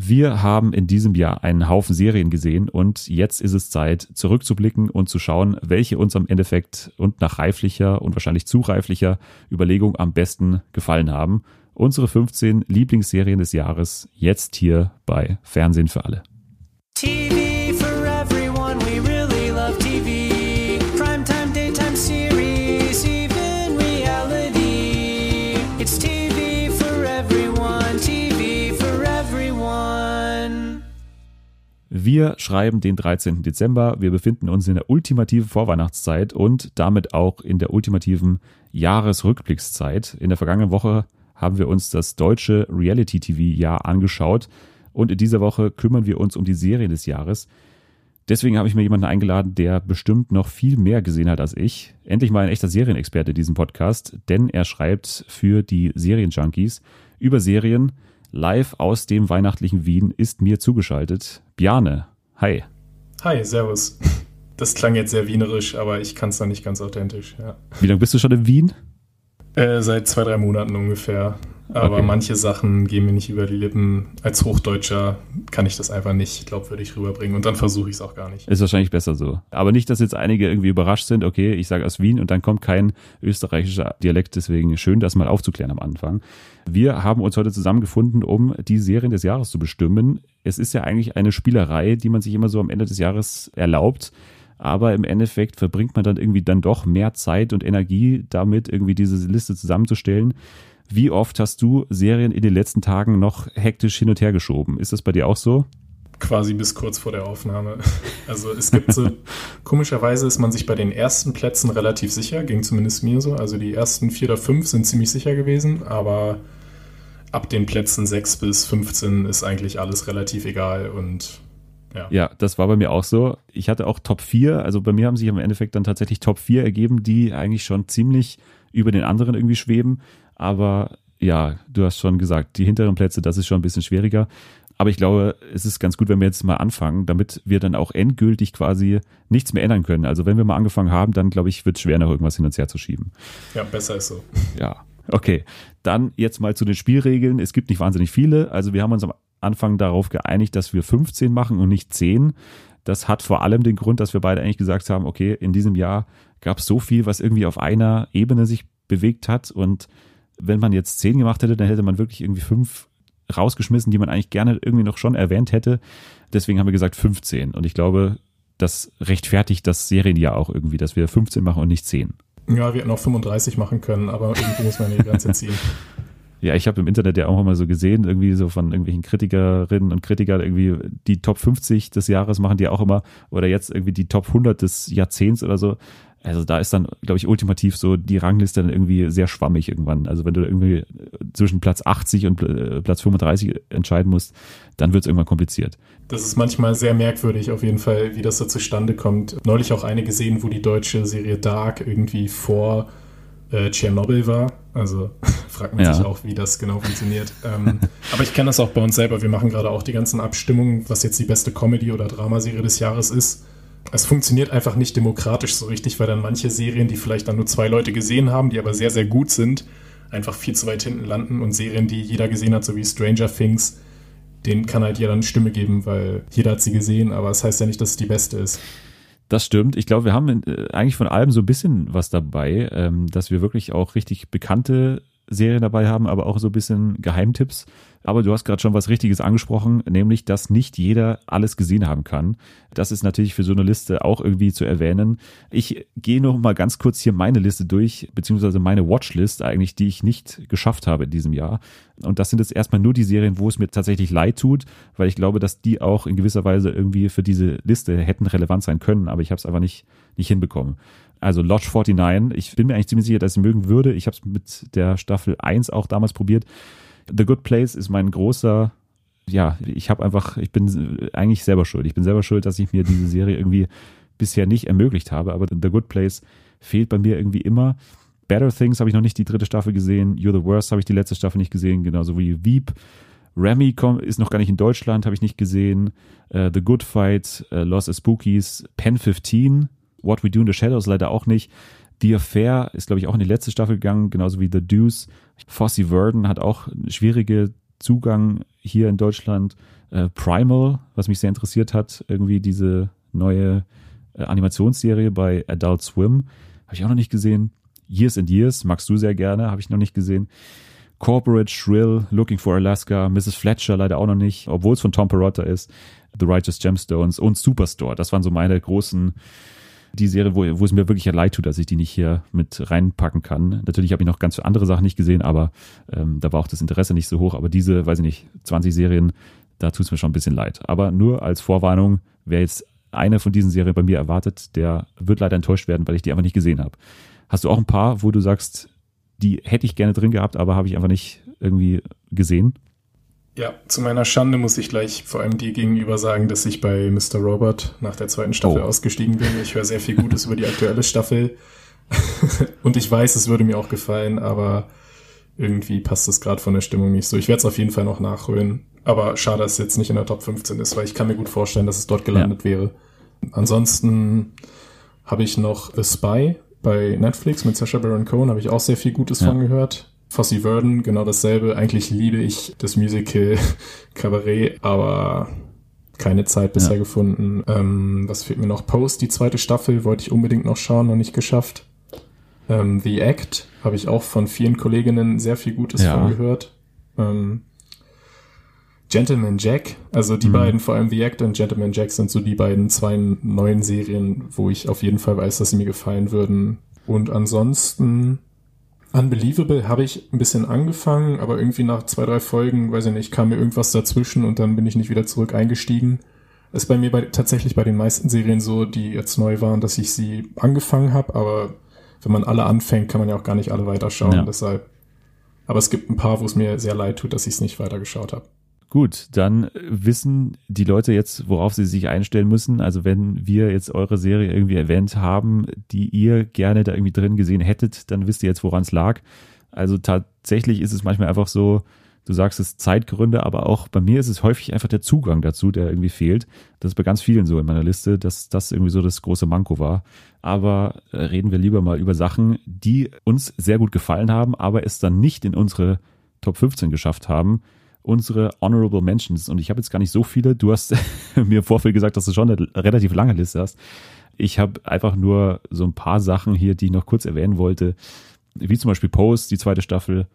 Wir haben in diesem Jahr einen Haufen Serien gesehen und jetzt ist es Zeit, zurückzublicken und zu schauen, welche uns am Endeffekt und nach reiflicher und wahrscheinlich zu reiflicher Überlegung am besten gefallen haben. Unsere 15 Lieblingsserien des Jahres jetzt hier bei Fernsehen für alle. TV Wir schreiben den 13. Dezember. Wir befinden uns in der ultimativen Vorweihnachtszeit und damit auch in der ultimativen Jahresrückblickszeit. In der vergangenen Woche haben wir uns das deutsche Reality-TV-Jahr angeschaut und in dieser Woche kümmern wir uns um die Serie des Jahres. Deswegen habe ich mir jemanden eingeladen, der bestimmt noch viel mehr gesehen hat als ich. Endlich mal ein echter Serienexperte in diesem Podcast, denn er schreibt für die Serienjunkies über Serien. Live aus dem weihnachtlichen Wien ist mir zugeschaltet. Bjane, hi. Hi, servus. Das klang jetzt sehr wienerisch, aber ich kann es dann nicht ganz authentisch. Ja. Wie lange bist du schon in Wien? Äh, seit zwei, drei Monaten ungefähr. Aber okay. manche Sachen gehen mir nicht über die Lippen. Als Hochdeutscher kann ich das einfach nicht glaubwürdig rüberbringen und dann versuche ich es auch gar nicht. Ist wahrscheinlich besser so. Aber nicht, dass jetzt einige irgendwie überrascht sind, okay, ich sage aus Wien und dann kommt kein österreichischer Dialekt, deswegen schön, das mal aufzuklären am Anfang. Wir haben uns heute zusammengefunden, um die Serien des Jahres zu bestimmen. Es ist ja eigentlich eine Spielerei, die man sich immer so am Ende des Jahres erlaubt aber im Endeffekt verbringt man dann irgendwie dann doch mehr Zeit und Energie damit, irgendwie diese Liste zusammenzustellen. Wie oft hast du Serien in den letzten Tagen noch hektisch hin und her geschoben? Ist das bei dir auch so? Quasi bis kurz vor der Aufnahme. Also es gibt so, komischerweise ist man sich bei den ersten Plätzen relativ sicher, ging zumindest mir so. Also die ersten vier oder fünf sind ziemlich sicher gewesen, aber ab den Plätzen sechs bis 15 ist eigentlich alles relativ egal und ja. ja, das war bei mir auch so. Ich hatte auch Top 4, also bei mir haben sich im Endeffekt dann tatsächlich Top 4 ergeben, die eigentlich schon ziemlich über den anderen irgendwie schweben. Aber ja, du hast schon gesagt, die hinteren Plätze, das ist schon ein bisschen schwieriger. Aber ich glaube, es ist ganz gut, wenn wir jetzt mal anfangen, damit wir dann auch endgültig quasi nichts mehr ändern können. Also wenn wir mal angefangen haben, dann glaube ich, wird es schwer, noch irgendwas hin und her zu schieben. Ja, besser ist so. Ja, okay. Dann jetzt mal zu den Spielregeln. Es gibt nicht wahnsinnig viele. Also wir haben uns am Anfang darauf geeinigt, dass wir 15 machen und nicht 10. Das hat vor allem den Grund, dass wir beide eigentlich gesagt haben, okay, in diesem Jahr gab es so viel, was irgendwie auf einer Ebene sich bewegt hat und wenn man jetzt zehn gemacht hätte, dann hätte man wirklich irgendwie fünf rausgeschmissen, die man eigentlich gerne irgendwie noch schon erwähnt hätte. Deswegen haben wir gesagt 15. Und ich glaube, das rechtfertigt das Serienjahr auch irgendwie, dass wir 15 machen und nicht 10. Ja, wir hätten auch 35 machen können, aber irgendwie muss man die Grenze ziehen. Ja, ich habe im Internet ja auch immer so gesehen, irgendwie so von irgendwelchen Kritikerinnen und Kritikern irgendwie die Top 50 des Jahres machen die auch immer oder jetzt irgendwie die Top 100 des Jahrzehnts oder so. Also da ist dann, glaube ich, ultimativ so die Rangliste dann irgendwie sehr schwammig irgendwann. Also wenn du irgendwie zwischen Platz 80 und äh, Platz 35 entscheiden musst, dann wird es irgendwann kompliziert. Das ist manchmal sehr merkwürdig auf jeden Fall, wie das so zustande kommt. Neulich auch eine gesehen, wo die deutsche Serie Dark irgendwie vor äh, Tschernobyl war. Also fragt man ja. sich auch, wie das genau funktioniert. ähm, aber ich kenne das auch bei uns selber. Wir machen gerade auch die ganzen Abstimmungen, was jetzt die beste Comedy- oder Dramaserie des Jahres ist es funktioniert einfach nicht demokratisch so richtig, weil dann manche Serien, die vielleicht dann nur zwei Leute gesehen haben, die aber sehr, sehr gut sind, einfach viel zu weit hinten landen und Serien, die jeder gesehen hat, so wie Stranger Things, denen kann halt jeder eine Stimme geben, weil jeder hat sie gesehen, aber es das heißt ja nicht, dass es die beste ist. Das stimmt. Ich glaube, wir haben äh, eigentlich von allem so ein bisschen was dabei, ähm, dass wir wirklich auch richtig bekannte Serien dabei haben, aber auch so ein bisschen Geheimtipps. Aber du hast gerade schon was Richtiges angesprochen, nämlich, dass nicht jeder alles gesehen haben kann. Das ist natürlich für so eine Liste auch irgendwie zu erwähnen. Ich gehe noch mal ganz kurz hier meine Liste durch, beziehungsweise meine Watchlist eigentlich, die ich nicht geschafft habe in diesem Jahr. Und das sind jetzt erstmal nur die Serien, wo es mir tatsächlich leid tut, weil ich glaube, dass die auch in gewisser Weise irgendwie für diese Liste hätten relevant sein können, aber ich habe es einfach nicht, nicht hinbekommen. Also Lodge 49, ich bin mir eigentlich ziemlich sicher, dass ich mögen würde. Ich habe es mit der Staffel 1 auch damals probiert. The Good Place ist mein großer, ja, ich habe einfach, ich bin eigentlich selber schuld. Ich bin selber schuld, dass ich mir diese Serie irgendwie bisher nicht ermöglicht habe, aber The Good Place fehlt bei mir irgendwie immer. Better Things habe ich noch nicht die dritte Staffel gesehen. You're the Worst habe ich die letzte Staffel nicht gesehen, genauso wie Veep. Remy ist noch gar nicht in Deutschland, habe ich nicht gesehen. Uh, the Good Fight, uh, Lost Spookies, Pen 15 What We Do in the Shadows leider auch nicht. The Affair ist, glaube ich, auch in die letzte Staffel gegangen, genauso wie The Deuce. Fossey Verdon hat auch schwierige Zugang hier in Deutschland. Äh, Primal, was mich sehr interessiert hat, irgendwie diese neue äh, Animationsserie bei Adult Swim. Habe ich auch noch nicht gesehen. Years and Years, magst du sehr gerne, habe ich noch nicht gesehen. Corporate, Shrill, Looking for Alaska, Mrs. Fletcher leider auch noch nicht, obwohl es von Tom Perotta ist. The Righteous Gemstones und Superstore. Das waren so meine großen, die Serie, wo, wo es mir wirklich leid tut, dass ich die nicht hier mit reinpacken kann. Natürlich habe ich noch ganz andere Sachen nicht gesehen, aber ähm, da war auch das Interesse nicht so hoch. Aber diese, weiß ich nicht, 20 Serien, da tut es mir schon ein bisschen leid. Aber nur als Vorwarnung, wer jetzt eine von diesen Serien bei mir erwartet, der wird leider enttäuscht werden, weil ich die einfach nicht gesehen habe. Hast du auch ein paar, wo du sagst, die hätte ich gerne drin gehabt, aber habe ich einfach nicht irgendwie gesehen? Ja, zu meiner Schande muss ich gleich vor allem dir gegenüber sagen, dass ich bei Mr. Robert nach der zweiten Staffel oh. ausgestiegen bin. Ich höre sehr viel Gutes über die aktuelle Staffel. Und ich weiß, es würde mir auch gefallen, aber irgendwie passt es gerade von der Stimmung nicht so. Ich werde es auf jeden Fall noch nachholen. Aber schade, dass es jetzt nicht in der Top 15 ist, weil ich kann mir gut vorstellen, dass es dort gelandet ja. wäre. Ansonsten habe ich noch The Spy bei Netflix mit Sacha Baron Cohen, habe ich auch sehr viel Gutes ja. von gehört. Fossey Verdon, genau dasselbe. Eigentlich liebe ich das Musical Cabaret, aber keine Zeit bisher ja. gefunden. Ähm, was fehlt mir noch? Post, die zweite Staffel, wollte ich unbedingt noch schauen, noch nicht geschafft. Ähm, The Act habe ich auch von vielen Kolleginnen sehr viel Gutes ja. von gehört. Ähm, Gentleman Jack, also die mhm. beiden, vor allem The Act und Gentleman Jack sind so die beiden zwei neuen Serien, wo ich auf jeden Fall weiß, dass sie mir gefallen würden. Und ansonsten Unbelievable habe ich ein bisschen angefangen, aber irgendwie nach zwei, drei Folgen, weiß ich nicht, kam mir irgendwas dazwischen und dann bin ich nicht wieder zurück eingestiegen. Ist bei mir bei, tatsächlich bei den meisten Serien so, die jetzt neu waren, dass ich sie angefangen habe, aber wenn man alle anfängt, kann man ja auch gar nicht alle weiterschauen. Ja. Deshalb. Aber es gibt ein paar, wo es mir sehr leid tut, dass ich es nicht weitergeschaut habe. Gut, dann wissen die Leute jetzt, worauf sie sich einstellen müssen. Also wenn wir jetzt eure Serie irgendwie erwähnt haben, die ihr gerne da irgendwie drin gesehen hättet, dann wisst ihr jetzt, woran es lag. Also tatsächlich ist es manchmal einfach so, du sagst es Zeitgründe, aber auch bei mir ist es häufig einfach der Zugang dazu, der irgendwie fehlt. Das ist bei ganz vielen so in meiner Liste, dass das irgendwie so das große Manko war. Aber äh, reden wir lieber mal über Sachen, die uns sehr gut gefallen haben, aber es dann nicht in unsere Top 15 geschafft haben unsere Honorable Mentions. Und ich habe jetzt gar nicht so viele. Du hast mir im Vorfeld gesagt, dass du schon eine relativ lange Liste hast. Ich habe einfach nur so ein paar Sachen hier, die ich noch kurz erwähnen wollte. Wie zum Beispiel Post, die zweite Staffel.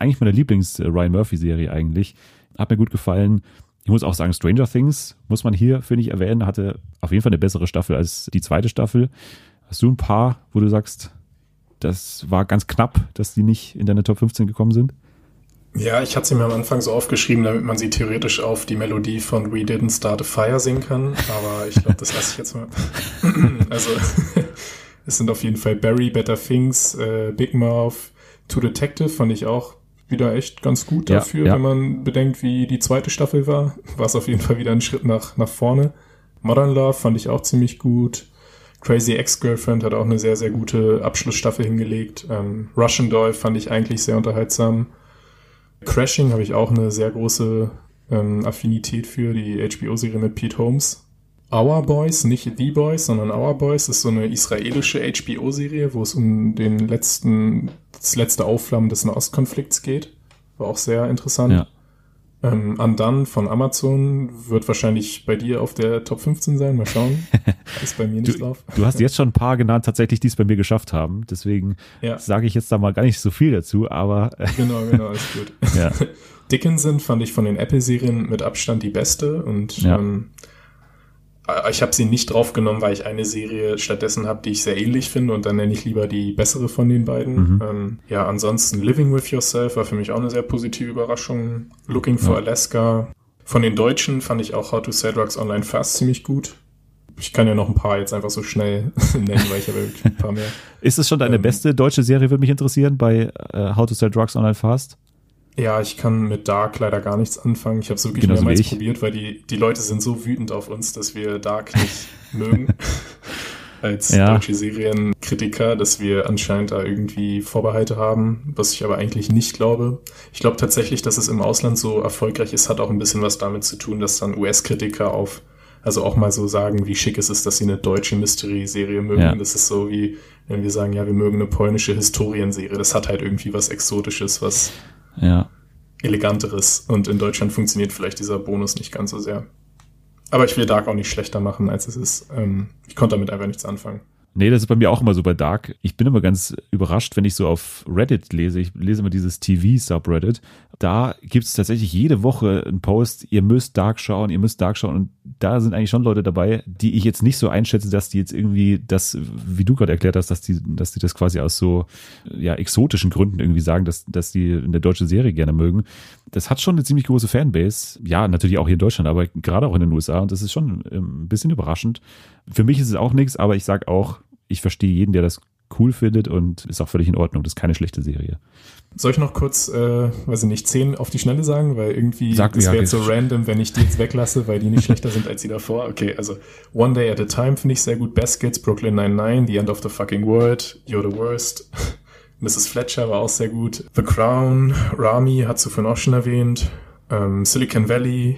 Eigentlich meine Lieblings-Ryan Murphy-Serie eigentlich. Hat mir gut gefallen. Ich muss auch sagen, Stranger Things muss man hier, finde ich, erwähnen. Hatte auf jeden Fall eine bessere Staffel als die zweite Staffel. Hast du ein paar, wo du sagst, das war ganz knapp, dass die nicht in deine Top 15 gekommen sind? Ja, ich hatte sie mir am Anfang so aufgeschrieben, damit man sie theoretisch auf die Melodie von We Didn't Start a Fire singen kann. Aber ich glaube, das lasse ich jetzt mal. also, es sind auf jeden Fall Barry, Better Things, äh, Big Mouth, To Detective fand ich auch wieder echt ganz gut ja, dafür, ja. wenn man bedenkt, wie die zweite Staffel war. War es auf jeden Fall wieder ein Schritt nach, nach vorne. Modern Love fand ich auch ziemlich gut. Crazy Ex-Girlfriend hat auch eine sehr, sehr gute Abschlussstaffel hingelegt. Ähm, Russian Doll fand ich eigentlich sehr unterhaltsam. Crashing habe ich auch eine sehr große ähm, Affinität für, die HBO-Serie mit Pete Holmes. Our Boys, nicht The Boys, sondern Our Boys ist so eine israelische HBO-Serie, wo es um den letzten, das letzte Aufflammen des Nahostkonflikts geht. War auch sehr interessant. Ja. Ähm, Undone von Amazon wird wahrscheinlich bei dir auf der Top 15 sein. Mal schauen. Ist bei mir nicht du, drauf. Du hast jetzt schon ein paar genannt, tatsächlich, die es bei mir geschafft haben. Deswegen ja. sage ich jetzt da mal gar nicht so viel dazu, aber. genau, genau, ist gut. Ja. Dickinson fand ich von den Apple-Serien mit Abstand die beste und ja. ähm, äh, ich habe sie nicht draufgenommen, weil ich eine Serie stattdessen habe, die ich sehr ähnlich finde und dann nenne ich lieber die bessere von den beiden. Mhm. Ähm, ja, ansonsten Living with Yourself war für mich auch eine sehr positive Überraschung. Looking for ja. Alaska. Von den Deutschen fand ich auch How to Sell Drugs Online Fast ziemlich gut. Ich kann ja noch ein paar jetzt einfach so schnell nennen, weil ich habe wirklich ein paar mehr. Ist es schon deine ähm, beste deutsche Serie, würde mich interessieren, bei uh, How to Sell Drugs Online Fast? Ja, ich kann mit Dark leider gar nichts anfangen. Ich habe es wirklich Genauso mehrmals probiert, weil die, die Leute sind so wütend auf uns, dass wir Dark nicht mögen. Als ja. deutsche Serienkritiker, dass wir anscheinend da irgendwie Vorbehalte haben, was ich aber eigentlich nicht glaube. Ich glaube tatsächlich, dass es im Ausland so erfolgreich ist, hat auch ein bisschen was damit zu tun, dass dann US-Kritiker auf, also auch mal so sagen, wie schick es ist, dass sie eine deutsche Mystery-Serie mögen. Ja. Das ist so wie, wenn wir sagen, ja, wir mögen eine polnische Historienserie. Das hat halt irgendwie was Exotisches, was ja. eleganteres und in Deutschland funktioniert vielleicht dieser Bonus nicht ganz so sehr. Aber ich will Dark auch nicht schlechter machen, als es ist. Ähm, ich konnte damit einfach nichts anfangen. Nee, das ist bei mir auch immer so bei Dark. Ich bin immer ganz überrascht, wenn ich so auf Reddit lese. Ich lese immer dieses TV-Subreddit. Da gibt es tatsächlich jede Woche einen Post, ihr müsst Dark schauen, ihr müsst Dark schauen. Und da sind eigentlich schon Leute dabei, die ich jetzt nicht so einschätze, dass die jetzt irgendwie das, wie du gerade erklärt hast, dass die, dass die das quasi aus so ja, exotischen Gründen irgendwie sagen, dass, dass die eine deutsche Serie gerne mögen. Das hat schon eine ziemlich große Fanbase. Ja, natürlich auch hier in Deutschland, aber gerade auch in den USA. Und das ist schon ähm, ein bisschen überraschend. Für mich ist es auch nichts, aber ich sage auch, ich verstehe jeden, der das cool findet und ist auch völlig in Ordnung. Das ist keine schlechte Serie. Soll ich noch kurz, äh, weiß ich nicht, zehn auf die Schnelle sagen? Weil irgendwie, Sag, das ja, wäre jetzt so random, wenn ich die jetzt weglasse, weil die nicht schlechter sind als die davor. Okay, also One Day at a Time finde ich sehr gut. Baskets, Brooklyn 99, The End of the Fucking World, You're the Worst. Mrs. Fletcher war auch sehr gut. The Crown, Rami hat du vorhin auch schon erwähnt. Ähm, Silicon Valley, Ja.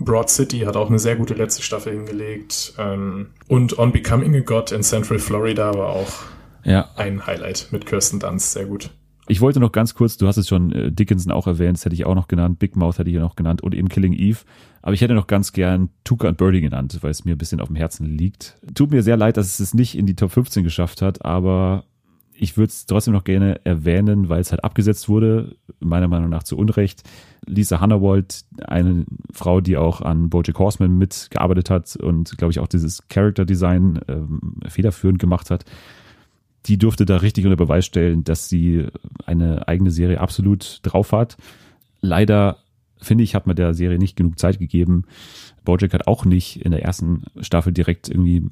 Broad City hat auch eine sehr gute letzte Staffel hingelegt. Ähm, und On Becoming a God in Central Florida war auch Ja, ein Highlight mit Kirsten Dunst, sehr gut. Ich wollte noch ganz kurz, du hast es schon äh, Dickinson auch erwähnt, das hätte ich auch noch genannt, Big Mouth hätte ich noch genannt und eben Killing Eve. Aber ich hätte noch ganz gern Tuca und Birdie genannt, weil es mir ein bisschen auf dem Herzen liegt. Tut mir sehr leid, dass es es nicht in die Top 15 geschafft hat, aber ich würde es trotzdem noch gerne erwähnen, weil es halt abgesetzt wurde, meiner Meinung nach zu Unrecht. Lisa Hannawald, eine Frau, die auch an Bojack Horseman mitgearbeitet hat und, glaube ich, auch dieses Character Design ähm, federführend gemacht hat, die durfte da richtig unter Beweis stellen, dass sie eine eigene Serie absolut drauf hat. Leider, finde ich, hat man der Serie nicht genug Zeit gegeben. Bojack hat auch nicht in der ersten Staffel direkt irgendwie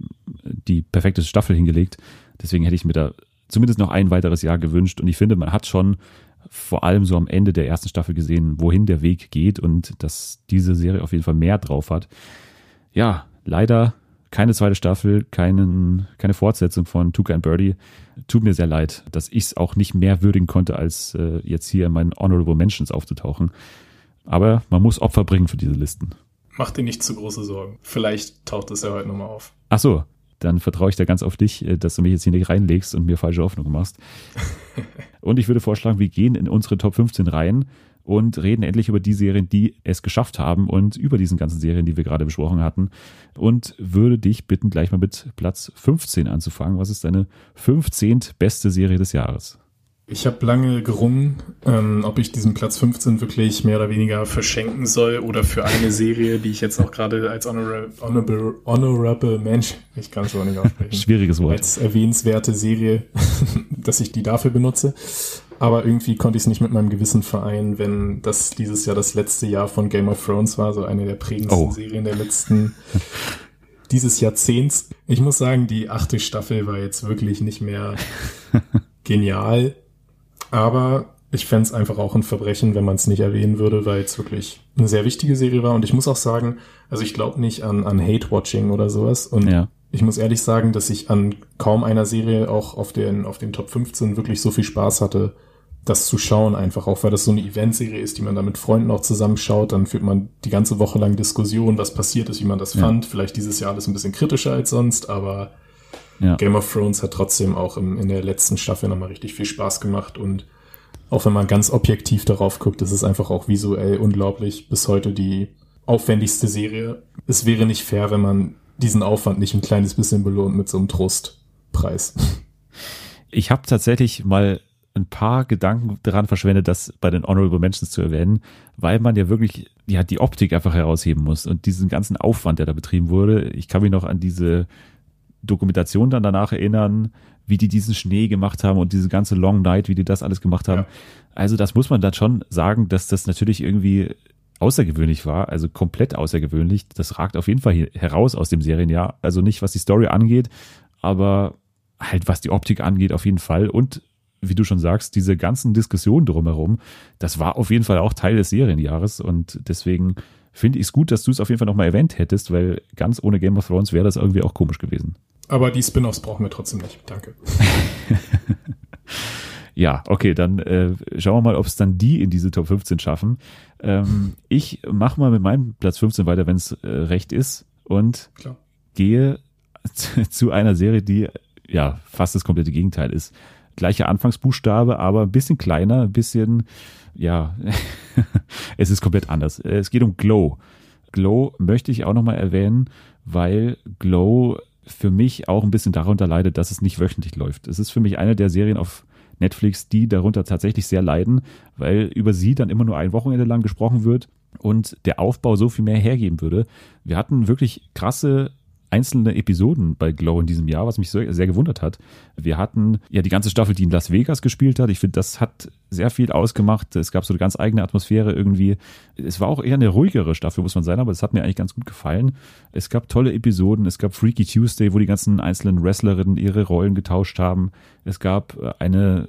die perfekte Staffel hingelegt. Deswegen hätte ich mir da zumindest noch ein weiteres Jahr gewünscht. Und ich finde, man hat schon vor allem so am Ende der ersten Staffel gesehen, wohin der Weg geht und dass diese Serie auf jeden Fall mehr drauf hat. Ja, leider keine zweite Staffel, keinen, keine Fortsetzung von Tuca and Birdie. Tut mir sehr leid, dass ich es auch nicht mehr würdigen konnte, als äh, jetzt hier in meinen Honorable Mentions aufzutauchen. Aber man muss Opfer bringen für diese Listen. Mach dir nicht zu große Sorgen. Vielleicht taucht es ja heute nochmal auf. Ach so, dann vertraue ich da ganz auf dich, äh, dass du mich jetzt hier nicht reinlegst und mir falsche Hoffnung machst. und ich würde vorschlagen, wir gehen in unsere Top 15 rein und reden endlich über die Serien, die es geschafft haben und über diesen ganzen Serien, die wir gerade besprochen hatten. Und würde dich bitten, gleich mal mit Platz 15 anzufangen. Was ist deine 15. beste Serie des Jahres? Ich habe lange gerungen, ähm, ob ich diesen Platz 15 wirklich mehr oder weniger verschenken soll oder für eine Serie, die ich jetzt auch gerade als honorable, honorable, honorable Mensch, ich kann es schon nicht aussprechen, Schwieriges Wort. als erwähnenswerte Serie, dass ich die dafür benutze. Aber irgendwie konnte ich es nicht mit meinem Gewissen vereinen, wenn das dieses Jahr das letzte Jahr von Game of Thrones war, so eine der prägendsten Oh. Serien der letzten dieses Jahrzehnts. Ich muss sagen, die achte Staffel war jetzt wirklich nicht mehr genial. Aber ich fände es einfach auch ein Verbrechen, wenn man es nicht erwähnen würde, weil es wirklich eine sehr wichtige Serie war. Und ich muss auch sagen, also ich glaube nicht an, an Hate-Watching oder sowas. Und Ja. ich muss ehrlich sagen, dass ich an kaum einer Serie auch auf den, auf den Top 15 wirklich so viel Spaß hatte, das zu schauen einfach, auch weil das so eine Eventserie ist, die man da mit Freunden auch zusammenschaut, dann führt man die ganze Woche lang Diskussion, was passiert ist, wie man das Ja. fand. Vielleicht dieses Jahr alles ein bisschen kritischer als sonst, aber Ja. Game of Thrones hat trotzdem auch im, in der letzten Staffel nochmal richtig viel Spaß gemacht und auch wenn man ganz objektiv darauf guckt, ist es einfach auch visuell unglaublich. Bis heute die aufwendigste Serie. Es wäre nicht fair, wenn man diesen Aufwand nicht ein kleines bisschen belohnt mit so einem Trostpreis. Ich habe tatsächlich mal ein paar Gedanken daran verschwendet, das bei den Honorable Mentions zu erwähnen, weil man ja wirklich ja, die Optik einfach herausheben muss und diesen ganzen Aufwand, der da betrieben wurde. Ich kann mich noch an diese Dokumentation dann danach erinnern, wie die diesen Schnee gemacht haben und diese ganze Long Night, wie die das alles gemacht haben. Ja. Also das muss man dann schon sagen, dass das natürlich irgendwie außergewöhnlich war, also komplett außergewöhnlich. Das ragt auf jeden Fall heraus aus dem Serienjahr. Also nicht, was die Story angeht, aber halt was die Optik angeht, auf jeden Fall. Und wie du schon sagst, diese ganzen Diskussionen drumherum, das war auf jeden Fall auch Teil des Serienjahres und deswegen finde ich es gut, dass du es auf jeden Fall nochmal erwähnt hättest, weil ganz ohne Game of Thrones wäre das irgendwie auch komisch gewesen. Aber die Spin-offs brauchen wir trotzdem nicht. Danke. Ja, okay, dann äh, schauen wir mal, ob es dann die in diese Top 15 schaffen. Ähm, ich mache mal mit meinem Platz 15 weiter, wenn es äh, recht ist und Klar. gehe zu einer Serie, die ja fast das komplette Gegenteil ist. gleicher Anfangsbuchstabe, aber ein bisschen kleiner, ein bisschen, ja, es ist komplett anders. Es geht um Glow. Glow möchte ich auch nochmal erwähnen, weil Glow für mich auch ein bisschen darunter leidet, dass es nicht wöchentlich läuft. Es ist für mich eine der Serien auf Netflix, die darunter tatsächlich sehr leiden, weil über sie dann immer nur ein Wochenende lang gesprochen wird und der Aufbau so viel mehr hergeben würde. Wir hatten wirklich krasse einzelne Episoden bei Glow in diesem Jahr, was mich sehr, sehr gewundert hat. Wir hatten ja die ganze Staffel, die in Las Vegas gespielt hat. Ich finde, das hat sehr viel ausgemacht. Es gab so eine ganz eigene Atmosphäre irgendwie. Es war auch eher eine ruhigere Staffel, muss man sagen, aber es hat mir eigentlich ganz gut gefallen. Es gab tolle Episoden. Es gab Freaky Tuesday, wo die ganzen einzelnen Wrestlerinnen ihre Rollen getauscht haben. Es gab äh, eine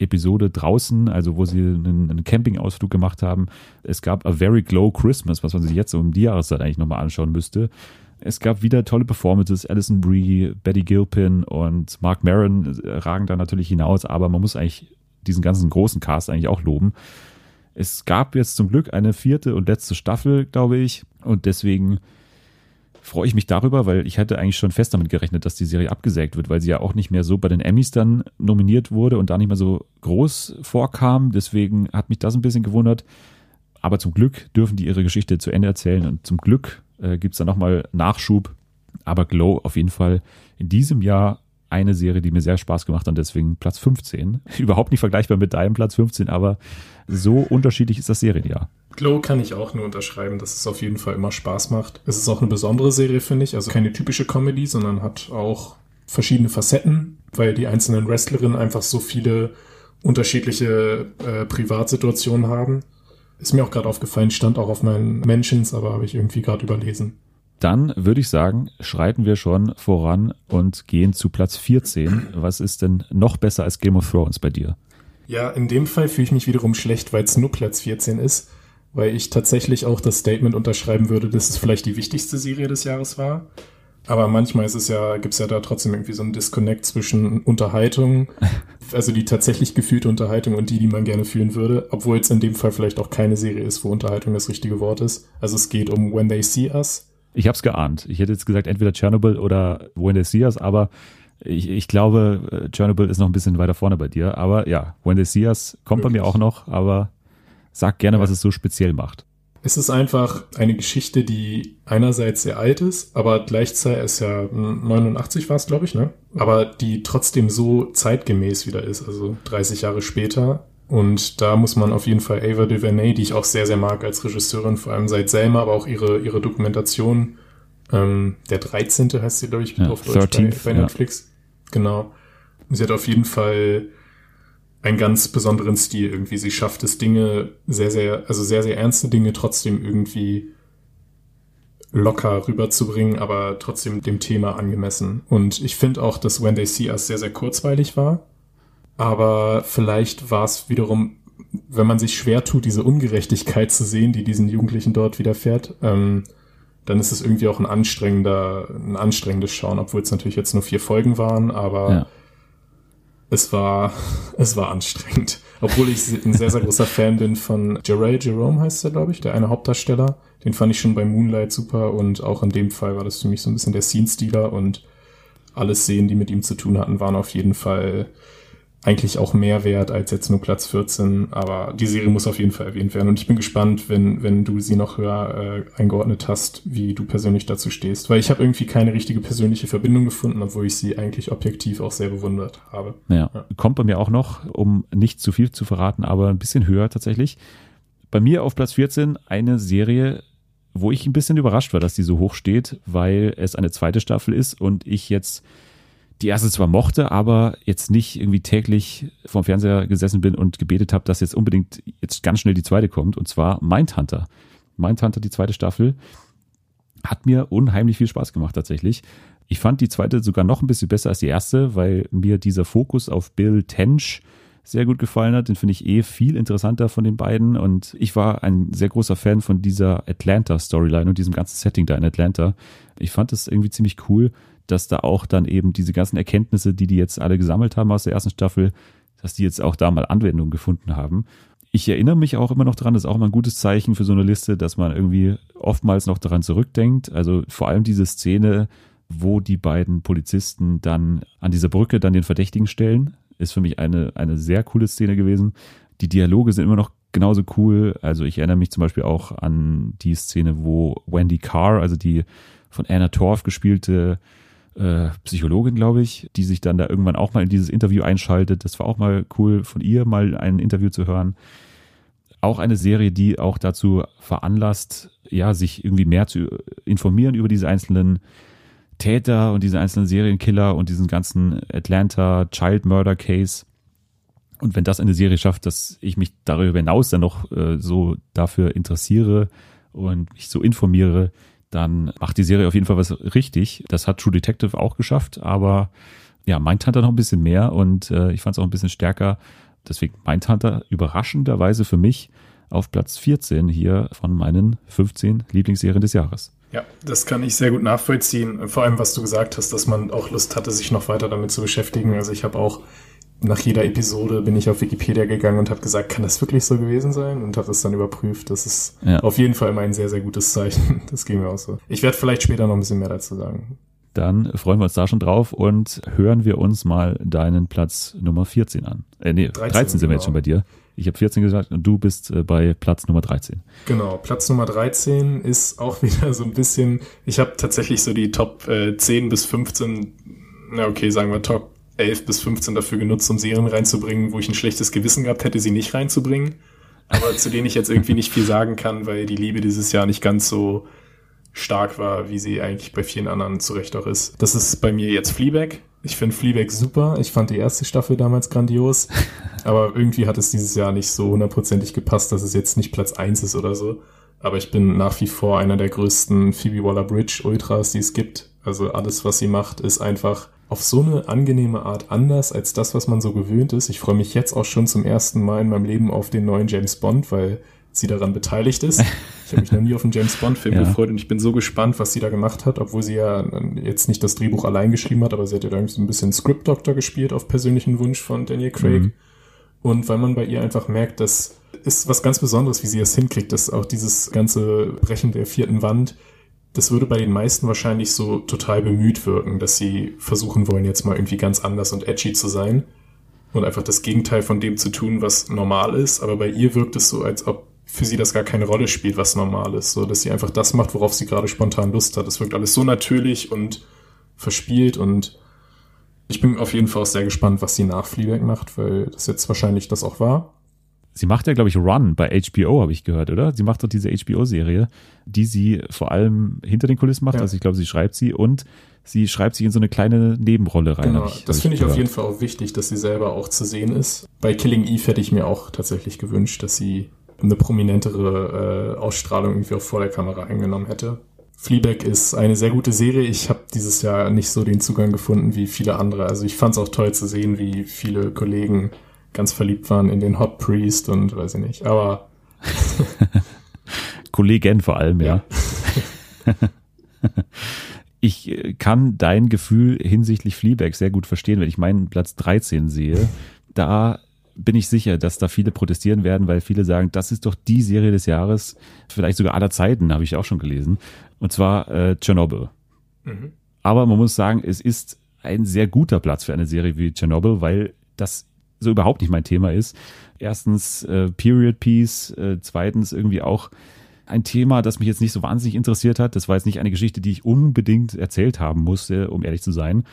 Episode draußen, also wo sie einen, einen Campingausflug gemacht haben. Es gab A Very Glow Christmas, was man sich jetzt um die Jahreszeit eigentlich nochmal anschauen müsste. Es gab wieder tolle Performances. Alison Brie, Betty Gilpin und Mark Maron ragen da natürlich hinaus, aber man muss eigentlich diesen ganzen großen Cast eigentlich auch loben. Es gab jetzt zum Glück eine vierte und letzte Staffel, glaube ich, und deswegen freue ich mich darüber, weil ich hatte eigentlich schon fest damit gerechnet, dass die Serie abgesägt wird, weil sie ja auch nicht mehr so bei den Emmys dann nominiert wurde und da nicht mehr so groß vorkam. Deswegen hat mich das ein bisschen gewundert. Aber zum Glück dürfen die ihre Geschichte zu Ende erzählen und zum Glück äh, gibt es da nochmal Nachschub. Aber Glow auf jeden Fall in diesem Jahr eine Serie, die mir sehr Spaß gemacht hat und deswegen Platz 15. Überhaupt nicht vergleichbar mit deinem Platz 15, aber so unterschiedlich ist das Serienjahr. Glow kann ich auch nur unterschreiben, dass es auf jeden Fall immer Spaß macht. Es ist auch eine besondere Serie, finde ich. Also keine typische Comedy, sondern hat auch verschiedene Facetten, weil die einzelnen Wrestlerinnen einfach so viele unterschiedliche äh, Privatsituationen haben. Ist mir auch gerade aufgefallen, stand auch auf meinen Mentions, aber habe ich irgendwie gerade überlesen. Dann würde ich sagen, schreiten wir schon voran und gehen zu Platz 14. Was ist denn noch besser als Game of Thrones bei dir? Ja, in dem Fall fühle ich mich wiederum schlecht, weil es nur Platz 14 ist, weil ich tatsächlich auch das Statement unterschreiben würde, dass es vielleicht die wichtigste Serie des Jahres war. Aber manchmal ist es ja, gibt es ja da trotzdem irgendwie so einen Disconnect zwischen Unterhaltung, also die tatsächlich gefühlte Unterhaltung und die, die man gerne fühlen würde, obwohl es in dem Fall vielleicht auch keine Serie ist, wo Unterhaltung das richtige Wort ist. Also es geht um When They See Us. Ich habe es geahnt. Ich hätte jetzt gesagt, entweder Chernobyl oder When They See Us, aber ich, ich glaube, äh, Chernobyl ist noch ein bisschen weiter vorne bei dir. Aber ja, When They See Us kommt Wirklich? bei mir auch noch, aber sag gerne, ja. was es so speziell macht. Es ist einfach eine Geschichte, die einerseits sehr alt ist, aber gleichzeitig ist ja 89 war es, glaube ich, ne? Aber die trotzdem so zeitgemäß wieder ist, also 30 Jahre später. Und da muss man auf jeden Fall Ava DuVernay, die ich auch sehr, sehr mag als Regisseurin, vor allem seit Selma, aber auch ihre, ihre Dokumentation, ähm, der 13. heißt sie, glaube ich, ja, auf Deutsch 13, bei, bei Netflix. Ja. Genau. Sie hat auf jeden Fall einen ganz besonderen Stil irgendwie. Sie schafft es Dinge sehr, sehr, also sehr, sehr ernste Dinge trotzdem irgendwie locker rüberzubringen, aber trotzdem dem Thema angemessen. Und ich finde auch, dass When They See Us sehr, sehr kurzweilig war. Aber vielleicht war es wiederum, wenn man sich schwer tut, diese Ungerechtigkeit zu sehen, die diesen Jugendlichen dort widerfährt, ähm, dann ist es irgendwie auch ein anstrengender, ein anstrengendes Schauen, obwohl es natürlich jetzt nur vier Folgen waren, aber ja es war, es war anstrengend. Obwohl ich ein sehr, sehr großer Fan bin von Jerry Jerome heißt er, glaube ich, der eine Hauptdarsteller. Den fand ich schon bei Moonlight super und auch in dem Fall war das für mich so ein bisschen der Scene-Stealer und alle Szenen, die mit ihm zu tun hatten, waren auf jeden Fall eigentlich auch mehr wert als jetzt nur Platz 14, aber die Serie muss auf jeden Fall erwähnt werden und ich bin gespannt, wenn, wenn du sie noch höher äh, eingeordnet hast, wie du persönlich dazu stehst, weil ich habe irgendwie keine richtige persönliche Verbindung gefunden, obwohl ich sie eigentlich objektiv auch sehr bewundert habe. Ja, ja. kommt bei mir auch noch, um nicht zu viel zu verraten, aber ein bisschen höher tatsächlich. Bei mir auf Platz 14 eine Serie, wo ich ein bisschen überrascht war, dass die so hoch steht, weil es eine zweite Staffel ist und ich jetzt die erste zwar mochte, aber jetzt nicht irgendwie täglich vorm Fernseher gesessen bin und gebetet habe, dass jetzt unbedingt jetzt ganz schnell die zweite kommt, und zwar Mindhunter. Mindhunter, die zweite Staffel, hat mir unheimlich viel Spaß gemacht tatsächlich. Ich fand die zweite sogar noch ein bisschen besser als die erste, weil mir dieser Fokus auf Bill Tench sehr gut gefallen hat. Den finde ich eh viel interessanter von den beiden. Und ich war ein sehr großer Fan von dieser Atlanta-Storyline und diesem ganzen Setting da in Atlanta. Ich fand das irgendwie ziemlich cool dass da auch dann eben diese ganzen Erkenntnisse, die die jetzt alle gesammelt haben aus der ersten Staffel, dass die jetzt auch da mal Anwendung gefunden haben. Ich erinnere mich auch immer noch dran, das ist auch mal ein gutes Zeichen für so eine Liste, dass man irgendwie oftmals noch daran zurückdenkt. Also vor allem diese Szene, wo die beiden Polizisten dann an dieser Brücke dann den Verdächtigen stellen. ist für mich eine, eine sehr coole Szene gewesen. Die Dialoge sind immer noch genauso cool. Also ich erinnere mich zum Beispiel auch an die Szene, wo Wendy Carr, also die von Anna Torf gespielte äh, Psychologin, glaube ich, die sich dann da irgendwann auch mal in dieses Interview einschaltet. Das war auch mal cool von ihr, mal ein Interview zu hören. Auch eine Serie, die auch dazu veranlasst, ja, sich irgendwie mehr zu informieren über diese einzelnen Täter und diese einzelnen Serienkiller und diesen ganzen Atlanta Child Murder Case. Und wenn das eine Serie schafft, dass ich mich darüber hinaus dann noch äh, so dafür interessiere und mich so informiere, dann macht die Serie auf jeden Fall was richtig. Das hat True Detective auch geschafft, aber ja, Mindhunter noch ein bisschen mehr und äh, ich fand es auch ein bisschen stärker. Deswegen Mindhunter überraschenderweise für mich auf Platz 14 hier von meinen 15 Lieblingsserien des Jahres. Ja, das kann ich sehr gut nachvollziehen. Vor allem, was du gesagt hast, dass man auch Lust hatte, sich noch weiter damit zu beschäftigen. Also ich habe auch nach jeder Episode bin ich auf Wikipedia gegangen und habe gesagt, kann das wirklich so gewesen sein? Und habe das dann überprüft. Das ist ja. auf jeden Fall immer ein sehr, sehr gutes Zeichen. Das ging mir auch so. Ich werde vielleicht später noch ein bisschen mehr dazu sagen. Dann freuen wir uns da schon drauf und hören wir uns mal deinen Platz Nummer 14 an. Äh, nee, 13, 13 sind genau. wir jetzt genau. schon bei dir. Ich habe 14 gesagt und du bist äh, bei Platz Nummer 13. Genau, Platz Nummer 13 ist auch wieder so ein bisschen, ich habe tatsächlich so die Top äh, 10 bis 15, na okay, sagen wir Top 11 bis 15 dafür genutzt, um Serien reinzubringen, wo ich ein schlechtes Gewissen gehabt hätte, sie nicht reinzubringen. Aber zu denen ich jetzt irgendwie nicht viel sagen kann, weil die Liebe dieses Jahr nicht ganz so stark war, wie sie eigentlich bei vielen anderen zu Recht auch ist. Das ist bei mir jetzt Fleabag. Ich finde Fleabag super. Ich fand die erste Staffel damals grandios. Aber irgendwie hat es dieses Jahr nicht so hundertprozentig gepasst, dass es jetzt nicht Platz 1 ist oder so. Aber ich bin nach wie vor einer der größten Phoebe Waller-Bridge Ultras, die es gibt. Also alles, was sie macht, ist einfach auf so eine angenehme Art anders als das, was man so gewöhnt ist. Ich freue mich jetzt auch schon zum ersten Mal in meinem Leben auf den neuen James Bond, weil sie daran beteiligt ist. Ich habe mich noch nie auf einen James Bond-Film ja. gefreut und ich bin so gespannt, was sie da gemacht hat, obwohl sie ja jetzt nicht das Drehbuch allein geschrieben hat, aber sie hat ja da so ein bisschen Script Doctor gespielt auf persönlichen Wunsch von Daniel Craig. Mhm. Und weil man bei ihr einfach merkt, das ist was ganz Besonderes, wie sie es hinkriegt, dass auch dieses ganze Brechen der vierten Wand, das würde bei den meisten wahrscheinlich so total bemüht wirken, dass sie versuchen wollen, jetzt mal irgendwie ganz anders und edgy zu sein und einfach das Gegenteil von dem zu tun, was normal ist. Aber bei ihr wirkt es so, als ob für sie das gar keine Rolle spielt, was normal ist, so dass sie einfach das macht, worauf sie gerade spontan Lust hat. Es wirkt alles so natürlich und verspielt und ich bin auf jeden Fall auch sehr gespannt, was sie nach Fleabag macht, weil das jetzt wahrscheinlich das auch war. Sie macht ja, glaube ich, Run bei HBO, habe ich gehört, oder? Sie macht doch diese HBO-Serie, die sie vor allem hinter den Kulissen macht. Ja. Also ich glaube, sie schreibt sie und sie schreibt sich in so eine kleine Nebenrolle rein. Genau, ich, das finde ich, ich auf jeden Fall auch wichtig, dass sie selber auch zu sehen ist. Bei Killing Eve hätte ich mir auch tatsächlich gewünscht, dass sie eine prominentere äh, Ausstrahlung irgendwie auch vor der Kamera eingenommen hätte. Fleabag ist eine sehr gute Serie. Ich habe dieses Jahr nicht so den Zugang gefunden wie viele andere. Also ich fand es auch toll zu sehen, wie viele Kollegen ganz verliebt waren in den Hot Priest und weiß ich nicht. Aber Kollegen vor allem, ja. ja. ich äh, kann dein Gefühl hinsichtlich Fleabag sehr gut verstehen, wenn ich meinen Platz 13 sehe. Da bin ich sicher, dass da viele protestieren werden, weil viele sagen, das ist doch die Serie des Jahres, vielleicht sogar aller Zeiten, habe ich auch schon gelesen. Und zwar äh, Chernobyl. Mhm. Aber man muss sagen, es ist ein sehr guter Platz für eine Serie wie Chernobyl, weil das so überhaupt nicht mein Thema ist. Erstens äh, Period Piece, äh, zweitens irgendwie auch ein Thema, das mich jetzt nicht so wahnsinnig interessiert hat. Das war jetzt nicht eine Geschichte, die ich unbedingt erzählt haben musste, um ehrlich zu sein.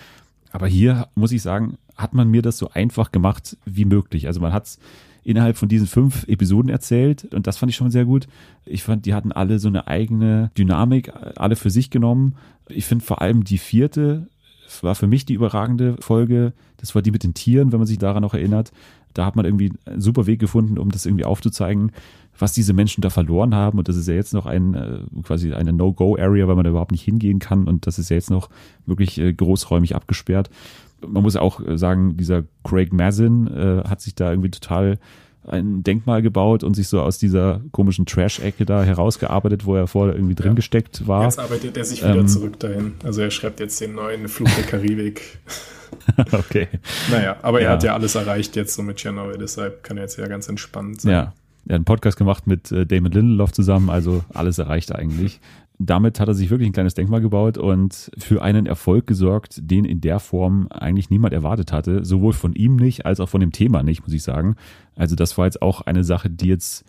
Aber hier muss ich sagen, hat man mir das so einfach gemacht wie möglich. Also man hat es innerhalb von diesen fünf Episoden erzählt und das fand ich schon sehr gut. Ich fand, die hatten alle so eine eigene Dynamik, alle für sich genommen. Ich finde vor allem die vierte war für mich die überragende Folge. Das war die mit den Tieren, wenn man sich daran noch erinnert. Da hat man irgendwie einen super Weg gefunden, um das irgendwie aufzuzeigen, was diese Menschen da verloren haben. Und das ist ja jetzt noch ein, äh, quasi eine No-Go-Area, weil man da überhaupt nicht hingehen kann. Und das ist ja jetzt noch wirklich äh, großräumig abgesperrt. Man muss auch äh, sagen, dieser Craig Mazin äh, hat sich da irgendwie total ein Denkmal gebaut und sich so aus dieser komischen Trash-Ecke da herausgearbeitet, wo er vorher irgendwie drin ja. gesteckt war. Jetzt arbeitet er sich wieder ähm, zurück dahin. Also er schreibt jetzt den neuen Flug der Karibik. okay. Naja, aber ja. er hat ja alles erreicht jetzt so mit Chernobyl, deshalb kann er jetzt ja ganz entspannt sein. Ja, er hat einen Podcast gemacht mit äh, Damon Lindelof zusammen, also alles erreicht eigentlich. Damit hat er sich wirklich ein kleines Denkmal gebaut und für einen Erfolg gesorgt, den in der Form eigentlich niemand erwartet hatte. Sowohl von ihm nicht, als auch von dem Thema nicht, muss ich sagen. Also das war jetzt auch eine Sache, die jetzt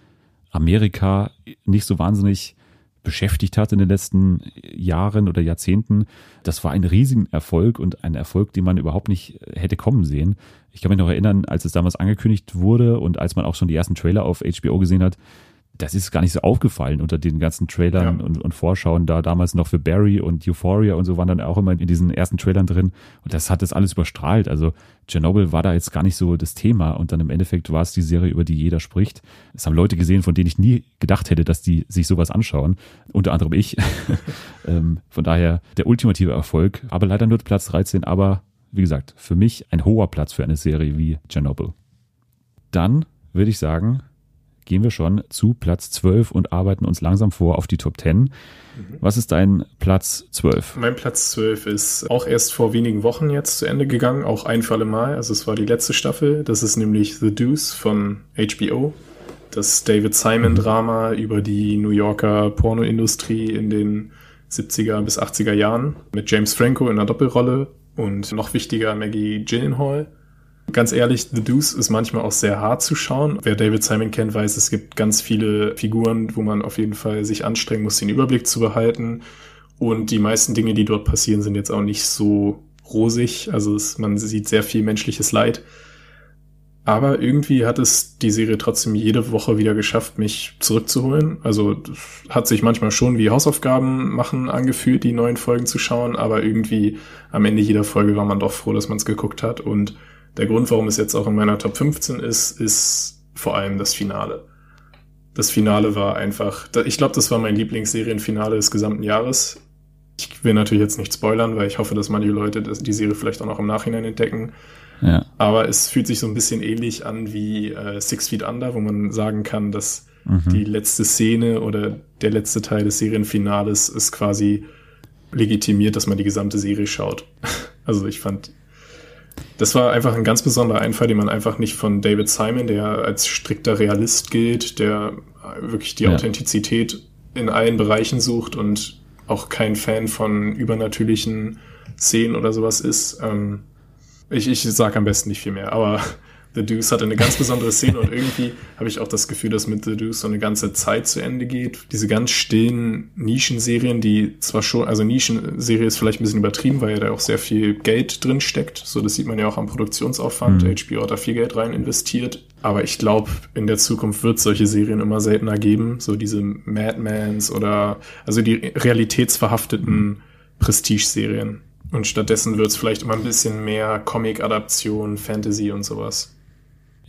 Amerika nicht so wahnsinnig beschäftigt hat in den letzten Jahren oder Jahrzehnten. Das war ein Riesenerfolg und ein Erfolg, den man überhaupt nicht hätte kommen sehen. Ich kann mich noch erinnern, als es damals angekündigt wurde und als man auch schon die ersten Trailer auf HBO gesehen hat, das ist gar nicht so aufgefallen unter den ganzen Trailern ja. und, und, Vorschauen da damals noch für Barry und Euphoria und so waren dann auch immer in diesen ersten Trailern drin und das hat das alles überstrahlt. Also Chernobyl war da jetzt gar nicht so das Thema und dann im Endeffekt war es die Serie, über die jeder spricht. Es haben Leute gesehen, von denen ich nie gedacht hätte, dass die sich sowas anschauen. Unter anderem ich. ähm, von daher der ultimative Erfolg, aber leider nur Platz 13, aber wie gesagt, für mich ein hoher Platz für eine Serie wie Chernobyl. Dann würde ich sagen, gehen wir schon zu Platz 12 und arbeiten uns langsam vor auf die Top 10. Mhm. Was ist dein Platz 12? Mein Platz 12 ist auch erst vor wenigen Wochen jetzt zu Ende gegangen, auch ein für alle Mal. Also es war die letzte Staffel. Das ist nämlich The Deuce von HBO. Das David Simon-Drama mhm. über die New Yorker Pornoindustrie in den 70er bis 80er Jahren mit James Franco in einer Doppelrolle und noch wichtiger Maggie Gyllenhaal. Ganz ehrlich, The Deuce ist manchmal auch sehr hart zu schauen. Wer David Simon kennt, weiß, es gibt ganz viele Figuren, wo man auf jeden Fall sich anstrengen muss, den Überblick zu behalten. Und die meisten Dinge, die dort passieren, sind jetzt auch nicht so rosig. Also es, man sieht sehr viel menschliches Leid. Aber irgendwie hat es die Serie trotzdem jede Woche wieder geschafft, mich zurückzuholen. Also hat sich manchmal schon wie Hausaufgaben machen angefühlt, die neuen Folgen zu schauen. Aber irgendwie am Ende jeder Folge war man doch froh, dass man es geguckt hat. Und der Grund, warum es jetzt auch in meiner Top 15 ist, ist vor allem das Finale. Das Finale war einfach, ich glaube, das war mein Lieblingsserienfinale des gesamten Jahres. Ich will natürlich jetzt nicht spoilern, weil ich hoffe, dass manche Leute die Serie vielleicht auch noch im Nachhinein entdecken. Ja. Aber es fühlt sich so ein bisschen ähnlich an wie äh, Six Feet Under, wo man sagen kann, dass mhm. die letzte Szene oder der letzte Teil des Serienfinales ist quasi legitimiert, dass man die gesamte Serie schaut. Also ich fand das war einfach ein ganz besonderer Einfall, den man einfach nicht von David Simon, der als strikter Realist gilt, der wirklich die ja. Authentizität in allen Bereichen sucht und auch kein Fan von übernatürlichen Szenen oder sowas ist. Ähm, ich ich sage am besten nicht viel mehr, aber The Deuce hatte eine ganz besondere Szene und irgendwie habe ich auch das Gefühl, dass mit The Deuce so eine ganze Zeit zu Ende geht. Diese ganz stillen Nischenserien, die zwar schon, also Nischenserie ist vielleicht ein bisschen übertrieben, weil ja da auch sehr viel Geld drin steckt. So, das sieht man ja auch am Produktionsaufwand. Mhm. HBO hat da viel Geld rein investiert. Aber ich glaube, in der Zukunft wird es solche Serien immer seltener geben. So diese Madmans oder also die realitätsverhafteten Prestige-Serien. Und stattdessen wird es vielleicht immer ein bisschen mehr Comic-Adaption, Fantasy und sowas.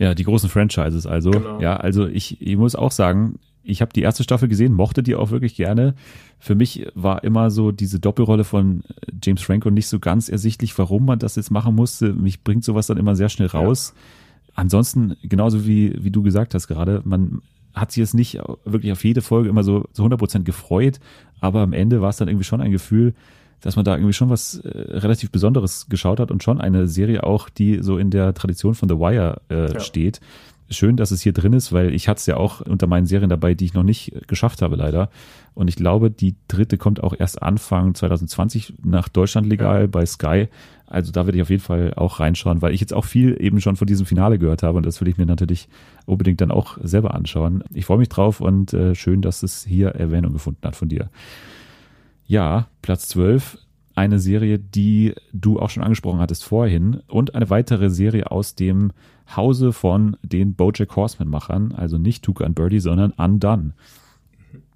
Ja, die großen Franchises also. Genau. Ja, also ich, ich muss auch sagen, ich habe die erste Staffel gesehen, mochte die auch wirklich gerne. Für mich war immer so diese Doppelrolle von James Franco nicht so ganz ersichtlich, warum man das jetzt machen musste. Mich bringt sowas dann immer sehr schnell raus. Ja. Ansonsten, genauso wie, wie du gesagt hast gerade, man hat sich jetzt nicht wirklich auf jede Folge immer so zu 100% gefreut, aber am Ende war es dann irgendwie schon ein Gefühl, dass man da irgendwie schon was äh, relativ Besonderes geschaut hat und schon eine Serie auch, die so in der Tradition von The Wire äh, ja. steht. Schön, dass es hier drin ist, weil ich hatte es ja auch unter meinen Serien dabei, die ich noch nicht geschafft habe, leider. Und ich glaube, die dritte kommt auch erst Anfang 2020 nach Deutschland legal ja. bei Sky. Also da werde ich auf jeden Fall auch reinschauen, weil ich jetzt auch viel eben schon von diesem Finale gehört habe und das will ich mir natürlich unbedingt dann auch selber anschauen. Ich freue mich drauf und äh, schön, dass es hier Erwähnung gefunden hat von dir. Ja, Platz 12. Eine Serie, die du auch schon angesprochen hattest vorhin. Und eine weitere Serie aus dem Hause von den Bojack Horseman-Machern. Also nicht Tuca and Birdie, sondern Undone.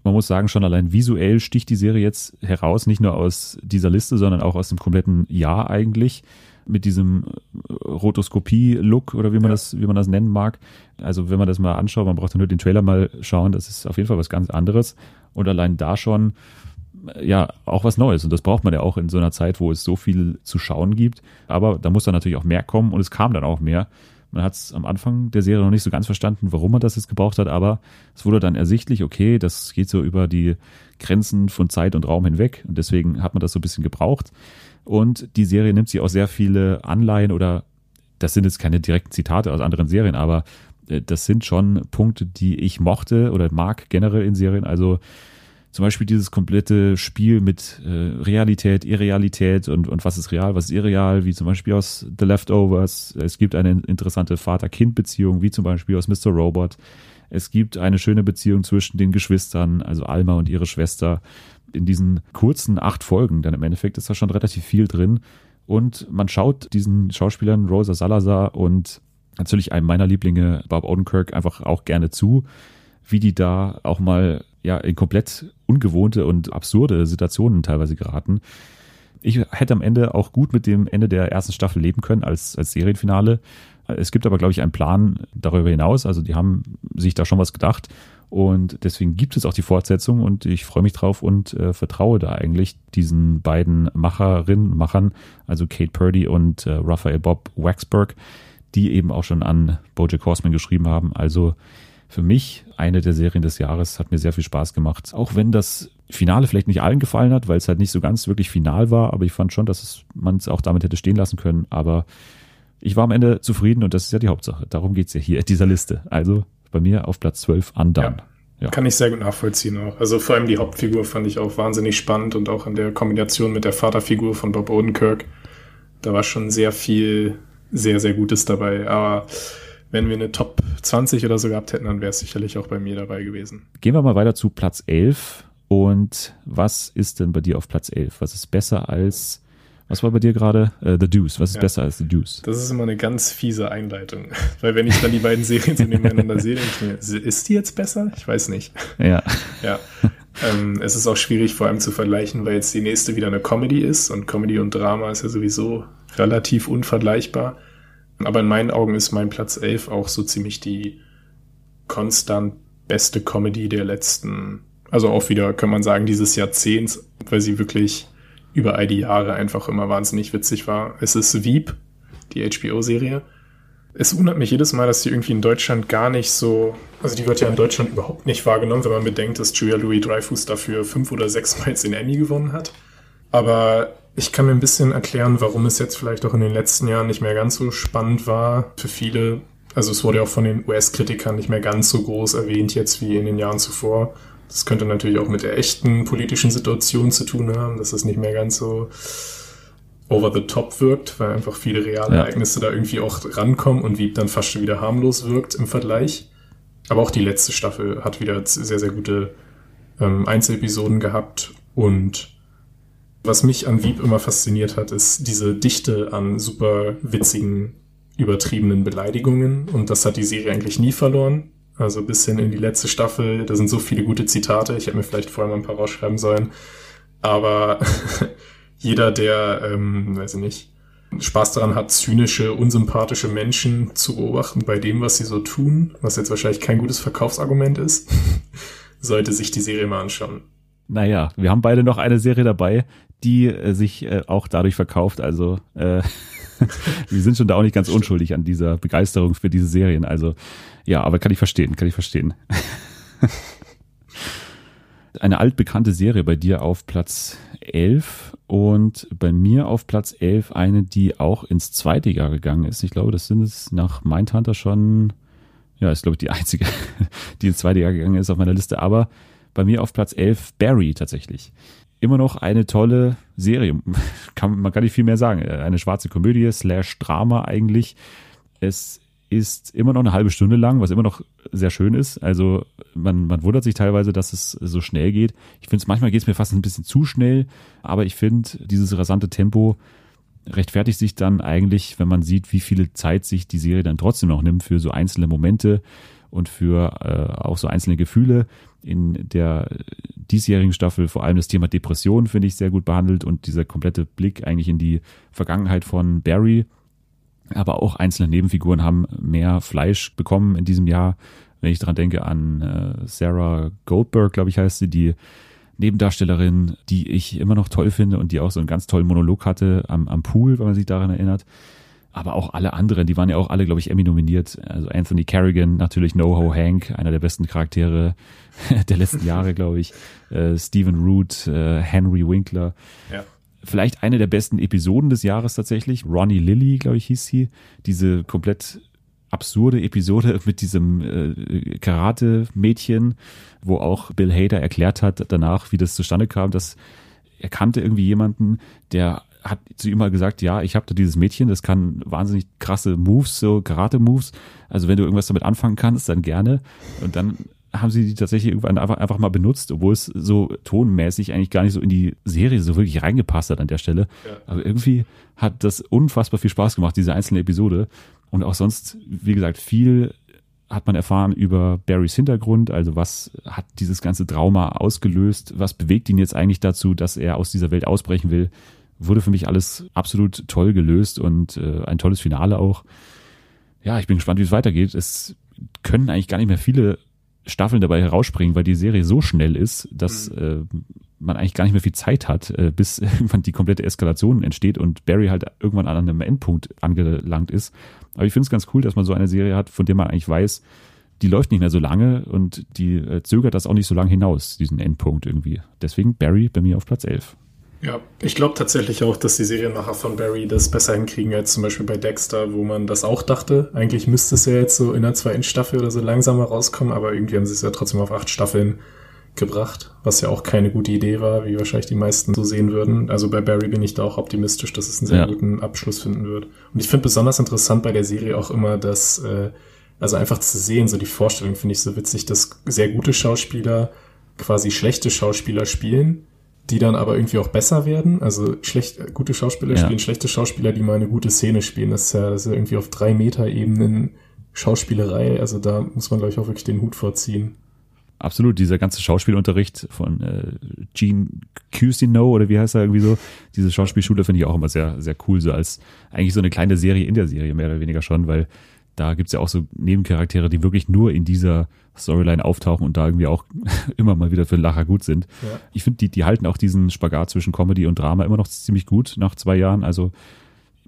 Man muss sagen, schon allein visuell sticht die Serie jetzt heraus, nicht nur aus dieser Liste, sondern auch aus dem kompletten Jahr eigentlich mit diesem Rotoskopie-Look oder wie man ja. das, wie man das nennen mag. Also wenn man das mal anschaut, man braucht nur den Trailer mal schauen, das ist auf jeden Fall was ganz anderes. Und allein da schon ja auch was Neues. Und das braucht man ja auch in so einer Zeit, wo es so viel zu schauen gibt. Aber da muss dann natürlich auch mehr kommen und es kam dann auch mehr. Man hat es am Anfang der Serie noch nicht so ganz verstanden, warum man das jetzt gebraucht hat, aber es wurde dann ersichtlich, okay, das geht so über die Grenzen von Zeit und Raum hinweg und deswegen hat man das so ein bisschen gebraucht. Und die Serie nimmt sich auch sehr viele Anleihen oder das sind jetzt keine direkten Zitate aus anderen Serien, aber äh, das sind schon Punkte, die ich mochte oder mag generell in Serien. Also zum Beispiel dieses komplette Spiel mit äh, Realität, Irrealität und, und was ist real, was ist irreal, wie zum Beispiel aus The Leftovers. Es gibt eine interessante Vater-Kind-Beziehung, wie zum Beispiel aus Mr. Robot. Es gibt eine schöne Beziehung zwischen den Geschwistern, also Alma und ihre Schwester. In diesen kurzen acht Folgen, dann im Endeffekt ist da schon relativ viel drin. Und man schaut diesen Schauspielern Rosa Salazar und natürlich einem meiner Lieblinge, Bob Odenkirk, einfach auch gerne zu, wie die da auch mal ja in komplett ungewohnte und absurde Situationen teilweise geraten. Ich hätte am Ende auch gut mit dem Ende der ersten Staffel leben können als, als Serienfinale. Es gibt aber, glaube ich, einen Plan darüber hinaus. Also die haben sich da schon was gedacht. Und deswegen gibt es auch die Fortsetzung und ich freue mich drauf und äh, vertraue da eigentlich diesen beiden Macherinnen, Machern, also Kate Purdy und äh, Raphael Bob Waxberg, die eben auch schon an Bojack Horseman geschrieben haben. Also für mich eine der Serien des Jahres, hat mir sehr viel Spaß gemacht. Auch wenn das Finale vielleicht nicht allen gefallen hat, weil es halt nicht so ganz wirklich final war, aber ich fand schon, dass man es auch damit hätte stehen lassen können. Aber ich war am Ende zufrieden und das ist ja die Hauptsache. Darum geht es ja hier in dieser Liste. Also bei mir auf Platz 12 Undone. Ja. Ja. Kann ich sehr gut nachvollziehen auch. Also vor allem die Hauptfigur fand ich auch wahnsinnig spannend und auch in der Kombination mit der Vaterfigur von Bob Odenkirk. Da war schon sehr viel, sehr, sehr Gutes dabei. Aber wenn wir eine Top 20 oder so gehabt hätten, dann wäre es sicherlich auch bei mir dabei gewesen. Gehen wir mal weiter zu Platz 11. Und was ist denn bei dir auf Platz 11? Was ist besser als, was war bei dir gerade? Uh, The Deuce. Was ist ja, besser als The Deuce? Das ist immer eine ganz fiese Einleitung. Weil wenn ich dann die beiden Serien so nebeneinander sehe, denke ich mir, ist die jetzt besser? Ich weiß nicht. Ja. Ja. Ähm, es ist auch schwierig vor allem zu vergleichen, weil jetzt die nächste wieder eine Comedy ist und Comedy und Drama ist ja sowieso relativ unvergleichbar. Aber in meinen Augen ist mein Platz 11 auch so ziemlich die konstant beste Comedy der letzten, also auch wieder, kann man sagen, dieses Jahrzehnts, weil sie wirklich über all die Jahre einfach immer wahnsinnig witzig war. Es ist Wieb, die HBO-Serie. Es wundert mich jedes Mal, dass die irgendwie in Deutschland gar nicht so, also die wird ja in Deutschland überhaupt nicht wahrgenommen, wenn man bedenkt, dass Julia Louis Dreyfus dafür fünf oder sechs Mal den Emmy gewonnen hat. Aber ich kann mir ein bisschen erklären, warum es jetzt vielleicht auch in den letzten Jahren nicht mehr ganz so spannend war für viele. Also es wurde auch von den US-Kritikern nicht mehr ganz so groß erwähnt jetzt wie in den Jahren zuvor. Das könnte natürlich auch mit der echten politischen Situation zu tun haben, dass es nicht mehr ganz so over the top wirkt, weil einfach viele reale ja. Ereignisse da irgendwie auch rankommen und wie dann fast schon wieder harmlos wirkt im Vergleich. Aber auch die letzte Staffel hat wieder sehr, sehr gute ähm, Einzelepisoden gehabt und was mich an Wieb immer fasziniert hat, ist diese Dichte an super witzigen, übertriebenen Beleidigungen. Und das hat die Serie eigentlich nie verloren. Also bis hin in die letzte Staffel, da sind so viele gute Zitate. Ich hätte mir vielleicht vorher mal ein paar rausschreiben sollen. Aber jeder, der, ähm, weiß ich nicht, Spaß daran hat, zynische, unsympathische Menschen zu beobachten bei dem, was sie so tun, was jetzt wahrscheinlich kein gutes Verkaufsargument ist, sollte sich die Serie mal anschauen. Naja, wir haben beide noch eine Serie dabei, die äh, sich äh, auch dadurch verkauft. Also äh, wir sind schon da auch nicht ganz unschuldig an dieser Begeisterung für diese Serien. Also ja, aber kann ich verstehen, kann ich verstehen. Eine altbekannte Serie bei dir auf Platz 11 und bei mir auf Platz 11 eine, die auch ins zweite Jahr gegangen ist. Ich glaube, das sind es nach Mindhunter schon, ja, ist glaube ich die einzige, die ins zweite Jahr gegangen ist auf meiner Liste. Aber bei mir auf Platz 11 Barry tatsächlich immer noch eine tolle Serie. Kann, man kann nicht viel mehr sagen. Eine schwarze Komödie slash Drama eigentlich. Es ist immer noch eine halbe Stunde lang, was immer noch sehr schön ist. Also man, man wundert sich teilweise, dass es so schnell geht. Ich finde es manchmal geht es mir fast ein bisschen zu schnell, aber ich finde dieses rasante Tempo rechtfertigt sich dann eigentlich, wenn man sieht, wie viele Zeit sich die Serie dann trotzdem noch nimmt für so einzelne Momente und für äh, auch so einzelne Gefühle. In der diesjährigen Staffel vor allem das Thema Depression finde ich sehr gut behandelt und dieser komplette Blick eigentlich in die Vergangenheit von Barry. Aber auch einzelne Nebenfiguren haben mehr Fleisch bekommen in diesem Jahr. Wenn ich daran denke an äh, Sarah Goldberg, glaube ich, heißt sie, die Nebendarstellerin, die ich immer noch toll finde und die auch so einen ganz tollen Monolog hatte am, am Pool, wenn man sich daran erinnert aber auch alle anderen, die waren ja auch alle, glaube ich, Emmy nominiert. Also Anthony Carrigan, natürlich NoHo Hank, einer der besten Charaktere der letzten Jahre, glaube ich. Äh, Stephen Root, äh, Henry Winkler. Ja. Vielleicht eine der besten Episoden des Jahres tatsächlich. Ronnie Lilly, glaube ich, hieß sie. Diese komplett absurde Episode mit diesem äh, Karate-Mädchen, wo auch Bill Hader erklärt hat danach, wie das zustande kam, dass er kannte irgendwie jemanden, der hat zu ihm mal gesagt, ja, ich habe da dieses Mädchen, das kann wahnsinnig krasse Moves, so Karate-Moves. Also wenn du irgendwas damit anfangen kannst, dann gerne. Und dann haben sie die tatsächlich irgendwann einfach, einfach mal benutzt, obwohl es so tonmäßig eigentlich gar nicht so in die Serie so wirklich reingepasst hat an der Stelle. Ja. Aber irgendwie hat das unfassbar viel Spaß gemacht, diese einzelne Episode. Und auch sonst, wie gesagt, viel hat man erfahren über Barrys Hintergrund, also was hat dieses ganze Trauma ausgelöst, was bewegt ihn jetzt eigentlich dazu, dass er aus dieser Welt ausbrechen will. Wurde für mich alles absolut toll gelöst und äh, ein tolles Finale auch. Ja, ich bin gespannt, wie es weitergeht. Es können eigentlich gar nicht mehr viele Staffeln dabei herausspringen, weil die Serie so schnell ist, dass mhm. äh, man eigentlich gar nicht mehr viel Zeit hat, äh, bis irgendwann die komplette Eskalation entsteht und Barry halt irgendwann an einem Endpunkt angelangt ist. Aber ich finde es ganz cool, dass man so eine Serie hat, von der man eigentlich weiß, die läuft nicht mehr so lange und die äh, zögert das auch nicht so lange hinaus, diesen Endpunkt irgendwie. Deswegen Barry bei mir auf Platz 11. Ja, ich glaube tatsächlich auch, dass die Serienmacher von Barry das besser hinkriegen als zum Beispiel bei Dexter, wo man das auch dachte. Eigentlich müsste es ja jetzt so in der zweiten Staffel oder so langsamer rauskommen, aber irgendwie haben sie es ja trotzdem auf acht Staffeln gebracht, was ja auch keine gute Idee war, wie wahrscheinlich die meisten so sehen würden. Also bei Barry bin ich da auch optimistisch, dass es einen sehr ja. guten Abschluss finden wird. Und ich finde besonders interessant bei der Serie auch immer, dass, äh, also einfach zu sehen, so die Vorstellung finde ich so witzig, dass sehr gute Schauspieler quasi schlechte Schauspieler spielen die dann aber irgendwie auch besser werden. Also schlecht, gute Schauspieler ja. spielen schlechte Schauspieler, die mal eine gute Szene spielen. Das ist ja, das ist ja irgendwie auf drei Meter Ebenen Schauspielerei. Also da muss man, glaube ich, auch wirklich den Hut vorziehen. Absolut, dieser ganze Schauspielunterricht von äh, Gene Cusino oder wie heißt er irgendwie so, diese Schauspielschule finde ich auch immer sehr, sehr cool, so als eigentlich so eine kleine Serie in der Serie, mehr oder weniger schon, weil da gibt's ja auch so Nebencharaktere, die wirklich nur in dieser Storyline auftauchen und da irgendwie auch immer mal wieder für Lacher gut sind. Ja. Ich finde, die, die halten auch diesen Spagat zwischen Comedy und Drama immer noch ziemlich gut nach zwei Jahren. Also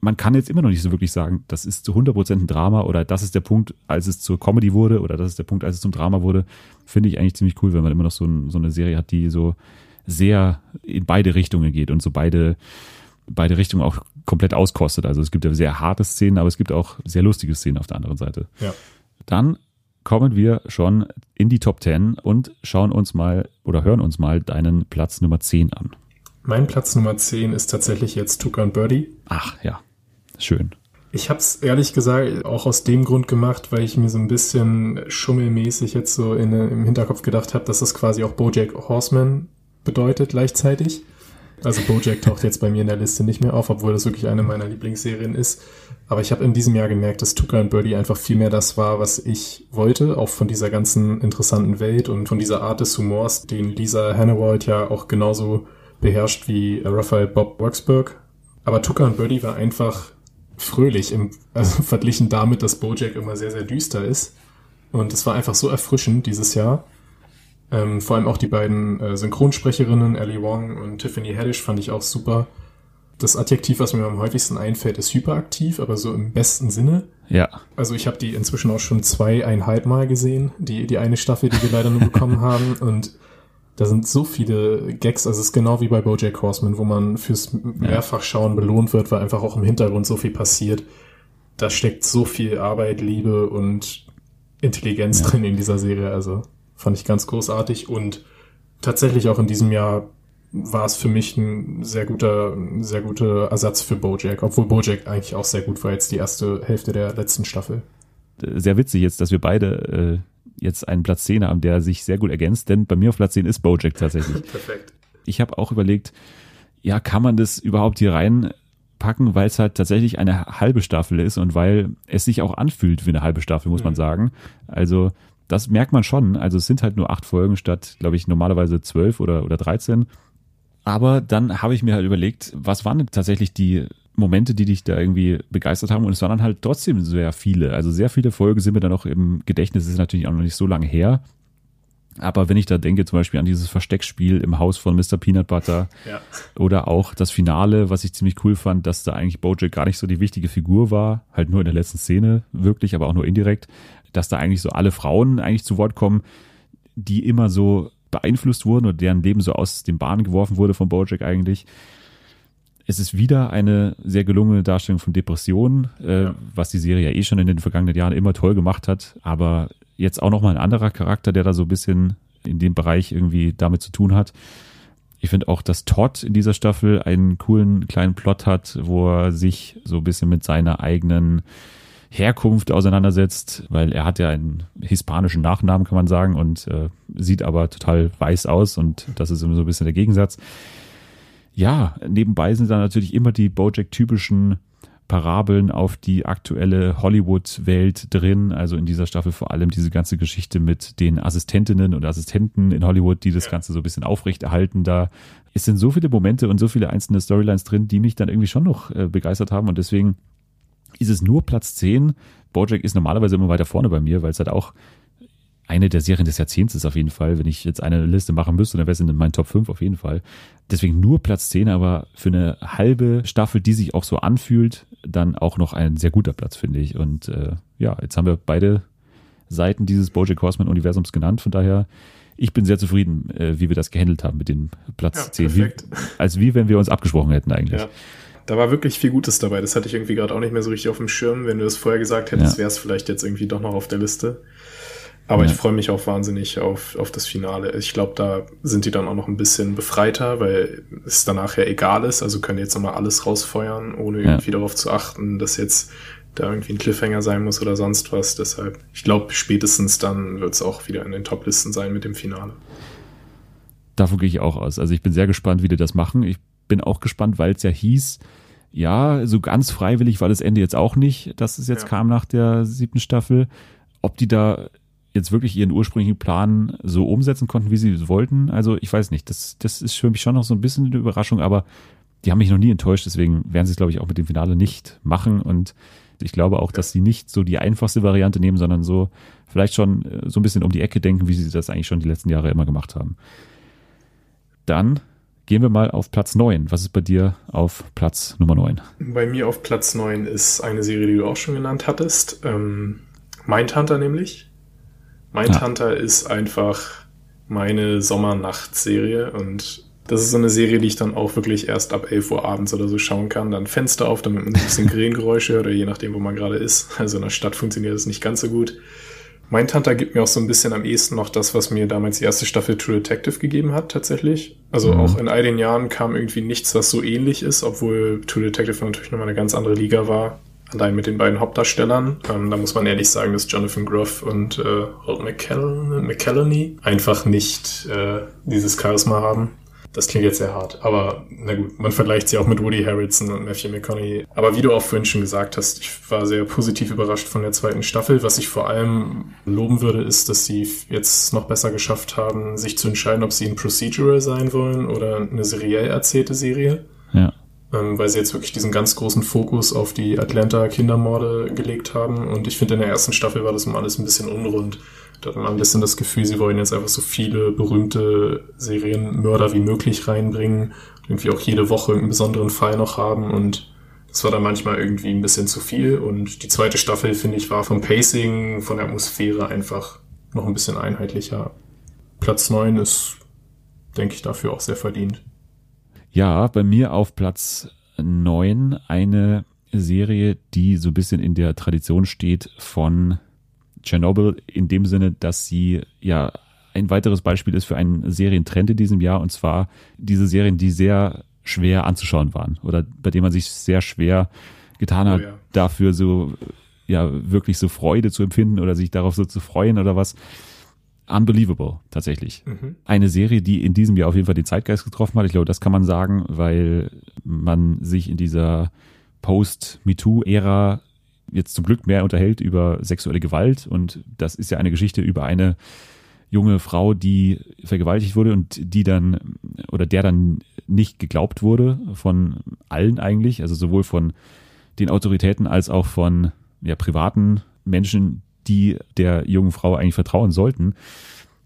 man kann jetzt immer noch nicht so wirklich sagen, das ist zu 100% ein Drama oder das ist der Punkt, als es zur Comedy wurde oder das ist der Punkt, als es zum Drama wurde. Finde ich eigentlich ziemlich cool, wenn man immer noch so, ein, so eine Serie hat, die so sehr in beide Richtungen geht und so beide beide Richtungen auch komplett auskostet. Also es gibt ja sehr harte Szenen, aber es gibt auch sehr lustige Szenen auf der anderen Seite. Ja. Dann kommen wir schon in die Top 10 und schauen uns mal oder hören uns mal deinen Platz Nummer 10 an. Mein Platz Nummer 10 ist tatsächlich jetzt Tuka und Birdie. Ach ja, schön. Ich habe es ehrlich gesagt auch aus dem Grund gemacht, weil ich mir so ein bisschen schummelmäßig jetzt so in, im Hinterkopf gedacht habe, dass das quasi auch Bojack Horseman bedeutet gleichzeitig. Also Bojack taucht jetzt bei mir in der Liste nicht mehr auf, obwohl das wirklich eine meiner Lieblingsserien ist. Aber ich habe in diesem Jahr gemerkt, dass Tucker und Birdie einfach viel mehr das war, was ich wollte, auch von dieser ganzen interessanten Welt und von dieser Art des Humors, den Lisa Hannawald ja auch genauso beherrscht wie Raphael Bob Worksburg. Aber Tucker und Birdie war einfach fröhlich, im, also verglichen damit, dass Bojack immer sehr, sehr düster ist. Und es war einfach so erfrischend dieses Jahr. Ähm, vor allem auch die beiden äh, Synchronsprecherinnen, Ellie Wong und Tiffany Haddish, fand ich auch super. Das Adjektiv, was mir am häufigsten einfällt, ist hyperaktiv, aber so im besten Sinne. Ja. Also ich habe die inzwischen auch schon zweieinhalb Mal gesehen, die, die eine Staffel, die wir leider nur bekommen haben. Und da sind so viele Gags, also es ist genau wie bei Bojack Horseman, wo man fürs Mehrfachschauen belohnt wird, weil einfach auch im Hintergrund so viel passiert. Da steckt so viel Arbeit, Liebe und Intelligenz ja. drin in dieser Serie. Also Fand ich ganz großartig und tatsächlich auch in diesem Jahr war es für mich ein sehr guter, sehr guter Ersatz für Bojack, obwohl Bojack eigentlich auch sehr gut war jetzt die erste Hälfte der letzten Staffel. Sehr witzig jetzt, dass wir beide äh, jetzt einen Platz 10 haben, der sich sehr gut ergänzt, denn bei mir auf Platz 10 ist Bojack tatsächlich. Perfekt. Ich habe auch überlegt, ja, kann man das überhaupt hier reinpacken, weil es halt tatsächlich eine halbe Staffel ist und weil es sich auch anfühlt wie eine halbe Staffel, muss mhm. man sagen. Also das merkt man schon. Also es sind halt nur acht Folgen statt, glaube ich, normalerweise zwölf oder, oder dreizehn. Aber dann habe ich mir halt überlegt, was waren denn tatsächlich die Momente, die dich da irgendwie begeistert haben? Und es waren dann halt trotzdem sehr viele. Also sehr viele Folgen sind mir dann auch im Gedächtnis. Das ist natürlich auch noch nicht so lange her. Aber wenn ich da denke, zum Beispiel an dieses Versteckspiel im Haus von Mr. Peanut Butter ja. oder auch das Finale, was ich ziemlich cool fand, dass da eigentlich Bojack gar nicht so die wichtige Figur war, halt nur in der letzten Szene wirklich, aber auch nur indirekt dass da eigentlich so alle Frauen eigentlich zu Wort kommen, die immer so beeinflusst wurden oder deren Leben so aus den Bahnen geworfen wurde von Bojack eigentlich. Es ist wieder eine sehr gelungene Darstellung von Depressionen, äh, ja. was die Serie ja eh schon in den vergangenen Jahren immer toll gemacht hat. Aber jetzt auch nochmal ein anderer Charakter, der da so ein bisschen in dem Bereich irgendwie damit zu tun hat. Ich finde auch, dass Todd in dieser Staffel einen coolen kleinen Plot hat, wo er sich so ein bisschen mit seiner eigenen Herkunft auseinandersetzt, weil er hat ja einen hispanischen Nachnamen, kann man sagen, und äh, sieht aber total weiß aus und das ist immer so ein bisschen der Gegensatz. Ja, nebenbei sind da natürlich immer die Bojack-typischen Parabeln auf die aktuelle Hollywood-Welt drin. Also in dieser Staffel vor allem diese ganze Geschichte mit den Assistentinnen und Assistenten in Hollywood, die das Ganze so ein bisschen aufrechterhalten. Da es sind so viele Momente und so viele einzelne Storylines drin, die mich dann irgendwie schon noch äh, begeistert haben. Und deswegen ist es nur Platz 10. Bojack ist normalerweise immer weiter vorne bei mir, weil es halt auch eine der Serien des Jahrzehnts ist auf jeden Fall. Wenn ich jetzt eine Liste machen müsste, dann wäre es in meinen Top 5 auf jeden Fall. Deswegen nur Platz 10, aber für eine halbe Staffel, die sich auch so anfühlt, dann auch noch ein sehr guter Platz, finde ich. Und äh, ja, jetzt haben wir beide Seiten dieses Bojack Horseman-Universums genannt. Von daher, ich bin sehr zufrieden, äh, wie wir das gehandelt haben mit dem Platz ja, 10. Wie, als wie, wenn wir uns abgesprochen hätten eigentlich. Ja. Da war wirklich viel Gutes dabei. Das hatte ich irgendwie gerade auch nicht mehr so richtig auf dem Schirm. Wenn du das vorher gesagt hättest, ja. wäre es vielleicht jetzt irgendwie doch noch auf der Liste. Aber ja. ich freue mich auch wahnsinnig auf, auf das Finale. Ich glaube, da sind die dann auch noch ein bisschen befreiter, weil es danach ja egal ist. Also können jetzt nochmal alles rausfeuern, ohne ja. irgendwie darauf zu achten, dass jetzt da irgendwie ein Cliffhanger sein muss oder sonst was. Deshalb, ich glaube, spätestens dann wird es auch wieder in den Top-Listen sein mit dem Finale. Davon gehe ich auch aus. Also ich bin sehr gespannt, wie die das machen. Ich bin auch gespannt, weil es ja hieß, ja, so ganz freiwillig war das Ende jetzt auch nicht, dass es jetzt ja. kam nach der siebten Staffel. Ob die da jetzt wirklich ihren ursprünglichen Plan so umsetzen konnten, wie sie wollten. Also ich weiß nicht, das, das ist für mich schon noch so ein bisschen eine Überraschung, aber die haben mich noch nie enttäuscht, deswegen werden sie es, glaube ich, auch mit dem Finale nicht machen. Und ich glaube auch, dass sie nicht so die einfachste Variante nehmen, sondern so vielleicht schon äh, so ein bisschen um die Ecke denken, wie sie das eigentlich schon die letzten Jahre immer gemacht haben. Dann gehen wir mal auf Platz 9. Was ist bei dir auf Platz Nummer 9? Bei mir auf Platz 9 ist eine Serie, die du auch schon genannt hattest. Ähm, Mindhunter nämlich. Mindhunter ja. ist einfach meine Sommernachtserie und das ist so eine Serie, die ich dann auch wirklich erst ab 11 Uhr abends oder so schauen kann. Dann Fenster auf, damit man ein bisschen Krähengeräusche hört oder je nachdem, wo man gerade ist. Also in der Stadt funktioniert das nicht ganz so gut. Mindhunter gibt mir auch so ein bisschen am ehesten noch das, was mir damals die erste Staffel True Detective gegeben hat, tatsächlich. Also mhm. auch in all den Jahren kam irgendwie nichts, was so ähnlich ist, obwohl True Detective natürlich nochmal eine ganz andere Liga war allein mit den beiden Hauptdarstellern. Ähm, da muss man ehrlich sagen, dass Jonathan Groff und äh, Holt McCallany einfach nicht äh, dieses Charisma haben. Das klingt jetzt sehr hart, aber na gut, man vergleicht sie auch mit Woody Harrelson und Matthew McConaughey. Aber wie du auch vorhin schon gesagt hast, ich war sehr positiv überrascht von der zweiten Staffel. Was ich vor allem loben würde, ist, dass sie jetzt noch besser geschafft haben, sich zu entscheiden, ob sie ein Procedural sein wollen oder eine seriell erzählte Serie. Ja ähm, weil sie jetzt wirklich diesen ganz großen Fokus auf die Atlanta-Kindermorde gelegt haben. Und ich finde, in der ersten Staffel war das immer alles ein bisschen unrund. Da hat man ein bisschen das Gefühl, sie wollen jetzt einfach so viele berühmte Serienmörder wie möglich reinbringen. Irgendwie auch jede Woche irgendeinen besonderen Fall noch haben. Und das war dann manchmal irgendwie ein bisschen zu viel. Und die zweite Staffel, finde ich, war vom Pacing, von der Atmosphäre einfach noch ein bisschen einheitlicher. Platz 9 ist, denke ich, dafür auch sehr verdient. Ja, bei mir auf Platz neun eine Serie, die so ein bisschen in der Tradition steht von Chernobyl, in dem Sinne, dass sie ja ein weiteres Beispiel ist für einen Serientrend in diesem Jahr, und zwar diese Serien, die sehr schwer anzuschauen waren oder bei denen man sich sehr schwer getan hat, oh ja. dafür so ja wirklich so Freude zu empfinden oder sich darauf so zu freuen oder was. Unbelievable, tatsächlich. Mhm. Eine Serie, die in diesem Jahr auf jeden Fall den Zeitgeist getroffen hat. Ich glaube, das kann man sagen, weil man sich in dieser Post-MeToo-Ära jetzt zum Glück mehr unterhält über sexuelle Gewalt. Und das ist ja eine Geschichte über eine junge Frau, die vergewaltigt wurde und die dann oder der dann nicht geglaubt wurde von allen eigentlich, also sowohl von den Autoritäten als auch von ja, privaten Menschen, die der jungen Frau eigentlich vertrauen sollten.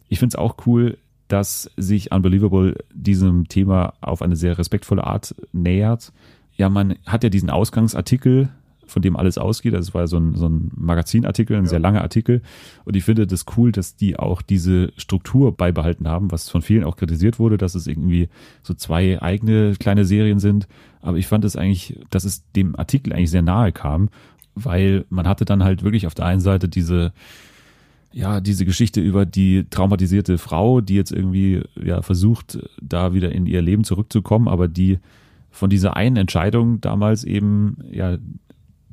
Ich finde es auch cool, dass sich Unbelievable diesem Thema auf eine sehr respektvolle Art nähert. Ja, man hat ja diesen Ausgangsartikel von dem alles ausgeht. Das war so ein, so ein Magazinartikel, ein ja. sehr langer Artikel. Und ich finde das cool, dass die auch diese Struktur beibehalten haben, was von vielen auch kritisiert wurde, dass es irgendwie so zwei eigene kleine Serien sind. Aber ich fand es eigentlich, dass es dem Artikel eigentlich sehr nahe kam, weil man hatte dann halt wirklich auf der einen Seite diese ja, diese Geschichte über die traumatisierte Frau, die jetzt irgendwie ja versucht, da wieder in ihr Leben zurückzukommen, aber die von dieser einen Entscheidung damals eben ja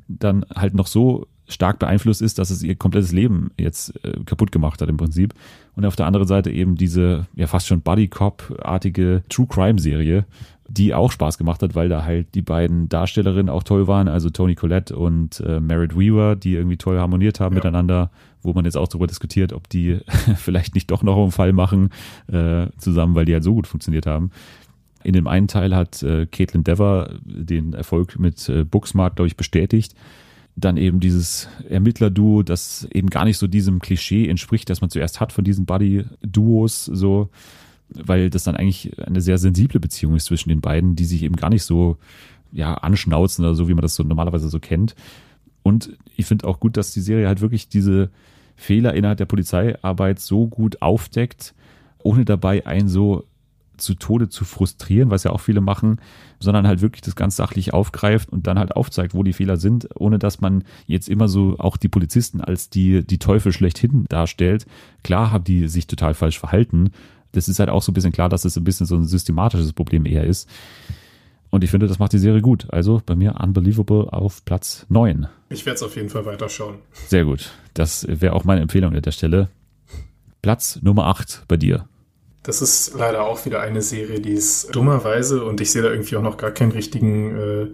dann halt noch so stark beeinflusst ist, dass es ihr komplettes Leben jetzt äh, kaputt gemacht hat im Prinzip. Und auf der anderen Seite eben diese ja fast schon Buddy Cop-artige True Crime Serie, die auch Spaß gemacht hat, weil da halt die beiden Darstellerinnen auch toll waren, also Tony Collette und äh, Merritt Weaver, die irgendwie toll harmoniert haben ja. miteinander, wo man jetzt auch darüber diskutiert, ob die vielleicht nicht doch noch einen Fall machen äh, zusammen, weil die halt so gut funktioniert haben. In dem einen Teil hat äh, Caitlin Dever den Erfolg mit äh, Booksmart, glaube ich, bestätigt. Dann eben dieses Ermittler-Duo, das eben gar nicht so diesem Klischee entspricht, das man zuerst hat von diesen Buddy-Duos, so, weil das dann eigentlich eine sehr sensible Beziehung ist zwischen den beiden, die sich eben gar nicht so ja, anschnauzen oder so, wie man das so normalerweise so kennt. Und ich finde auch gut, dass die Serie halt wirklich diese Fehler innerhalb der Polizeiarbeit so gut aufdeckt, ohne dabei einen so zu Tode zu frustrieren, was ja auch viele machen, sondern halt wirklich das ganz sachlich aufgreift und dann halt aufzeigt, wo die Fehler sind, ohne dass man jetzt immer so auch die Polizisten als die, die Teufel schlechthin darstellt. Klar haben die sich total falsch verhalten. Das ist halt auch so ein bisschen klar, dass es ein bisschen so ein systematisches Problem eher ist. Und ich finde, das macht die Serie gut. Also bei mir Unbelievable auf Platz 9. Ich werde es auf jeden Fall weiterschauen. Sehr gut. Das wäre auch meine Empfehlung an der Stelle. Platz Nummer 8 bei dir. Das ist leider auch wieder eine Serie, die ist dummerweise, und ich sehe da irgendwie auch noch gar keinen richtigen, äh,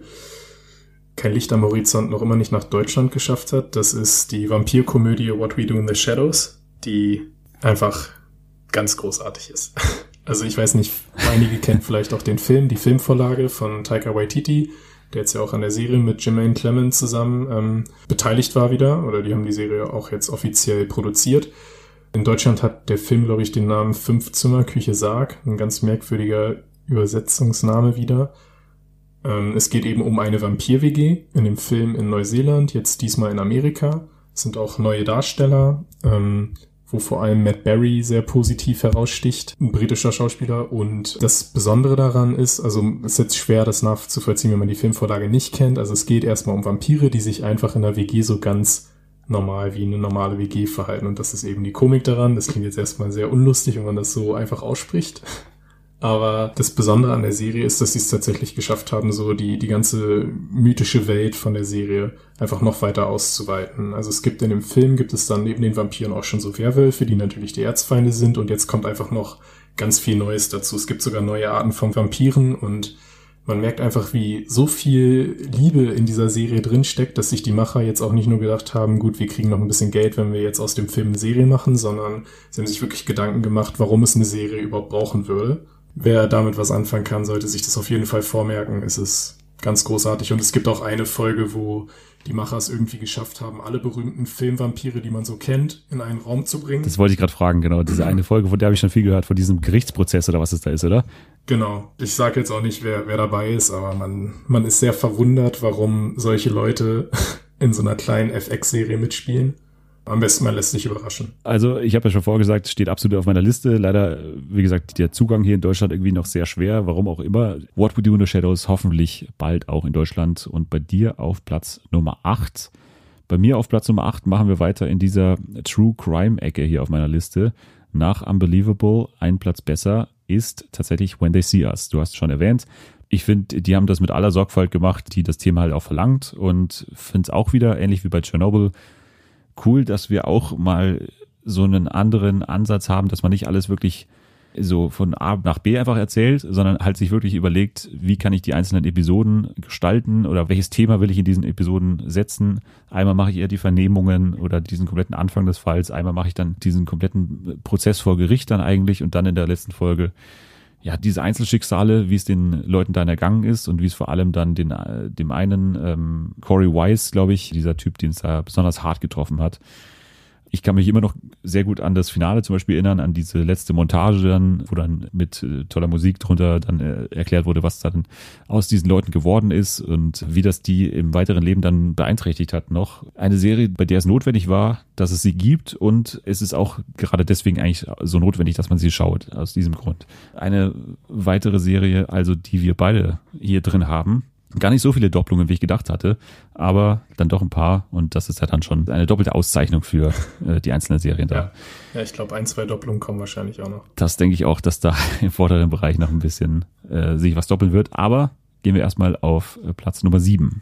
kein Licht am Horizont, noch immer nicht nach Deutschland geschafft hat. Das ist die Vampirkomödie What We Do in the Shadows, die einfach ganz großartig ist. Also ich weiß nicht, einige kennen vielleicht auch den Film, die Filmvorlage von Taika Waititi, der jetzt ja auch an der Serie mit Jermaine Clement zusammen ähm, beteiligt war wieder, oder die haben die Serie auch jetzt offiziell produziert. In Deutschland hat der Film, glaube ich, den Namen Fünf Zimmer Küche Sarg. Ein ganz merkwürdiger Übersetzungsname wieder. Ähm, es geht eben um eine Vampir-WG in dem Film in Neuseeland, jetzt diesmal in Amerika. Es sind auch neue Darsteller, ähm, wo vor allem Matt Berry sehr positiv heraussticht, ein britischer Schauspieler. Und das Besondere daran ist, also es ist jetzt schwer, das nachzuvollziehen, wenn man die Filmvorlage nicht kennt. Also es geht erstmal um Vampire, die sich einfach in der WG so ganz normal wie eine normale WG verhalten. Und das ist eben die Komik daran. Das klingt jetzt erstmal sehr unlustig, wenn man das so einfach ausspricht. Aber das Besondere an der Serie ist, dass sie es tatsächlich geschafft haben, so die, die ganze mythische Welt von der Serie einfach noch weiter auszuweiten. Also es gibt in dem Film, gibt es dann neben den Vampiren auch schon so Werwölfe, die natürlich die Erzfeinde sind. Und jetzt kommt einfach noch ganz viel Neues dazu. Es gibt sogar neue Arten von Vampiren und man merkt einfach, wie so viel Liebe in dieser Serie drinsteckt, dass sich die Macher jetzt auch nicht nur gedacht haben, gut, wir kriegen noch ein bisschen Geld, wenn wir jetzt aus dem Film eine Serie machen, sondern sie haben sich wirklich Gedanken gemacht, warum es eine Serie überhaupt brauchen würde. Wer damit was anfangen kann, sollte sich das auf jeden Fall vormerken. Es ist ganz großartig und es gibt auch eine Folge, wo die Macher es irgendwie geschafft haben, alle berühmten Filmvampire, die man so kennt, in einen Raum zu bringen. Das wollte ich gerade fragen, genau. Diese eine Folge, von der habe ich schon viel gehört, von diesem Gerichtsprozess oder was es da ist, oder? Genau. Ich sage jetzt auch nicht, wer, wer dabei ist, aber man, man ist sehr verwundert, warum solche Leute in so einer kleinen FX-Serie mitspielen. Am besten man lässt sich überraschen. Also ich habe ja schon vorgesagt, steht absolut auf meiner Liste. Leider, wie gesagt, der Zugang hier in Deutschland irgendwie noch sehr schwer. Warum auch immer. What We Do in the Shadows hoffentlich bald auch in Deutschland. Und bei dir auf Platz Nummer 8. Bei mir auf Platz Nummer 8 machen wir weiter in dieser True Crime Ecke hier auf meiner Liste. Nach Unbelievable, ein Platz besser, ist tatsächlich When They See Us. Du hast schon erwähnt. Ich finde, die haben das mit aller Sorgfalt gemacht, die das Thema halt auch verlangt und finde es auch wieder, ähnlich wie bei Chernobyl, cool, dass wir auch mal so einen anderen Ansatz haben, dass man nicht alles wirklich so von A nach B einfach erzählt, sondern halt sich wirklich überlegt, wie kann ich die einzelnen Episoden gestalten oder welches Thema will ich in diesen Episoden setzen. Einmal mache ich eher die Vernehmungen oder diesen kompletten Anfang des Falls, einmal mache ich dann diesen kompletten Prozess vor Gericht dann eigentlich und dann in der letzten Folge ja, diese Einzelschicksale, wie es den Leuten dann ergangen ist und wie es vor allem dann den, dem einen, ähm, Corey Weiss, glaube ich, dieser Typ, den es da besonders hart getroffen hat. Ich kann mich immer noch sehr gut an das Finale zum Beispiel erinnern, an diese letzte Montage dann, wo dann mit äh, toller Musik drunter dann äh, erklärt wurde, was dann aus diesen Leuten geworden ist und wie das die im weiteren Leben dann beeinträchtigt hat noch. Eine Serie, bei der es notwendig war, dass es sie gibt und es ist auch gerade deswegen eigentlich so notwendig, dass man sie schaut, aus diesem Grund. Eine weitere Serie, also die wir beide hier drin haben, gar nicht so viele Doppelungen, wie ich gedacht hatte, aber dann doch ein paar und das ist ja dann schon eine doppelte Auszeichnung für äh, die einzelnen Serien da. Ja, ja ich glaube, ein, zwei Doppelungen kommen wahrscheinlich auch noch. Das denke ich auch, dass da im vorderen Bereich noch ein bisschen äh, sich was doppeln wird, aber gehen wir erstmal auf äh, Platz Nummer sieben.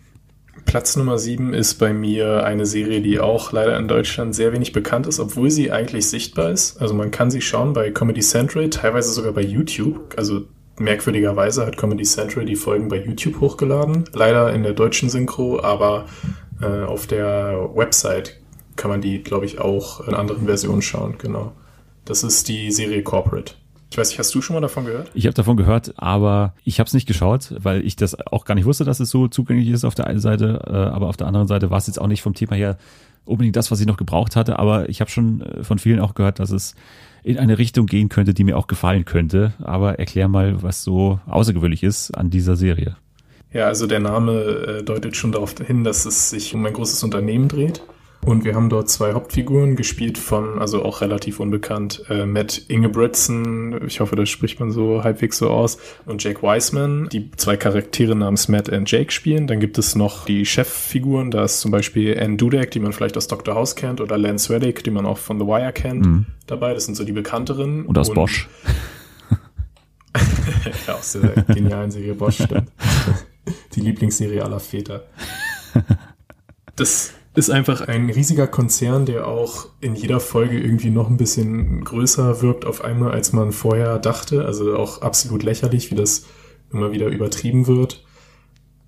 Platz Nummer sieben ist bei mir eine Serie, die auch leider in Deutschland sehr wenig bekannt ist, obwohl sie eigentlich sichtbar ist. Also man kann sie schauen bei Comedy Central, teilweise sogar bei YouTube. Also merkwürdigerweise hat Comedy Central die Folgen bei YouTube hochgeladen. Leider in der deutschen Synchro, aber äh, auf der Website kann man die, glaube ich, auch in anderen Versionen schauen. Genau. Das ist die Serie Corporate. Ich weiß nicht, hast du schon mal davon gehört? Ich habe davon gehört, aber ich habe es nicht geschaut, weil ich das auch gar nicht wusste, dass es so zugänglich ist auf der einen Seite, äh, aber auf der anderen Seite war es jetzt auch nicht vom Thema her unbedingt das, was ich noch gebraucht hatte, aber ich habe schon äh, von vielen auch gehört, dass es in eine Richtung gehen könnte, die mir auch gefallen könnte. Aber erklär mal, was so außergewöhnlich ist an dieser Serie. Ja, also der Name äh, deutet schon darauf hin, dass es sich um ein großes Unternehmen dreht. Und wir haben dort zwei Hauptfiguren gespielt von, also auch relativ unbekannt, äh, Matt Ingebretson, ich hoffe, das spricht man so halbwegs so aus, und Jake Wiseman, die zwei Charaktere namens Matt und Jake spielen. Dann gibt es noch die Cheffiguren, da ist zum Beispiel Anne Dudek, die man vielleicht aus Dr. House kennt, oder Lance Reddick, die man auch von The Wire kennt, mhm. dabei. Das sind so die bekannteren. Und aus und Bosch. ja, aus der genialen Serie Bosch, stimmt. die Lieblingsserie aller Väter. Das ist einfach ein riesiger Konzern, der auch in jeder Folge irgendwie noch ein bisschen größer wirkt auf einmal, als man vorher dachte. Also auch absolut lächerlich, wie das immer wieder übertrieben wird.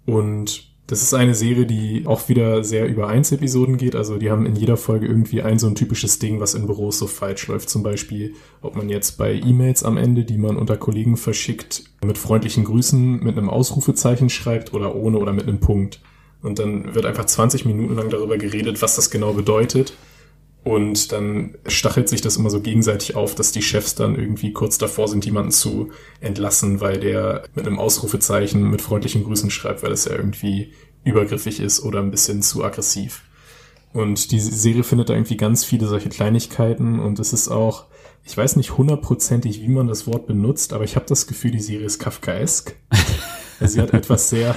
Und das ist eine Serie, die auch wieder sehr über Einzepisoden geht. Also die haben in jeder Folge irgendwie ein so ein typisches Ding, was in Büros so falsch läuft. Zum Beispiel, ob man jetzt bei E-Mails am Ende, die man unter Kollegen verschickt, mit freundlichen Grüßen mit einem Ausrufezeichen schreibt oder ohne oder mit einem Punkt. Und dann wird einfach 20 Minuten lang darüber geredet, was das genau bedeutet. Und dann stachelt sich das immer so gegenseitig auf, dass die Chefs dann irgendwie kurz davor sind, jemanden zu entlassen, weil der mit einem Ausrufezeichen mit freundlichen Grüßen schreibt, weil es ja irgendwie übergriffig ist oder ein bisschen zu aggressiv. Und die Serie findet da irgendwie ganz viele solche Kleinigkeiten und es ist auch, ich weiß nicht hundertprozentig, wie man das Wort benutzt, aber ich habe das Gefühl, die Serie ist kafkaesk. Sie hat etwas sehr,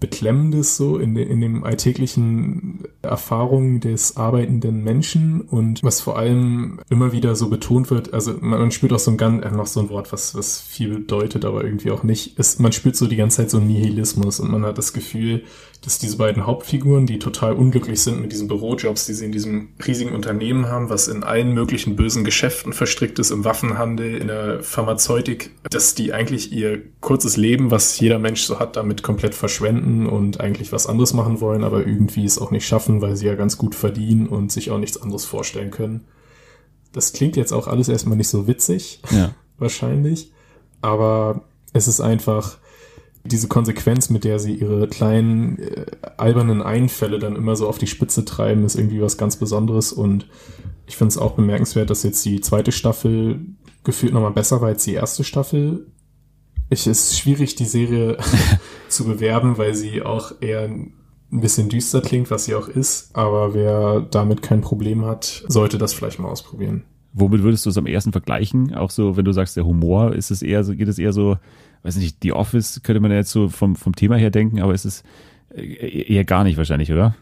Beklemmendes so in, de, in dem alltäglichen Erfahrungen des arbeitenden Menschen und was vor allem immer wieder so betont wird, also man, man spürt auch so ein ganz, äh, noch so ein Wort, was, was viel bedeutet, aber irgendwie auch nicht, ist, man spürt so die ganze Zeit so Nihilismus und man hat das Gefühl, dass diese beiden Hauptfiguren, die total unglücklich sind mit diesen Bürojobs, die sie in diesem riesigen Unternehmen haben, was in allen möglichen bösen Geschäften verstrickt ist, im Waffenhandel, in der Pharmazeutik, dass die eigentlich ihr kurzes Leben, was jeder Mensch so hat, damit komplett verschwenden und eigentlich was anderes machen wollen, aber irgendwie es auch nicht schaffen, weil sie ja ganz gut verdienen und sich auch nichts anderes vorstellen können. Das klingt jetzt auch alles erstmal nicht so witzig, ja. wahrscheinlich, aber es ist einfach, diese Konsequenz, mit der sie ihre kleinen äh, albernen Einfälle dann immer so auf die Spitze treiben, ist irgendwie was ganz Besonderes und ich finde es auch bemerkenswert, dass jetzt die zweite Staffel gefühlt nochmal besser war als die erste Staffel. Es ist schwierig, die Serie zu bewerben, weil sie auch eher ein bisschen düster klingt, was sie auch ist, aber wer damit kein Problem hat, sollte das vielleicht mal ausprobieren. Womit würdest du es am ersten vergleichen? Auch so, wenn du sagst, der Humor, ist es eher so, geht es eher so weiß nicht, The Office könnte man ja jetzt so vom, vom Thema her denken, aber es ist äh, eher gar nicht wahrscheinlich, oder?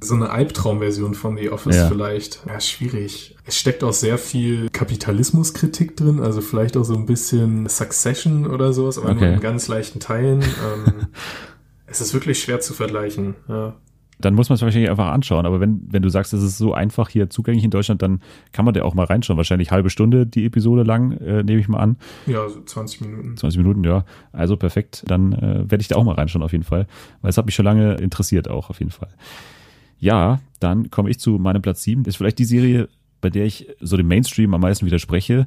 So eine Albtraumversion von The Office ja. vielleicht. Ja, schwierig. Es steckt auch sehr viel Kapitalismuskritik drin, also vielleicht auch so ein bisschen Succession oder sowas, aber okay. nur in ganz leichten Teilen. ähm, es ist wirklich schwer zu vergleichen, ja dann muss man es wahrscheinlich einfach anschauen. Aber wenn, wenn du sagst, es ist so einfach hier zugänglich in Deutschland, dann kann man da auch mal reinschauen. Wahrscheinlich halbe Stunde die Episode lang, äh, nehme ich mal an. Ja, so 20 Minuten. 20 Minuten, ja. Also perfekt. Dann äh, werde ich da auch mal reinschauen auf jeden Fall. Weil es hat mich schon lange interessiert auch auf jeden Fall. Ja, dann komme ich zu meinem Platz 7. Ist vielleicht die Serie, bei der ich so dem Mainstream am meisten widerspreche.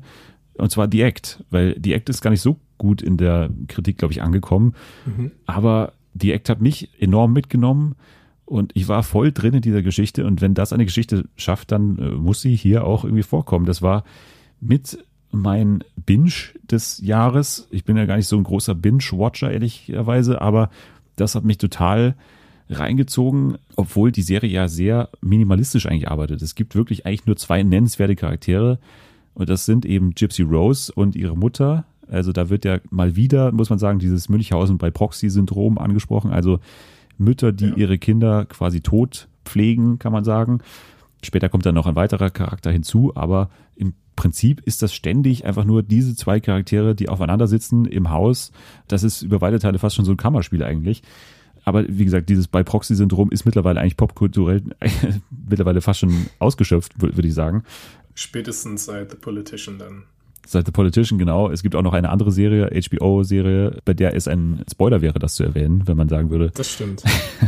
Und zwar The Act. Weil The Act ist gar nicht so gut in der Kritik, glaube ich, angekommen. Mhm. Aber The Act hat mich enorm mitgenommen Und ich war voll drin in dieser Geschichte. Und wenn das eine Geschichte schafft, dann äh, muss sie hier auch irgendwie vorkommen. Das war mit mein Binge des Jahres. Ich bin ja gar nicht so ein großer Binge-Watcher, ehrlicherweise, aber das hat mich total reingezogen, obwohl die Serie ja sehr minimalistisch eigentlich arbeitet. Es gibt wirklich eigentlich nur zwei nennenswerte Charaktere und das sind eben Gypsy Rose und ihre Mutter. Also da wird ja mal wieder, muss man sagen, dieses Münchhausen bei Proxy-Syndrom angesprochen. Also Mütter, die ja. ihre Kinder quasi tot pflegen, kann man sagen. Später kommt dann noch ein weiterer Charakter hinzu, aber im Prinzip ist das ständig einfach nur diese zwei Charaktere, die aufeinander sitzen im Haus. Das ist über weite Teile fast schon so ein Kammerspiel eigentlich. Aber wie gesagt, dieses bei Proxy-Syndrom ist mittlerweile eigentlich popkulturell mittlerweile fast schon ausgeschöpft, würde ich sagen. Spätestens seit The Politician dann. Seit The Politician, genau. Es gibt auch noch eine andere Serie, HBO-Serie, bei der es ein Spoiler wäre, das zu erwähnen, wenn man sagen würde. Das stimmt.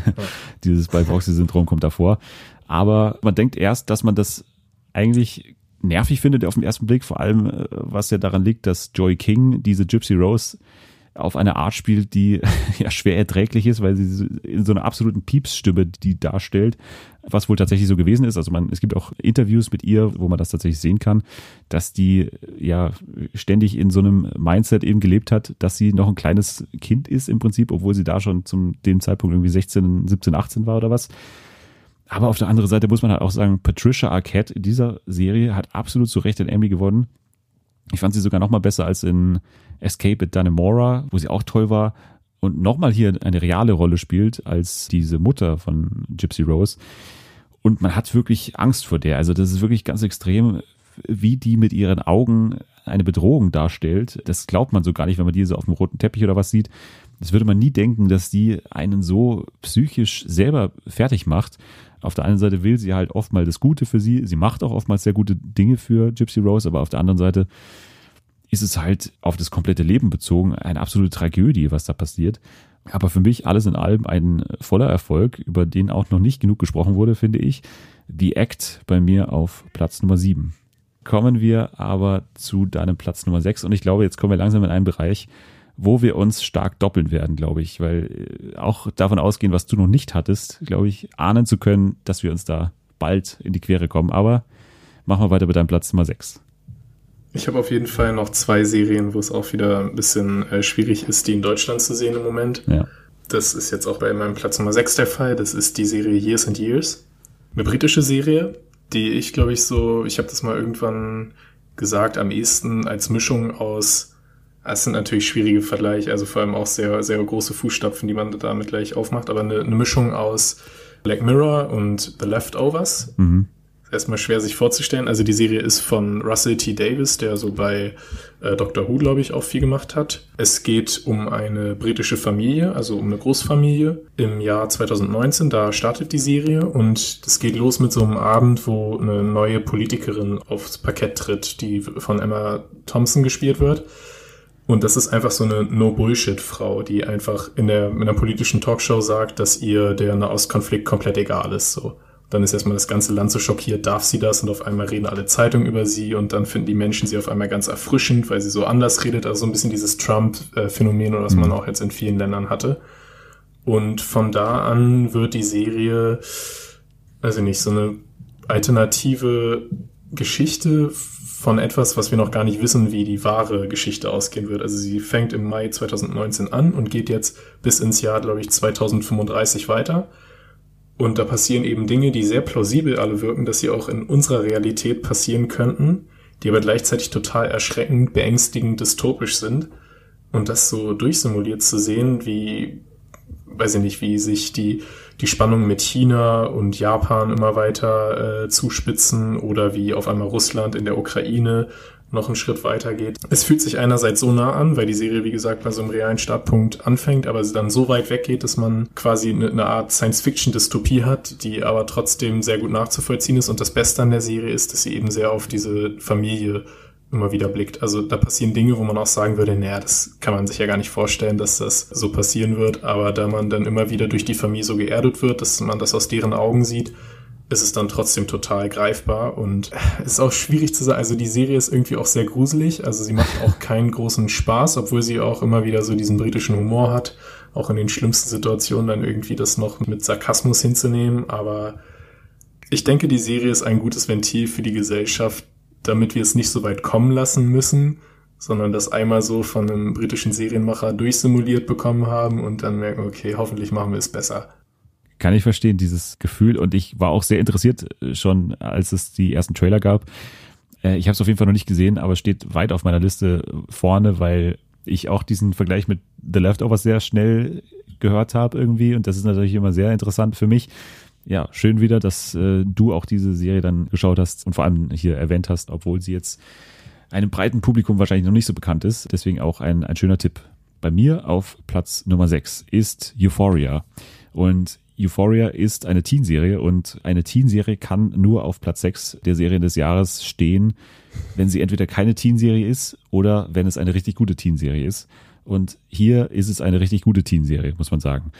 Dieses bei Proxy-Syndrom kommt davor. Aber man denkt erst, dass man das eigentlich nervig findet auf den ersten Blick, vor allem äh, was ja daran liegt, dass Joy King diese Gypsy Rose auf eine Art spielt, die ja schwer erträglich ist, weil sie in so einer absoluten Piepsstimme die darstellt, was wohl tatsächlich so gewesen ist. Also man, es gibt auch Interviews mit ihr, wo man das tatsächlich sehen kann, dass die ja ständig in so einem Mindset eben gelebt hat, dass sie noch ein kleines Kind ist im Prinzip, obwohl sie da schon zum dem Zeitpunkt irgendwie 16, 17, 18 war oder was. Aber auf der anderen Seite muss man halt auch sagen, Patricia Arquette in dieser Serie hat absolut zu Recht den Emmy gewonnen. Ich fand sie sogar noch mal besser als in Escape at Dannemora, wo sie auch toll war und nochmal hier eine reale Rolle spielt als diese Mutter von Gypsy Rose. Und man hat wirklich Angst vor der. Also das ist wirklich ganz extrem, wie die mit ihren Augen eine Bedrohung darstellt. Das glaubt man so gar nicht, wenn man die so auf dem roten Teppich oder was sieht. Das würde man nie denken, dass die einen so psychisch selber fertig macht. Auf der einen Seite will sie halt oftmals das Gute für sie. Sie macht auch oftmals sehr gute Dinge für Gypsy Rose, aber auf der anderen Seite ist es halt auf das komplette Leben bezogen eine absolute Tragödie, was da passiert. Aber für mich alles in allem ein voller Erfolg, über den auch noch nicht genug gesprochen wurde, finde ich. The Act bei mir auf Platz Nummer 7. Kommen wir aber zu deinem Platz Nummer 6 und ich glaube, jetzt kommen wir langsam in einen Bereich, wo wir uns stark doppeln werden, glaube ich, weil äh, auch davon ausgehen, was du noch nicht hattest, glaube ich, ahnen zu können, dass wir uns da bald in die Quere kommen. Aber machen wir weiter mit deinem Platz Nummer 6. Ich habe auf jeden Fall noch zwei Serien, wo es auch wieder ein bisschen äh, schwierig ist, die in Deutschland zu sehen im Moment. Ja. Das ist jetzt auch bei meinem Platz Nummer 6 der Fall. Das ist die Serie Years and Years. Eine britische Serie, die ich, glaube ich, so, ich habe das mal irgendwann gesagt, am ehesten als Mischung aus, es sind natürlich schwierige Vergleiche, also vor allem auch sehr, sehr große Fußstapfen, die man damit gleich aufmacht, aber eine, eine Mischung aus Black Mirror und The Leftovers. Mhm erstmal schwer sich vorzustellen. Also die Serie ist von Russell T. Davis, der so bei äh, Doctor Who, glaube ich, auch viel gemacht hat. Es geht um eine britische Familie, also um eine Großfamilie im Jahr 2019. Da startet die Serie und es geht los mit so einem Abend, wo eine neue Politikerin aufs Parkett tritt, die von Emma Thompson gespielt wird. Und das ist einfach so eine No-Bullshit-Frau, die einfach in der, in der politischen Talkshow sagt, dass ihr der Nahostkonflikt komplett egal ist, so. Dann ist erstmal das ganze Land so schockiert, darf sie das? Und auf einmal reden alle Zeitungen über sie und dann finden die Menschen sie auf einmal ganz erfrischend, weil sie so anders redet. Also so ein bisschen dieses Trump-Phänomen, was man mhm. auch jetzt in vielen Ländern hatte. Und von da an wird die Serie, also nicht, so eine alternative Geschichte von etwas, was wir noch gar nicht wissen, wie die wahre Geschichte ausgehen wird. Also sie fängt im Mai 2019 an und geht jetzt bis ins Jahr, glaube ich, 2035 weiter. Und da passieren eben Dinge, die sehr plausibel alle wirken, dass sie auch in unserer Realität passieren könnten, die aber gleichzeitig total erschreckend, beängstigend, dystopisch sind. Und das so durchsimuliert zu sehen, wie, weiß ich nicht, wie sich die, die Spannungen mit China und Japan immer weiter äh, zuspitzen oder wie auf einmal Russland in der Ukraine noch einen Schritt weiter geht. Es fühlt sich einerseits so nah an, weil die Serie, wie gesagt, bei so einem realen Startpunkt anfängt, aber sie dann so weit weggeht, dass man quasi eine, eine Art Science-Fiction-Dystopie hat, die aber trotzdem sehr gut nachzuvollziehen ist. Und das Beste an der Serie ist, dass sie eben sehr auf diese Familie immer wieder blickt. Also da passieren Dinge, wo man auch sagen würde, naja, das kann man sich ja gar nicht vorstellen, dass das so passieren wird. Aber da man dann immer wieder durch die Familie so geerdet wird, dass man das aus deren Augen sieht, ist es dann trotzdem total greifbar und ist auch schwierig zu sagen. Also die Serie ist irgendwie auch sehr gruselig. Also sie macht auch keinen großen Spaß, obwohl sie auch immer wieder so diesen britischen Humor hat. auch in den schlimmsten Situationen dann irgendwie das noch mit Sarkasmus hinzunehmen. Aber ich denke, die Serie ist ein gutes Ventil für die Gesellschaft, damit wir es nicht so weit kommen lassen müssen, sondern das einmal so von einem britischen Serienmacher durchsimuliert bekommen haben und dann merken, okay, hoffentlich machen wir es besser. Kann ich verstehen, dieses Gefühl. Und ich war auch sehr interessiert äh, schon, als es die ersten Trailer gab. Äh, ich habe es auf jeden Fall noch nicht gesehen, aber steht weit auf meiner Liste vorne, weil ich auch diesen Vergleich mit The Leftovers sehr schnell gehört habe irgendwie. Und das ist natürlich immer sehr interessant für mich. Ja, schön wieder, dass äh, du auch diese Serie dann geschaut hast und vor allem hier erwähnt hast, obwohl sie jetzt einem breiten Publikum wahrscheinlich noch nicht so bekannt ist. Deswegen auch ein, ein schöner Tipp. Bei mir auf Platz Nummer 6 ist Euphoria. Und Euphoria ist eine Teenserie und eine Teenserie kann nur auf Platz 6 der Serien des Jahres stehen, wenn sie entweder keine Teenserie ist oder wenn es eine richtig gute Teenserie ist. Und hier ist es eine richtig gute Teenserie, muss man sagen.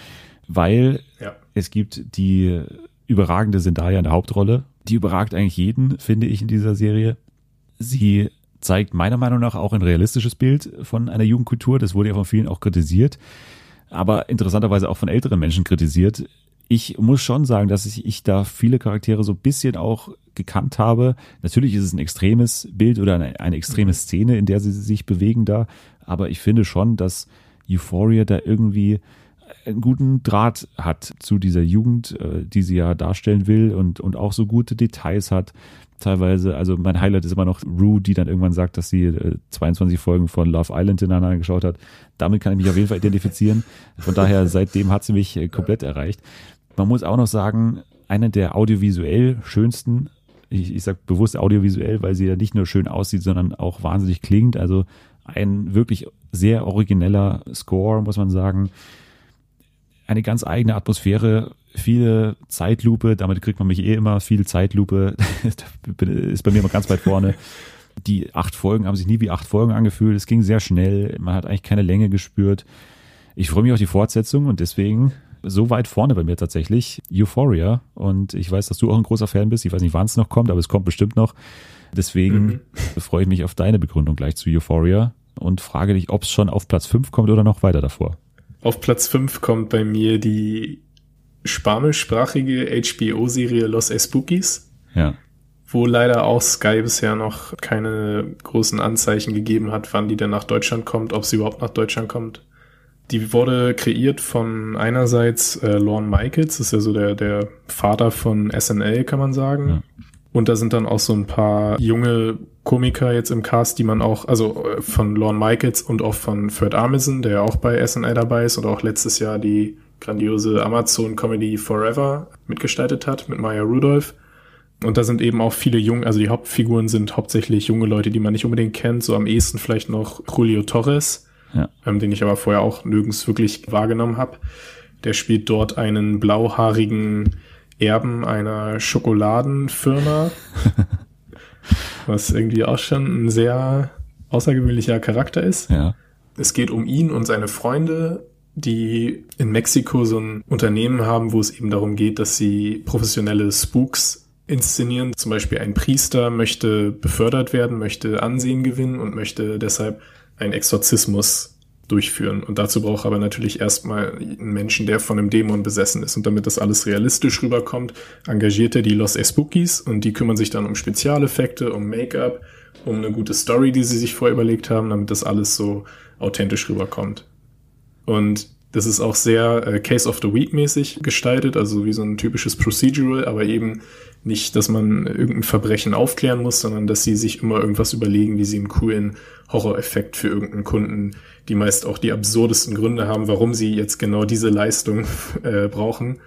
Weil ja. es gibt die überragende Zendaya in der Hauptrolle. Die überragt eigentlich jeden, finde ich, in dieser Serie. Sie zeigt meiner Meinung nach auch ein realistisches Bild von einer Jugendkultur. Das wurde ja von vielen auch kritisiert, aber interessanterweise auch von älteren Menschen kritisiert. Ich muss schon sagen, dass ich, ich da viele Charaktere so ein bisschen auch gekannt habe. Natürlich ist es ein extremes Bild oder eine, eine extreme mhm. Szene, in der sie sich bewegen da, aber ich finde schon, dass Euphoria da irgendwie einen guten Draht hat zu dieser Jugend, äh, die sie ja darstellen will und, und auch so gute Details hat teilweise. Also mein Highlight ist immer noch Rue, die dann irgendwann sagt, dass sie 22 äh, Folgen von Love Island hintereinander geschaut hat. Damit kann ich mich auf jeden Fall identifizieren. Von daher, seitdem hat sie mich äh, komplett erreicht. Man muss auch noch sagen, eine der audiovisuell schönsten, ich, ich sage bewusst audiovisuell, weil sie ja nicht nur schön aussieht, sondern auch wahnsinnig klingt. Also ein wirklich sehr origineller Score, muss man sagen. Eine ganz eigene Atmosphäre, viele Zeitlupe, damit kriegt man mich eh immer, viel Zeitlupe, ist bei mir immer ganz weit vorne. Die acht Folgen haben sich nie wie acht Folgen angefühlt, es ging sehr schnell, man hat eigentlich keine Länge gespürt. Ich freue mich auf die Fortsetzung und deswegen so weit vorne bei mir tatsächlich Euphoria und ich weiß, dass du auch ein großer Fan bist, ich weiß nicht, wann es noch kommt, aber es kommt bestimmt noch. Deswegen mhm. freue ich mich auf deine Begründung gleich zu Euphoria und frage dich, ob es schon auf Platz 5 kommt oder noch weiter davor. Auf Platz 5 kommt bei mir die spanischsprachige HBO-Serie Los Espookies. Ja. Wo leider auch Sky bisher noch keine großen Anzeichen gegeben hat, wann die denn nach Deutschland kommt, ob sie überhaupt nach Deutschland kommt. Die wurde kreiert von einerseits äh, Lorne Michaels, das ist ja so der, der Vater von SNL, kann man sagen. Ja. Und da sind dann auch so ein paar junge Komiker jetzt im Cast, die man auch, also äh, von Lorne Michaels und auch von Fred Armisen, der ja auch bei SNL dabei ist und auch letztes Jahr die grandiose Amazon-Comedy Forever mitgestaltet hat mit Maya Rudolph. Und da sind eben auch viele junge, also die Hauptfiguren sind hauptsächlich junge Leute, die man nicht unbedingt kennt, so am ehesten vielleicht noch Julio Torres, ja. ähm, den ich aber vorher auch nirgends wirklich wahrgenommen habe. Der spielt dort einen blauhaarigen Erben einer Schokoladenfirma, was irgendwie auch schon ein sehr außergewöhnlicher Charakter ist. Ja. Es geht um ihn und seine Freunde die in Mexiko so ein Unternehmen haben, wo es eben darum geht, dass sie professionelle Spooks inszenieren. Zum Beispiel ein Priester möchte befördert werden, möchte Ansehen gewinnen und möchte deshalb einen Exorzismus durchführen. Und dazu braucht aber natürlich erstmal einen Menschen, der von einem Dämon besessen ist. Und damit das alles realistisch rüberkommt, engagiert er die Los Espookies und die kümmern sich dann um Spezialeffekte, um Make-up, um eine gute Story, die sie sich vorher überlegt haben, damit das alles so authentisch rüberkommt. Und das ist auch sehr äh, Case of the Week mäßig gestaltet, also wie so ein typisches Procedural, aber eben nicht, dass man irgendein Verbrechen aufklären muss, sondern dass sie sich immer irgendwas überlegen, wie sie einen coolen Horror-Effekt für irgendeinen Kunden, die meist auch die absurdesten Gründe haben, warum sie jetzt genau diese Leistung äh, brauchen.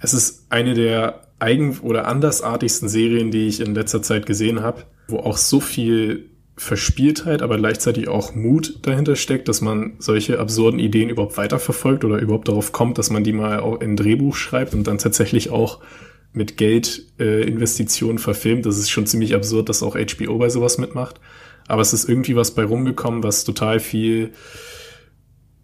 Es ist eine der eigen- oder andersartigsten Serien, die ich in letzter Zeit gesehen habe, wo auch so viel Verspieltheit, aber gleichzeitig auch Mut dahinter steckt, dass man solche absurden Ideen überhaupt weiterverfolgt oder überhaupt darauf kommt, dass man die mal auch in ein Drehbuch schreibt und dann tatsächlich auch mit Geldinvestitionen äh, verfilmt. Das ist schon ziemlich absurd, dass auch HBO bei sowas mitmacht. Aber es ist irgendwie was bei rumgekommen, was total viel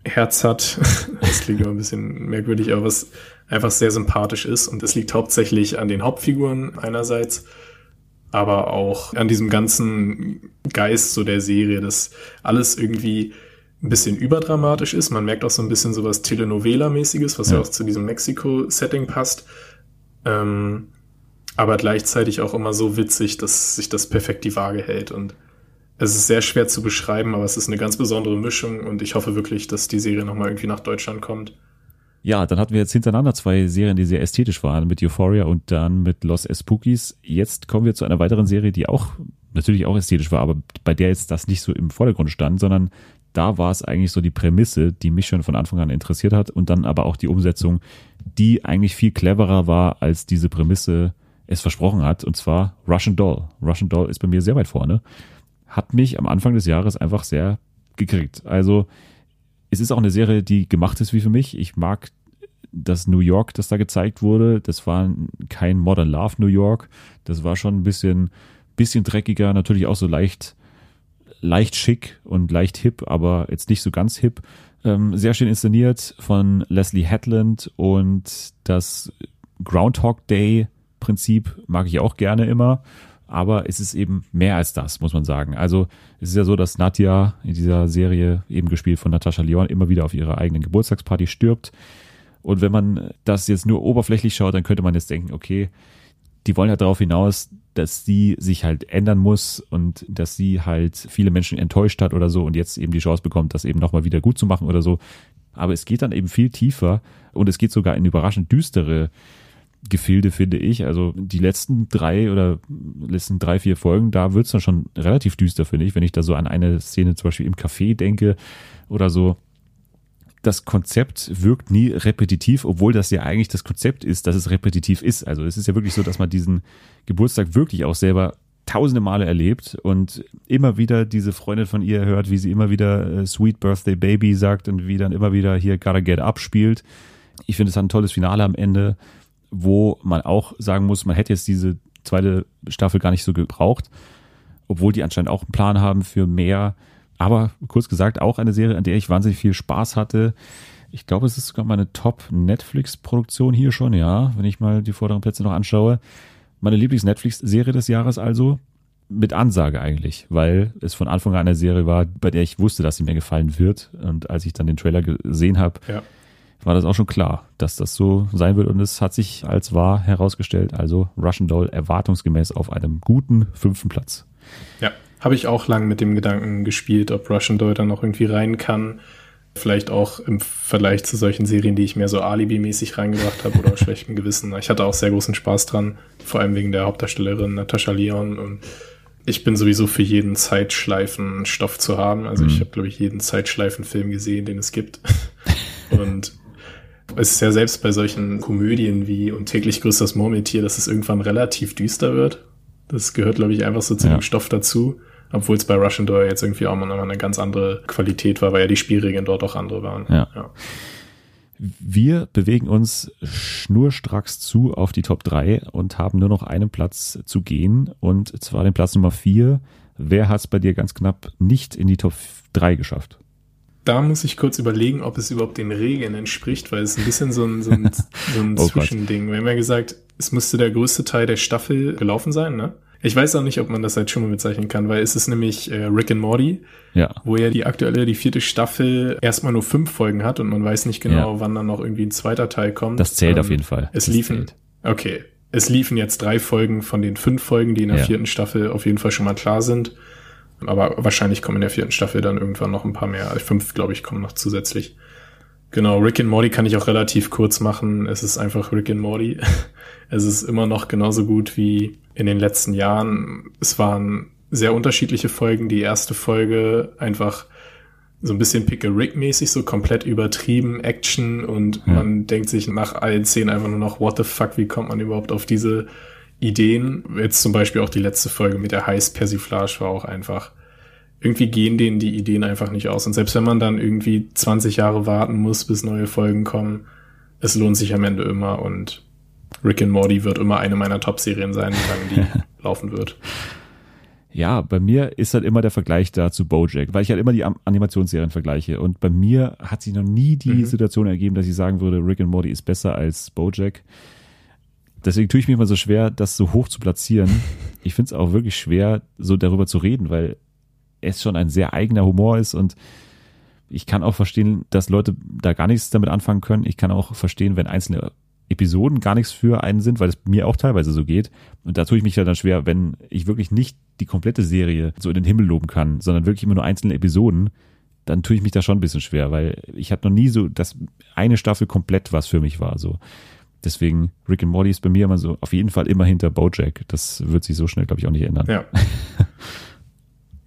Herz hat. das klingt immer ein bisschen merkwürdig, aber was einfach sehr sympathisch ist. Und das liegt hauptsächlich an den Hauptfiguren einerseits aber auch an diesem ganzen Geist so der Serie, dass alles irgendwie ein bisschen überdramatisch ist. Man merkt auch so ein bisschen sowas Telenovela-mäßiges, was ja. ja auch zu diesem Mexiko-Setting passt. Ähm, aber gleichzeitig auch immer so witzig, dass sich das perfekt die Waage hält. Und es ist sehr schwer zu beschreiben, aber es ist eine ganz besondere Mischung und ich hoffe wirklich, dass die Serie nochmal irgendwie nach Deutschland kommt. Ja, dann hatten wir jetzt hintereinander zwei Serien, die sehr ästhetisch waren, mit Euphoria und dann mit Los Espookies. Jetzt kommen wir zu einer weiteren Serie, die auch natürlich auch ästhetisch war, aber bei der jetzt das nicht so im Vordergrund stand, sondern da war es eigentlich so die Prämisse, die mich schon von Anfang an interessiert hat und dann aber auch die Umsetzung, die eigentlich viel cleverer war, als diese Prämisse es versprochen hat, und zwar Russian Doll. Russian Doll ist bei mir sehr weit vorne. Hat mich am Anfang des Jahres einfach sehr gekriegt. Also es ist auch eine Serie, die gemacht ist wie für mich. Ich mag das New York, das da gezeigt wurde. Das war kein Modern Love New York. Das war schon ein bisschen, bisschen dreckiger, natürlich auch so leicht leicht schick und leicht hip, aber jetzt nicht so ganz hip. Ähm, sehr schön inszeniert von Leslie Hetland und das Groundhog Day Prinzip mag ich auch gerne immer. Aber es ist eben mehr als das, muss man sagen. Also es ist ja so, dass Nadja in dieser Serie, eben gespielt von Natascha Leon, immer wieder auf ihrer eigenen Geburtstagsparty stirbt. Und wenn man das jetzt nur oberflächlich schaut, dann könnte man jetzt denken, okay, die wollen ja darauf hinaus, dass sie sich halt ändern muss und dass sie halt viele Menschen enttäuscht hat oder so und jetzt eben die Chance bekommt, das eben nochmal wieder gut zu machen oder so. Aber es geht dann eben viel tiefer und es geht sogar in überraschend düstere Gefilde, finde ich. Also die letzten drei oder letzten drei, vier Folgen, da wird's dann schon relativ düster, finde ich, wenn ich da so an eine Szene zum Beispiel im Café denke oder so das Konzept wirkt nie repetitiv, obwohl das ja eigentlich das Konzept ist, dass es repetitiv ist. Also es ist ja wirklich so, dass man diesen Geburtstag wirklich auch selber tausende Male erlebt und immer wieder diese Freundin von ihr hört, wie sie immer wieder äh, Sweet Birthday Baby sagt und wie dann immer wieder hier Gotta Get Up spielt. Ich finde, es hat ein tolles Finale am Ende, wo man auch sagen muss, man hätte jetzt diese zweite Staffel gar nicht so gebraucht, obwohl die anscheinend auch einen Plan haben für mehr aber kurz gesagt, auch eine Serie, an der ich wahnsinnig viel Spaß hatte. Ich glaube, es ist sogar meine Top-Netflix-Produktion hier schon, ja, wenn ich mal die vorderen Plätze noch anschaue. Meine Lieblings-Netflix-Serie des Jahres also. Mit Ansage eigentlich, weil es von Anfang an eine Serie war, bei der ich wusste, dass sie mir gefallen wird. Und als ich dann den Trailer gesehen habe, ja. war das auch schon klar, dass das so sein wird. Und es hat sich als wahr herausgestellt. Also Russian Doll erwartungsgemäß auf einem guten fünften Platz. Ja, habe ich auch lang mit dem Gedanken gespielt, ob Russian Doll da noch irgendwie rein kann. Vielleicht auch im Vergleich zu solchen Serien, die ich mehr so Alibi-mäßig reingebracht habe oder aus schlechtem Gewissen. Ich hatte auch sehr großen Spaß dran, vor allem wegen der Hauptdarstellerin Natascha Leon und ich bin sowieso für jeden Zeitschleifen Stoff zu haben. Also mhm. ich habe, glaube ich, jeden Zeitschleifenfilm gesehen, den es gibt. und es ist ja selbst bei solchen Komödien wie Und täglich grüßt das Murmeltier, dass es irgendwann relativ düster wird. Das gehört, glaube ich, einfach so zu ja. dem Stoff dazu. Obwohl es bei Russian Door jetzt irgendwie auch mal eine ganz andere Qualität war, weil ja die Spielregeln dort auch andere waren. Ja. ja. Wir bewegen uns schnurstracks zu auf die Top 3 und haben nur noch einen Platz zu gehen und zwar den Platz Nummer 4. Wer hat es bei dir ganz knapp nicht in die Top 3 geschafft? Da muss ich kurz überlegen, ob es überhaupt den Regeln entspricht, weil es ein bisschen so ein, so ein, so ein oh Zwischending. Wir haben ja gesagt, es müsste der größte Teil der Staffel gelaufen sein, ne? Ich weiß auch nicht, ob man das als Schummel bezeichnen kann, weil es ist nämlich äh, Rick and Morty, ja. wo ja die aktuelle, die vierte Staffel erstmal nur fünf Folgen hat und man weiß nicht genau, ja. wann dann noch irgendwie ein zweiter Teil kommt. Das zählt ähm, auf jeden Fall. Es das liefen, zählt. okay, es liefen jetzt drei Folgen von den fünf Folgen, die in der ja. vierten Staffel auf jeden Fall schon mal klar sind. Aber wahrscheinlich kommen in der vierten Staffel dann irgendwann noch ein paar mehr. Fünf, glaube ich, kommen noch zusätzlich. Genau, Rick and Morty kann ich auch relativ kurz machen. Es ist einfach Rick and Morty. Es ist immer noch genauso gut wie in den letzten Jahren. Es waren sehr unterschiedliche Folgen. Die erste Folge einfach so ein bisschen Pickle-Rick-mäßig, so komplett übertrieben, Action und hm. man denkt sich nach allen Szenen einfach nur noch, what the fuck, wie kommt man überhaupt auf diese Ideen? Jetzt zum Beispiel auch die letzte Folge mit der Heiß-Persiflage war auch einfach irgendwie gehen denen die Ideen einfach nicht aus. Und selbst wenn man dann irgendwie 20 Jahre warten muss, bis neue Folgen kommen, es lohnt sich am Ende immer und Rick and Morty wird immer eine meiner Top-Serien sein, solange die laufen wird. Ja, bei mir ist halt immer der Vergleich da zu Bojack, weil ich halt immer die Animationsserien vergleiche. Und bei mir hat sich noch nie die mhm. Situation ergeben, dass ich sagen würde, Rick and Morty ist besser als Bojack. Deswegen tue ich mir immer so schwer, das so hoch zu platzieren. Ich finde es auch wirklich schwer, so darüber zu reden, weil es schon ein sehr eigener Humor ist und Ich kann auch verstehen, dass Leute da gar nichts damit anfangen können. Ich kann auch verstehen, wenn einzelne Episoden gar nichts für einen sind, weil es mir auch teilweise so geht. Und da tue ich mich ja dann schwer, wenn ich wirklich nicht die komplette Serie so in den Himmel loben kann, sondern wirklich immer nur einzelne Episoden, dann tue ich mich da schon ein bisschen schwer, weil ich hatte noch nie so, dass eine Staffel komplett was für mich war. So. Deswegen, Rick and Morty ist bei mir immer so auf jeden Fall immer hinter Bojack. Das wird sich so schnell, glaube ich, auch nicht ändern. Ja.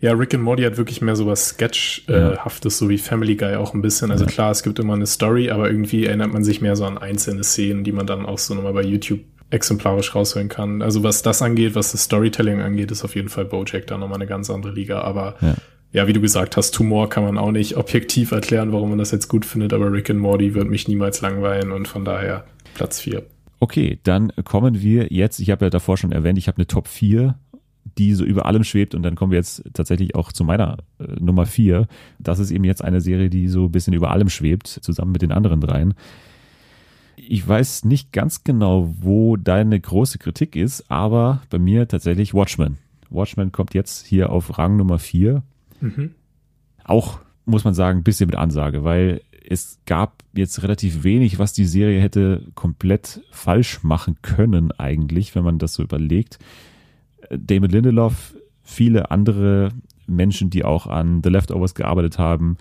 Ja, Rick and Morty hat wirklich mehr so was Sketchhaftes, so wie Family Guy auch ein bisschen. Also ja. klar, es gibt immer eine Story, aber irgendwie erinnert man sich mehr so an einzelne Szenen, die man dann auch so nochmal bei YouTube exemplarisch rausholen kann. Also was das angeht, was das Storytelling angeht, ist auf jeden Fall Bojack da nochmal eine ganz andere Liga. Aber ja. ja, wie du gesagt hast, Tumor kann man auch nicht objektiv erklären, warum man das jetzt gut findet, aber Rick and Morty wird mich niemals langweilen und von daher Platz 4. Okay, dann kommen wir jetzt, ich habe ja davor schon erwähnt, ich habe eine Top 4 die so über allem schwebt. Und dann kommen wir jetzt tatsächlich auch zu meiner äh, Nummer vier. Das ist eben jetzt eine Serie, die so ein bisschen über allem schwebt, zusammen mit den anderen dreien. Ich weiß nicht ganz genau, wo deine große Kritik ist, aber bei mir tatsächlich Watchmen. Watchmen kommt jetzt hier auf Rang Nummer vier. Mhm. Auch, muss man sagen, ein bisschen mit Ansage, weil es gab jetzt relativ wenig, was die Serie hätte komplett falsch machen können eigentlich, wenn man das so überlegt. Damon Lindelof, viele andere Menschen, die auch an The Leftovers gearbeitet haben.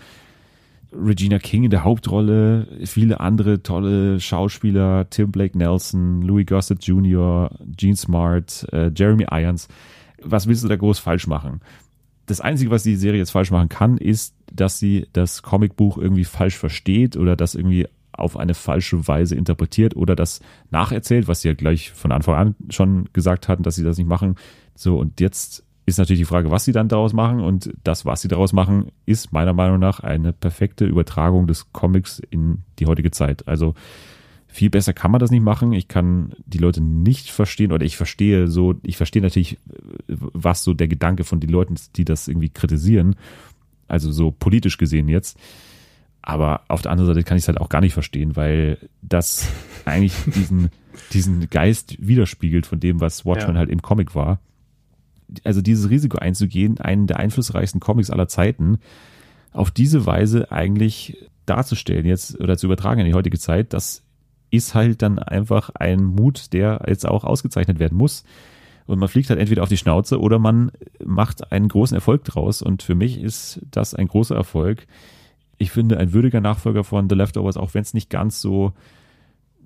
Regina King in der Hauptrolle, viele andere tolle Schauspieler, Tim Blake Nelson, Louis Gossett Jr., Gene Smart, äh, Jeremy Irons. Was willst du da groß falsch machen? Das Einzige, was die Serie jetzt falsch machen kann, ist, dass sie das Comicbuch irgendwie falsch versteht oder das irgendwie auf eine falsche Weise interpretiert oder das nacherzählt, was sie ja gleich von Anfang an schon gesagt hatten, dass sie das nicht machen. So, und jetzt ist natürlich die Frage, was sie dann daraus machen. Und das, was sie daraus machen, ist meiner Meinung nach eine perfekte Übertragung des Comics in die heutige Zeit. Also viel besser kann man das nicht machen. Ich kann die Leute nicht verstehen oder ich verstehe so, ich verstehe natürlich, was so der Gedanke von den Leuten, die das irgendwie kritisieren. Also so politisch gesehen jetzt. Aber auf der anderen Seite kann ich es halt auch gar nicht verstehen, weil das eigentlich diesen, diesen Geist widerspiegelt von dem, was Watchmen ja. halt im Comic war. Also dieses Risiko einzugehen, einen der einflussreichsten Comics aller Zeiten, auf diese Weise eigentlich darzustellen jetzt oder zu übertragen in die heutige Zeit, das ist halt dann einfach ein Mut, der jetzt auch ausgezeichnet werden muss. Und man fliegt halt entweder auf die Schnauze oder man macht einen großen Erfolg draus. Und für mich ist das ein großer Erfolg ich finde, ein würdiger Nachfolger von The Leftovers, auch wenn es nicht ganz so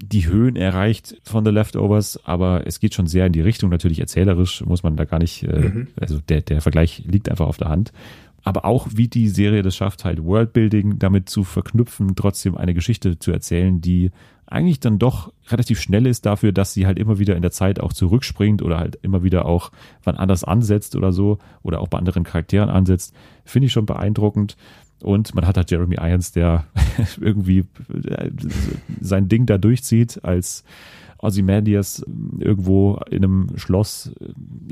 die Höhen erreicht von The Leftovers, aber es geht schon sehr in die Richtung. Natürlich erzählerisch muss man da gar nicht, äh, mhm. also der, der Vergleich liegt einfach auf der Hand. Aber auch wie die Serie das schafft, halt Worldbuilding damit zu verknüpfen, trotzdem eine Geschichte zu erzählen, die eigentlich dann doch relativ schnell ist dafür, dass sie halt immer wieder in der Zeit auch zurückspringt oder halt immer wieder auch wann anders ansetzt oder so oder auch bei anderen Charakteren ansetzt, finde ich schon beeindruckend. Und man hat halt Jeremy Irons, der irgendwie äh, sein Ding da durchzieht als Ozymandias irgendwo in einem Schloss.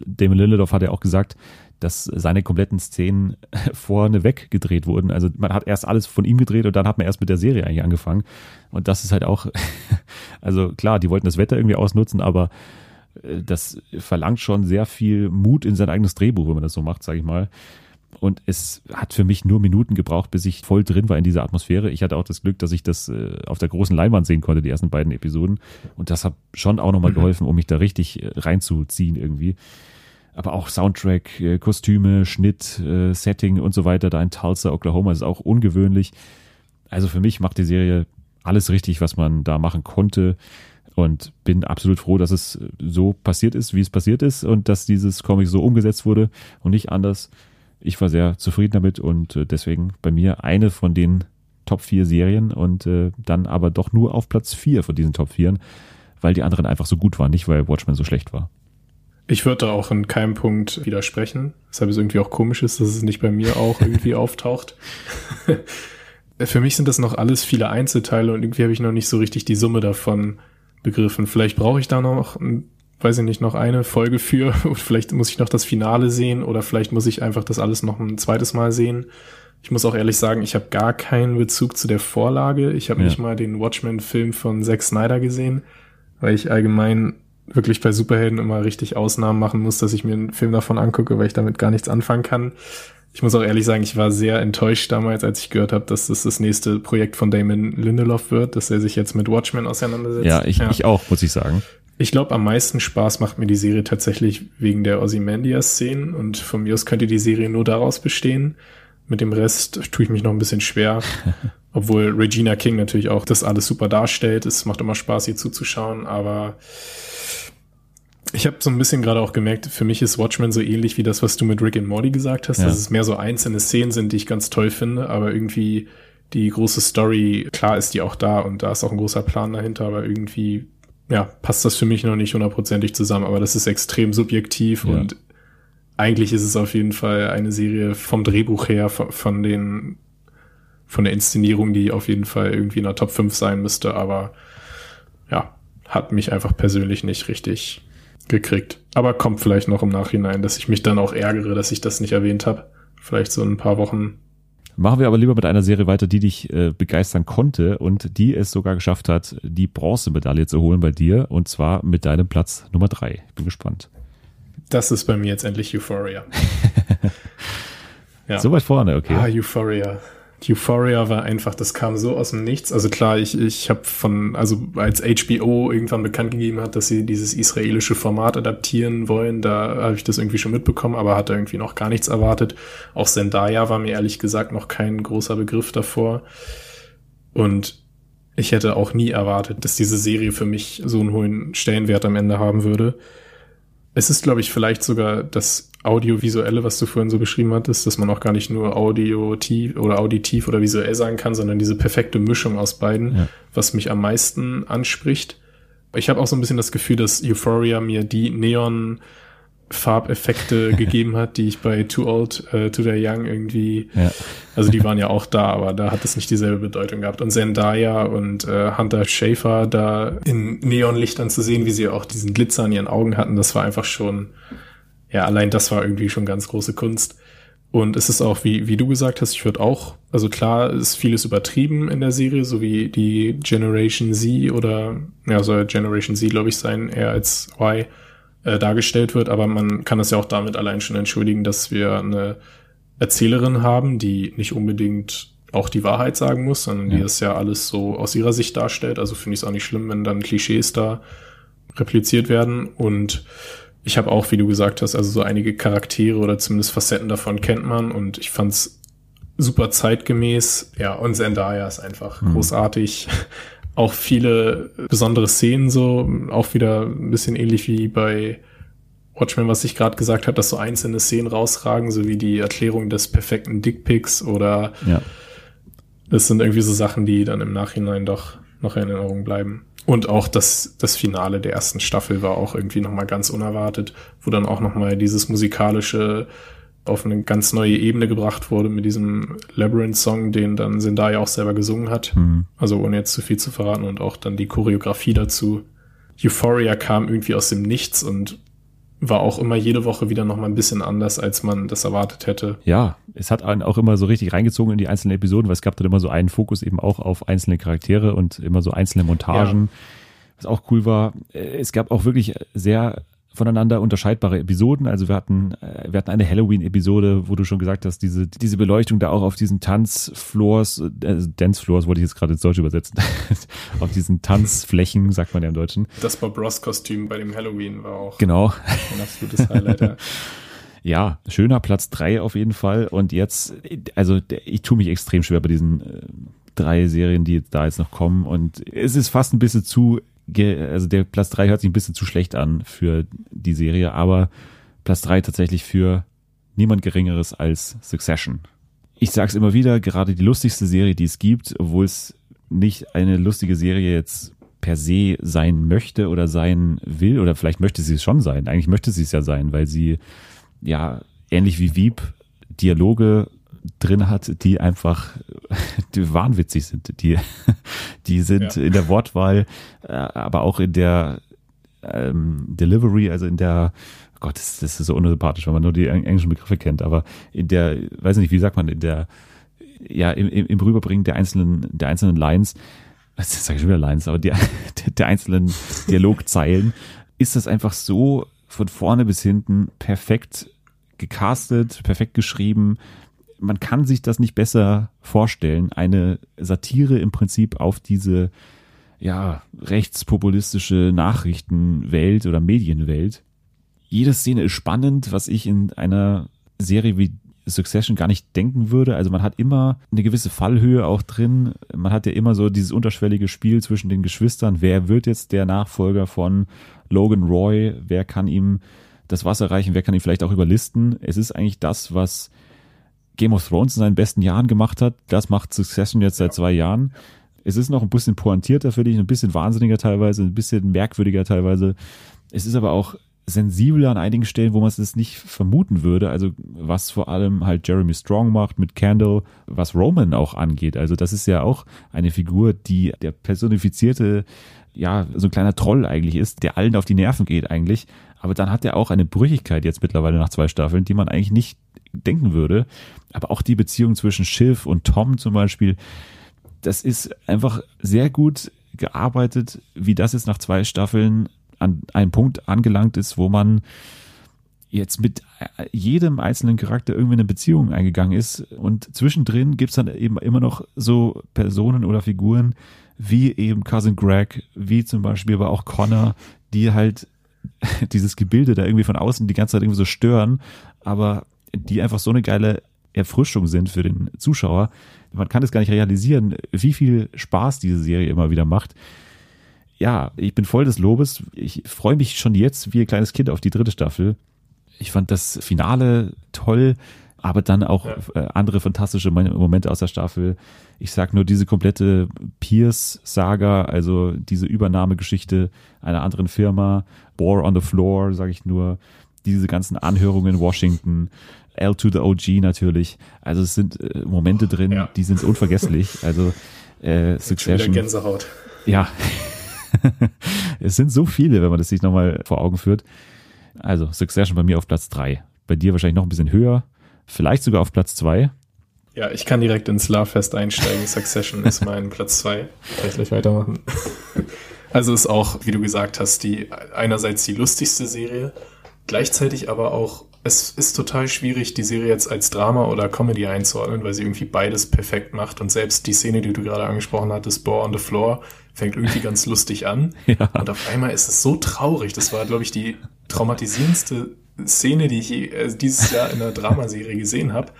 Damon Lindelof hat ja auch gesagt, dass seine kompletten Szenen vorne weg gedreht wurden. Also man hat erst alles von ihm gedreht und dann hat man erst mit der Serie eigentlich angefangen. Und das ist halt auch, also klar, die wollten das Wetter irgendwie ausnutzen, aber äh, das verlangt schon sehr viel Mut in sein eigenes Drehbuch, wenn man das so macht, sage ich mal. Und es hat für mich nur Minuten gebraucht, bis ich voll drin war in dieser Atmosphäre. Ich hatte auch das Glück, dass ich das äh, auf der großen Leinwand sehen konnte, die ersten beiden Episoden. Und das hat schon auch nochmal mhm. geholfen, um mich da richtig äh, reinzuziehen irgendwie. Aber auch Soundtrack, äh, Kostüme, Schnitt, Setting und so weiter, da in Tulsa, Oklahoma, ist auch ungewöhnlich. Also für mich macht die Serie alles richtig, was man da machen konnte und bin absolut froh, dass es so passiert ist, wie es passiert ist und dass dieses Comic so umgesetzt wurde und nicht anders ich war sehr zufrieden damit und äh, deswegen bei mir eine von den Top 4 Serien und äh, dann aber doch nur auf Platz 4 von diesen Top 4, weil die anderen einfach so gut waren, nicht weil Watchmen so schlecht war. Ich würde da auch in keinem Punkt widersprechen, weshalb es irgendwie auch komisch ist, dass es nicht bei mir auch irgendwie auftaucht. Für mich sind das noch alles viele Einzelteile und irgendwie habe ich noch nicht so richtig die Summe davon begriffen. Vielleicht brauche ich da noch ein weiß ich nicht, noch eine Folge für. Und vielleicht muss ich noch das Finale sehen oder vielleicht muss ich einfach das alles noch ein zweites Mal sehen. Ich muss auch ehrlich sagen, ich habe gar keinen Bezug zu der Vorlage. Ich habe ja. nicht mal den Watchmen-Film von Zack Snyder gesehen, weil ich allgemein wirklich bei Superhelden immer richtig Ausnahmen machen muss, dass ich mir einen Film davon angucke, weil ich damit gar nichts anfangen kann. Ich muss auch ehrlich sagen, ich war sehr enttäuscht damals, als ich gehört habe, dass das das nächste Projekt von Damon Lindelof wird, dass er sich jetzt mit Watchmen auseinandersetzt. Ja, ich, ja. ich auch, muss ich sagen. Ich glaube, am meisten Spaß macht mir die Serie tatsächlich wegen der Ozymandias-Szenen und von mir aus könnte die Serie nur daraus bestehen. Mit dem Rest tue ich mich noch ein bisschen schwer. Obwohl Regina King natürlich auch das alles super darstellt. Es macht immer Spaß, ihr zuzuschauen, aber ich habe so ein bisschen gerade auch gemerkt, für mich ist Watchmen so ähnlich wie das, was du mit Rick and Morty gesagt hast, ja. dass es mehr so einzelne Szenen sind, die ich ganz toll finde, aber irgendwie die große Story, klar ist die auch da und da ist auch ein großer Plan dahinter, aber irgendwie ja, passt das für mich noch nicht hundertprozentig zusammen, aber das ist extrem subjektiv ja. und eigentlich ist es auf jeden Fall eine Serie vom Drehbuch her, von, von den, von der Inszenierung, die auf jeden Fall irgendwie in der Top 5 sein müsste, aber ja, hat mich einfach persönlich nicht richtig gekriegt. Aber kommt vielleicht noch im Nachhinein, dass ich mich dann auch ärgere, dass ich das nicht erwähnt habe. Vielleicht so in ein paar Wochen Machen wir aber lieber mit einer Serie weiter, die dich äh, begeistern konnte und die es sogar geschafft hat, die Bronzemedaille zu holen bei dir und zwar mit deinem Platz Nummer drei. Bin gespannt. Das ist bei mir jetzt endlich Euphoria. ja. So weit vorne, okay. Ah, Euphoria. Euphoria war einfach, das kam so aus dem Nichts. Also klar, ich, ich habe von, also als HBO irgendwann bekannt gegeben hat, dass sie dieses israelische Format adaptieren wollen, da habe ich das irgendwie schon mitbekommen, aber hatte irgendwie noch gar nichts erwartet. Auch Zendaya war mir ehrlich gesagt noch kein großer Begriff davor. Und ich hätte auch nie erwartet, dass diese Serie für mich so einen hohen Stellenwert am Ende haben würde. Es ist, glaube ich, vielleicht sogar das Audiovisuelle, was du vorhin so beschrieben hattest, dass man auch gar nicht nur audiotiv oder auditiv oder visuell sagen kann, sondern diese perfekte Mischung aus beiden, ja. was mich am meisten anspricht. Ich habe auch so ein bisschen das Gefühl, dass Euphoria mir die Neon Farbeffekte gegeben hat, die ich bei Too Old, uh, Too Day Young irgendwie, ja. also die waren ja auch da, aber da hat es nicht dieselbe Bedeutung gehabt. Und Zendaya und uh, Hunter Schafer da in Neonlichtern zu sehen, wie sie auch diesen Glitzer an ihren Augen hatten, das war einfach schon ja, allein das war irgendwie schon ganz große Kunst. Und es ist auch, wie, wie du gesagt hast, ich würde auch, also klar ist vieles übertrieben in der Serie, so wie die Generation Z oder, ja, soll Generation Z, glaube ich, sein, eher als Y äh, dargestellt wird, aber man kann das ja auch damit allein schon entschuldigen, dass wir eine Erzählerin haben, die nicht unbedingt auch die Wahrheit sagen muss, sondern ja. die das ja alles so aus ihrer Sicht darstellt. Also finde ich es auch nicht schlimm, wenn dann Klischees da repliziert werden. Und ich habe auch, wie du gesagt hast, also so einige Charaktere oder zumindest Facetten davon kennt man und ich fand's super zeitgemäß. Ja, und Zendaya ist einfach mhm. großartig. Auch viele besondere Szenen so, auch wieder ein bisschen ähnlich wie bei Watchmen, was ich gerade gesagt habe, dass so einzelne Szenen rausragen, so wie die Erklärung des perfekten Dickpics oder ja. das sind irgendwie so Sachen, die dann im Nachhinein doch noch in Erinnerung bleiben. Und auch das, das Finale der ersten Staffel war auch irgendwie nochmal ganz unerwartet, wo dann auch nochmal dieses musikalische auf eine ganz neue Ebene gebracht wurde mit diesem Labyrinth-Song, den dann Zendaya auch selber gesungen hat. Mhm. Also ohne jetzt zu viel zu verraten und auch dann die Choreografie dazu. Euphoria kam irgendwie aus dem Nichts und war auch immer jede Woche wieder noch mal ein bisschen anders, als man das erwartet hätte. Ja, es hat einen auch immer so richtig reingezogen in die einzelnen Episoden, weil es gab dann immer so einen Fokus eben auch auf einzelne Charaktere und immer so einzelne Montagen. Ja. Was auch cool war, es gab auch wirklich sehr voneinander unterscheidbare Episoden. Also wir hatten, äh, wir hatten eine Halloween-Episode, wo du schon gesagt hast, diese, diese Beleuchtung da auch auf diesen Tanzfloors, äh, Dancefloors wollte ich jetzt gerade ins Deutsche übersetzen, auf diesen Tanzflächen, sagt man ja im Deutschen. Das Bob Ross-Kostüm bei dem Halloween war auch genau. ein absolutes Highlight. Ja. ja, schöner Platz drei auf jeden Fall. Und jetzt, also ich tue mich extrem schwer bei diesen äh, drei Serien, die da jetzt noch kommen. Und es ist fast ein bisschen zu also der Platz 3 hört sich ein bisschen zu schlecht an für die Serie, aber Platz 3 tatsächlich für niemand Geringeres als Succession. Ich sag's immer wieder, gerade die lustigste Serie, die es gibt, obwohl es nicht eine lustige Serie jetzt per se sein möchte oder sein will, oder vielleicht möchte sie es schon sein. Eigentlich möchte sie es ja sein, weil sie ja ähnlich wie Wieb Dialoge drin hat, die einfach die wahnwitzig sind. Die, die sind ja. in der Wortwahl, äh, aber auch in der ähm, Delivery, also in der Gott, das, das ist so unsympathisch, wenn man nur die englischen Begriffe kennt, aber in der, weiß nicht, wie sagt man, in der, ja, im, im Rüberbringen der einzelnen, der einzelnen Lines, was sage ich schon wieder Lines, aber die, der einzelnen Dialogzeilen, ist das einfach so von vorne bis hinten perfekt gecastet, perfekt geschrieben. Man kann sich das nicht besser vorstellen. Eine Satire im Prinzip auf diese ja, rechtspopulistische Nachrichtenwelt oder Medienwelt. Jede Szene ist spannend, was ich in einer Serie wie Succession gar nicht denken würde. Also man hat immer eine gewisse Fallhöhe auch drin. Man hat ja immer so dieses unterschwellige Spiel zwischen den Geschwistern. Wer wird jetzt der Nachfolger von Logan Roy? Wer kann ihm das Wasser reichen? Wer kann ihn vielleicht auch überlisten? Es ist eigentlich das, was Game of Thrones in seinen besten Jahren gemacht hat. Das macht Succession jetzt seit zwei Jahren. Es ist noch ein bisschen pointierter, finde ich, ein bisschen wahnsinniger teilweise, ein bisschen merkwürdiger teilweise. Es ist aber auch sensibler an einigen Stellen, wo man es nicht vermuten würde. Also was vor allem halt Jeremy Strong macht mit Candle, was Roman auch angeht. Also das ist ja auch eine Figur, die der personifizierte, ja, so ein kleiner Troll eigentlich ist, der allen auf die Nerven geht eigentlich. Aber dann hat er auch eine Brüchigkeit jetzt mittlerweile nach zwei Staffeln, die man eigentlich nicht denken würde. Aber auch die Beziehung zwischen Schiff und Tom zum Beispiel, das ist einfach sehr gut gearbeitet, wie das jetzt nach zwei Staffeln an einen Punkt angelangt ist, wo man jetzt mit jedem einzelnen Charakter irgendwie eine Beziehung eingegangen ist. Und zwischendrin gibt's dann eben immer noch so Personen oder Figuren wie eben Cousin Greg, wie zum Beispiel aber auch Connor, die halt dieses Gebilde da irgendwie von außen die ganze Zeit irgendwie so stören, aber die einfach so eine geile Erfrischung sind für den Zuschauer. Man kann es gar nicht realisieren, wie viel Spaß diese Serie immer wieder macht ja, ich bin voll des Lobes. Ich freue mich schon jetzt wie ein kleines Kind auf die dritte Staffel. Ich fand das Finale toll, aber dann auch ja. Äh, andere fantastische Momente aus der Staffel. Ich sag nur diese komplette Pierce-Saga, also diese Übernahmegeschichte einer anderen Firma, War on the Floor, sage ich nur, diese ganzen Anhörungen in Washington, L to the OG natürlich. Also es sind äh, Momente drin, ja. die sind unvergesslich. Also äh, Succession. Gänsehaut. Ja. es sind so viele, wenn man das sich nochmal vor Augen führt. Also Succession bei mir auf Platz drei. Bei dir wahrscheinlich noch ein bisschen höher. Vielleicht sogar auf Platz zwei. Ja, ich kann direkt ins Love-Fest einsteigen. Succession ist mein Platz zwei. Kann ich gleich weitermachen. Also ist auch, wie du gesagt hast, die einerseits die lustigste Serie, gleichzeitig aber auch, es ist total schwierig, die Serie jetzt als Drama oder Comedy einzuordnen, weil sie irgendwie beides perfekt macht. Und selbst die Szene, die du gerade angesprochen hattest, Bore on the Floor, fängt irgendwie ganz lustig an. Ja. Und auf einmal ist es so traurig. Das war, glaube ich, die traumatisierendste Szene, die ich äh, dieses Jahr in einer Dramaserie gesehen habe.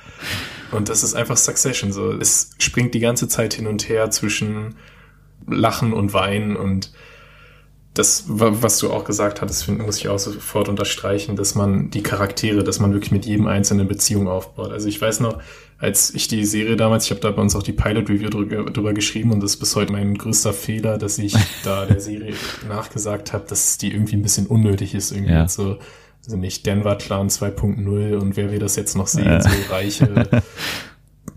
Und das ist einfach Succession. So, es springt die ganze Zeit hin und her zwischen Lachen und Weinen und das, was du auch gesagt hattest, muss ich auch sofort unterstreichen, dass man die Charaktere, dass man wirklich mit jedem einzelnen Beziehung aufbaut. Also ich weiß noch, als ich die Serie damals, ich habe da bei uns auch die Pilot Review drüber, drüber geschrieben und das ist bis heute mein größter Fehler, dass ich da der Serie nachgesagt habe, dass die irgendwie ein bisschen unnötig ist, irgendwie ja. so also nicht Denver Clan 2.0 und wer wir das jetzt noch sehen, ja. so reiche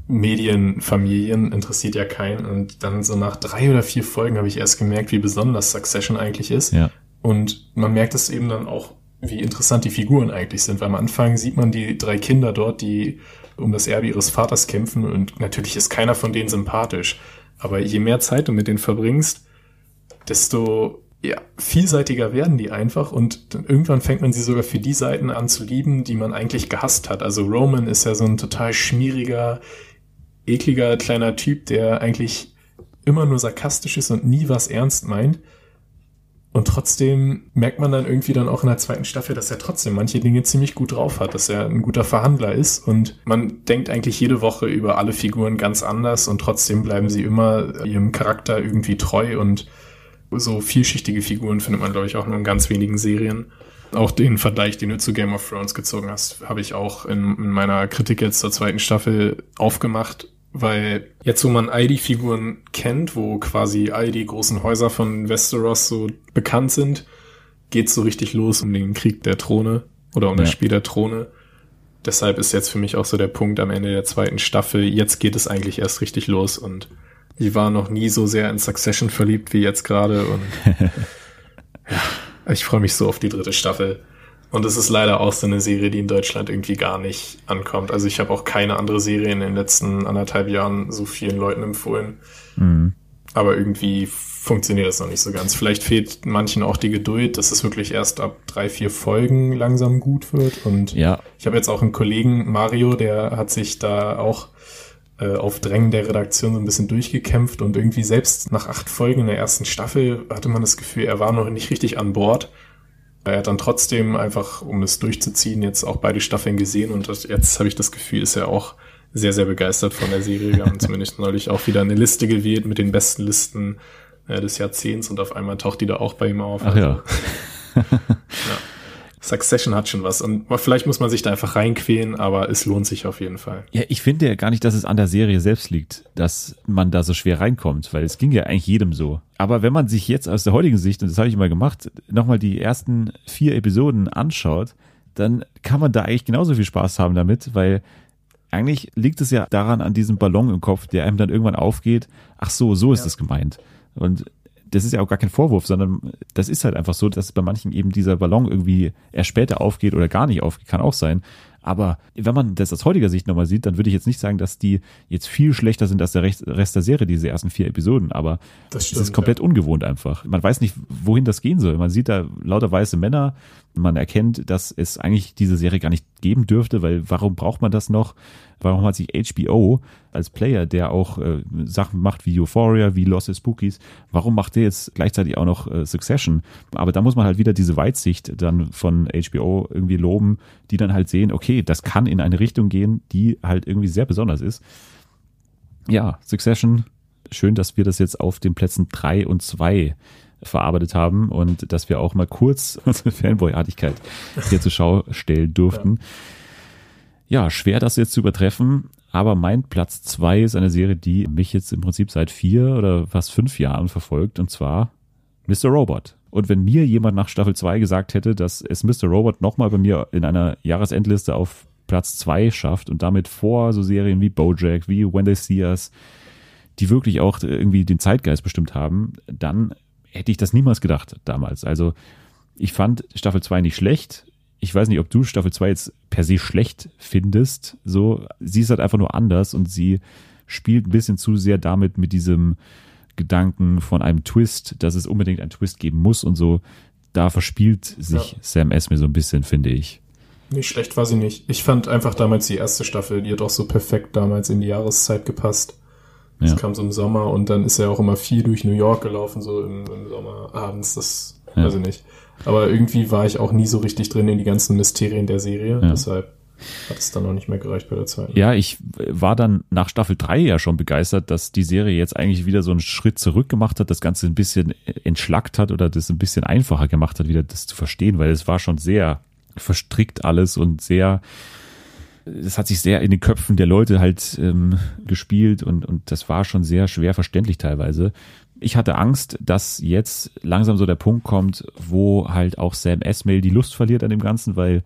Medienfamilien interessiert ja keinen. Und dann so nach drei oder vier Folgen habe ich erst gemerkt, wie besonders Succession eigentlich ist. Ja. Und man merkt es eben dann auch, wie interessant die Figuren eigentlich sind. Weil am Anfang sieht man die drei Kinder dort, die um das Erbe ihres Vaters kämpfen und natürlich ist keiner von denen sympathisch. Aber je mehr Zeit du mit denen verbringst, desto ja, vielseitiger werden die einfach und dann irgendwann fängt man sie sogar für die Seiten an zu lieben, die man eigentlich gehasst hat. Also Roman ist ja so ein total schmieriger, ekliger kleiner Typ, der eigentlich immer nur sarkastisch ist und nie was ernst meint. Und trotzdem merkt man dann irgendwie dann auch in der zweiten Staffel, dass er trotzdem manche Dinge ziemlich gut drauf hat, dass er ein guter Verhandler ist. Und man denkt eigentlich jede Woche über alle Figuren ganz anders und trotzdem bleiben sie immer ihrem Charakter irgendwie treu. Und so vielschichtige Figuren findet man, glaube ich, auch nur in ganz wenigen Serien. Auch den Vergleich, den du zu Game of Thrones gezogen hast, habe ich auch in, in meiner Kritik jetzt zur zweiten Staffel aufgemacht weil jetzt, wo man all die Figuren kennt, wo quasi all die großen Häuser von Westeros so bekannt sind, geht's so richtig los um den Krieg der Throne oder um ja. das Spiel der Throne. Deshalb ist jetzt für mich auch so der Punkt am Ende der zweiten Staffel, jetzt geht es eigentlich erst richtig los und ich war noch nie so sehr in Succession verliebt wie jetzt gerade und ja, ich freue mich so auf die dritte Staffel. Und es ist leider auch so eine Serie, die in Deutschland irgendwie gar nicht ankommt. Also ich habe auch keine andere Serie in den letzten anderthalb Jahren so vielen Leuten empfohlen. Mhm. Aber irgendwie funktioniert das noch nicht so ganz. Vielleicht fehlt manchen auch die Geduld, dass es wirklich erst ab drei, vier Folgen langsam gut wird. Und ja. ich habe jetzt auch einen Kollegen, Mario, der hat sich da auch äh, auf Drängen der Redaktion so ein bisschen durchgekämpft und irgendwie selbst nach acht Folgen in der ersten Staffel hatte man das Gefühl, er war noch nicht richtig an Bord. Er hat dann trotzdem einfach, um es durchzuziehen, jetzt auch beide Staffeln gesehen und jetzt habe ich das Gefühl, ist er auch sehr, sehr begeistert von der Serie. Wir haben zumindest neulich auch wieder eine Liste gewählt mit den besten Listen äh, des Jahrzehnts und auf einmal taucht die da auch bei ihm auf. Ach ja. ja. Succession hat schon was und vielleicht muss man sich da einfach reinquälen, aber es lohnt sich auf jeden Fall. Ja, ich finde ja gar nicht, dass es an der Serie selbst liegt, dass man da so schwer reinkommt, weil es ging ja eigentlich jedem so. Aber wenn man sich jetzt aus der heutigen Sicht, und das habe ich immer gemacht, nochmal die ersten vier Episoden anschaut, dann kann man da eigentlich genauso viel Spaß haben damit, weil eigentlich liegt es ja daran an diesem Ballon im Kopf, der einem dann irgendwann aufgeht, ach so, so ist ja. das gemeint. Und das ist ja auch gar kein Vorwurf, sondern das ist halt einfach so, dass bei manchen eben dieser Ballon irgendwie erst später aufgeht oder gar nicht aufgeht, kann auch sein. Aber wenn man das aus heutiger Sicht nochmal sieht, dann würde ich jetzt nicht sagen, dass die jetzt viel schlechter sind als der Rest der Serie, diese ersten vier Episoden. Aber das stimmt, es ist komplett ja. ungewohnt einfach. Man weiß nicht, wohin das gehen soll. Man sieht da lauter weiße Männer. Man erkennt, dass es eigentlich diese Serie gar nicht geben dürfte, weil warum braucht man das noch? Warum hat sich HBO als Player, der auch äh, Sachen macht wie Euphoria, wie Lost Spookies, warum macht der jetzt gleichzeitig auch noch äh, Succession? Aber da muss man halt wieder diese Weitsicht dann von HBO irgendwie loben, die dann halt sehen, okay, das kann in eine Richtung gehen, die halt irgendwie sehr besonders ist. Ja, Succession, schön, dass wir das jetzt auf den Plätzen drei und zwei verarbeitet haben und dass wir auch mal kurz unsere Fanboy-Artigkeit hier zur Schau stellen durften. Ja schwer das jetzt zu übertreffen, aber mein Platz zwei ist eine Serie, die mich jetzt im Prinzip seit vier oder fast fünf Jahren verfolgt, und zwar Mr. Robot. Und wenn mir jemand nach Staffel 2 gesagt hätte, dass es Mr. Robot nochmal bei mir in einer Jahresendliste auf Platz 2 schafft und damit vor so Serien wie Bojack, wie When They See Us, die wirklich auch irgendwie den Zeitgeist bestimmt haben, dann hätte ich das niemals gedacht damals. Also ich fand Staffel 2 nicht schlecht ich weiß nicht, ob du Staffel 2 jetzt per se schlecht findest. So, sie ist halt einfach nur anders und sie spielt ein bisschen zu sehr damit mit diesem Gedanken von einem Twist, dass es unbedingt einen Twist geben muss und so. Da verspielt sich ja. Sam Esme so ein bisschen, finde ich. Nicht schlecht war sie nicht. Ich fand einfach damals die erste Staffel, die hat auch so perfekt damals in die Jahreszeit gepasst. Es ja. kam so im Sommer und dann ist er auch immer viel durch New York gelaufen, so im, im Sommer abends. Das ja. weiß ich nicht. Aber irgendwie war ich auch nie so richtig drin in die ganzen Mysterien der Serie. Ja. Deshalb hat es dann noch nicht mehr gereicht bei der zweiten. Ja, ich war dann nach Staffel 3 ja schon begeistert, dass die Serie jetzt eigentlich wieder so einen Schritt zurück gemacht hat, das Ganze ein bisschen entschlackt hat oder das ein bisschen einfacher gemacht hat, wieder das zu verstehen, weil es war schon sehr verstrickt alles und sehr, es hat sich sehr in den Köpfen der Leute halt ähm, gespielt und, und das war schon sehr schwer verständlich teilweise ich hatte Angst, dass jetzt langsam so der Punkt kommt, wo halt auch Sam Esmail die Lust verliert an dem Ganzen, weil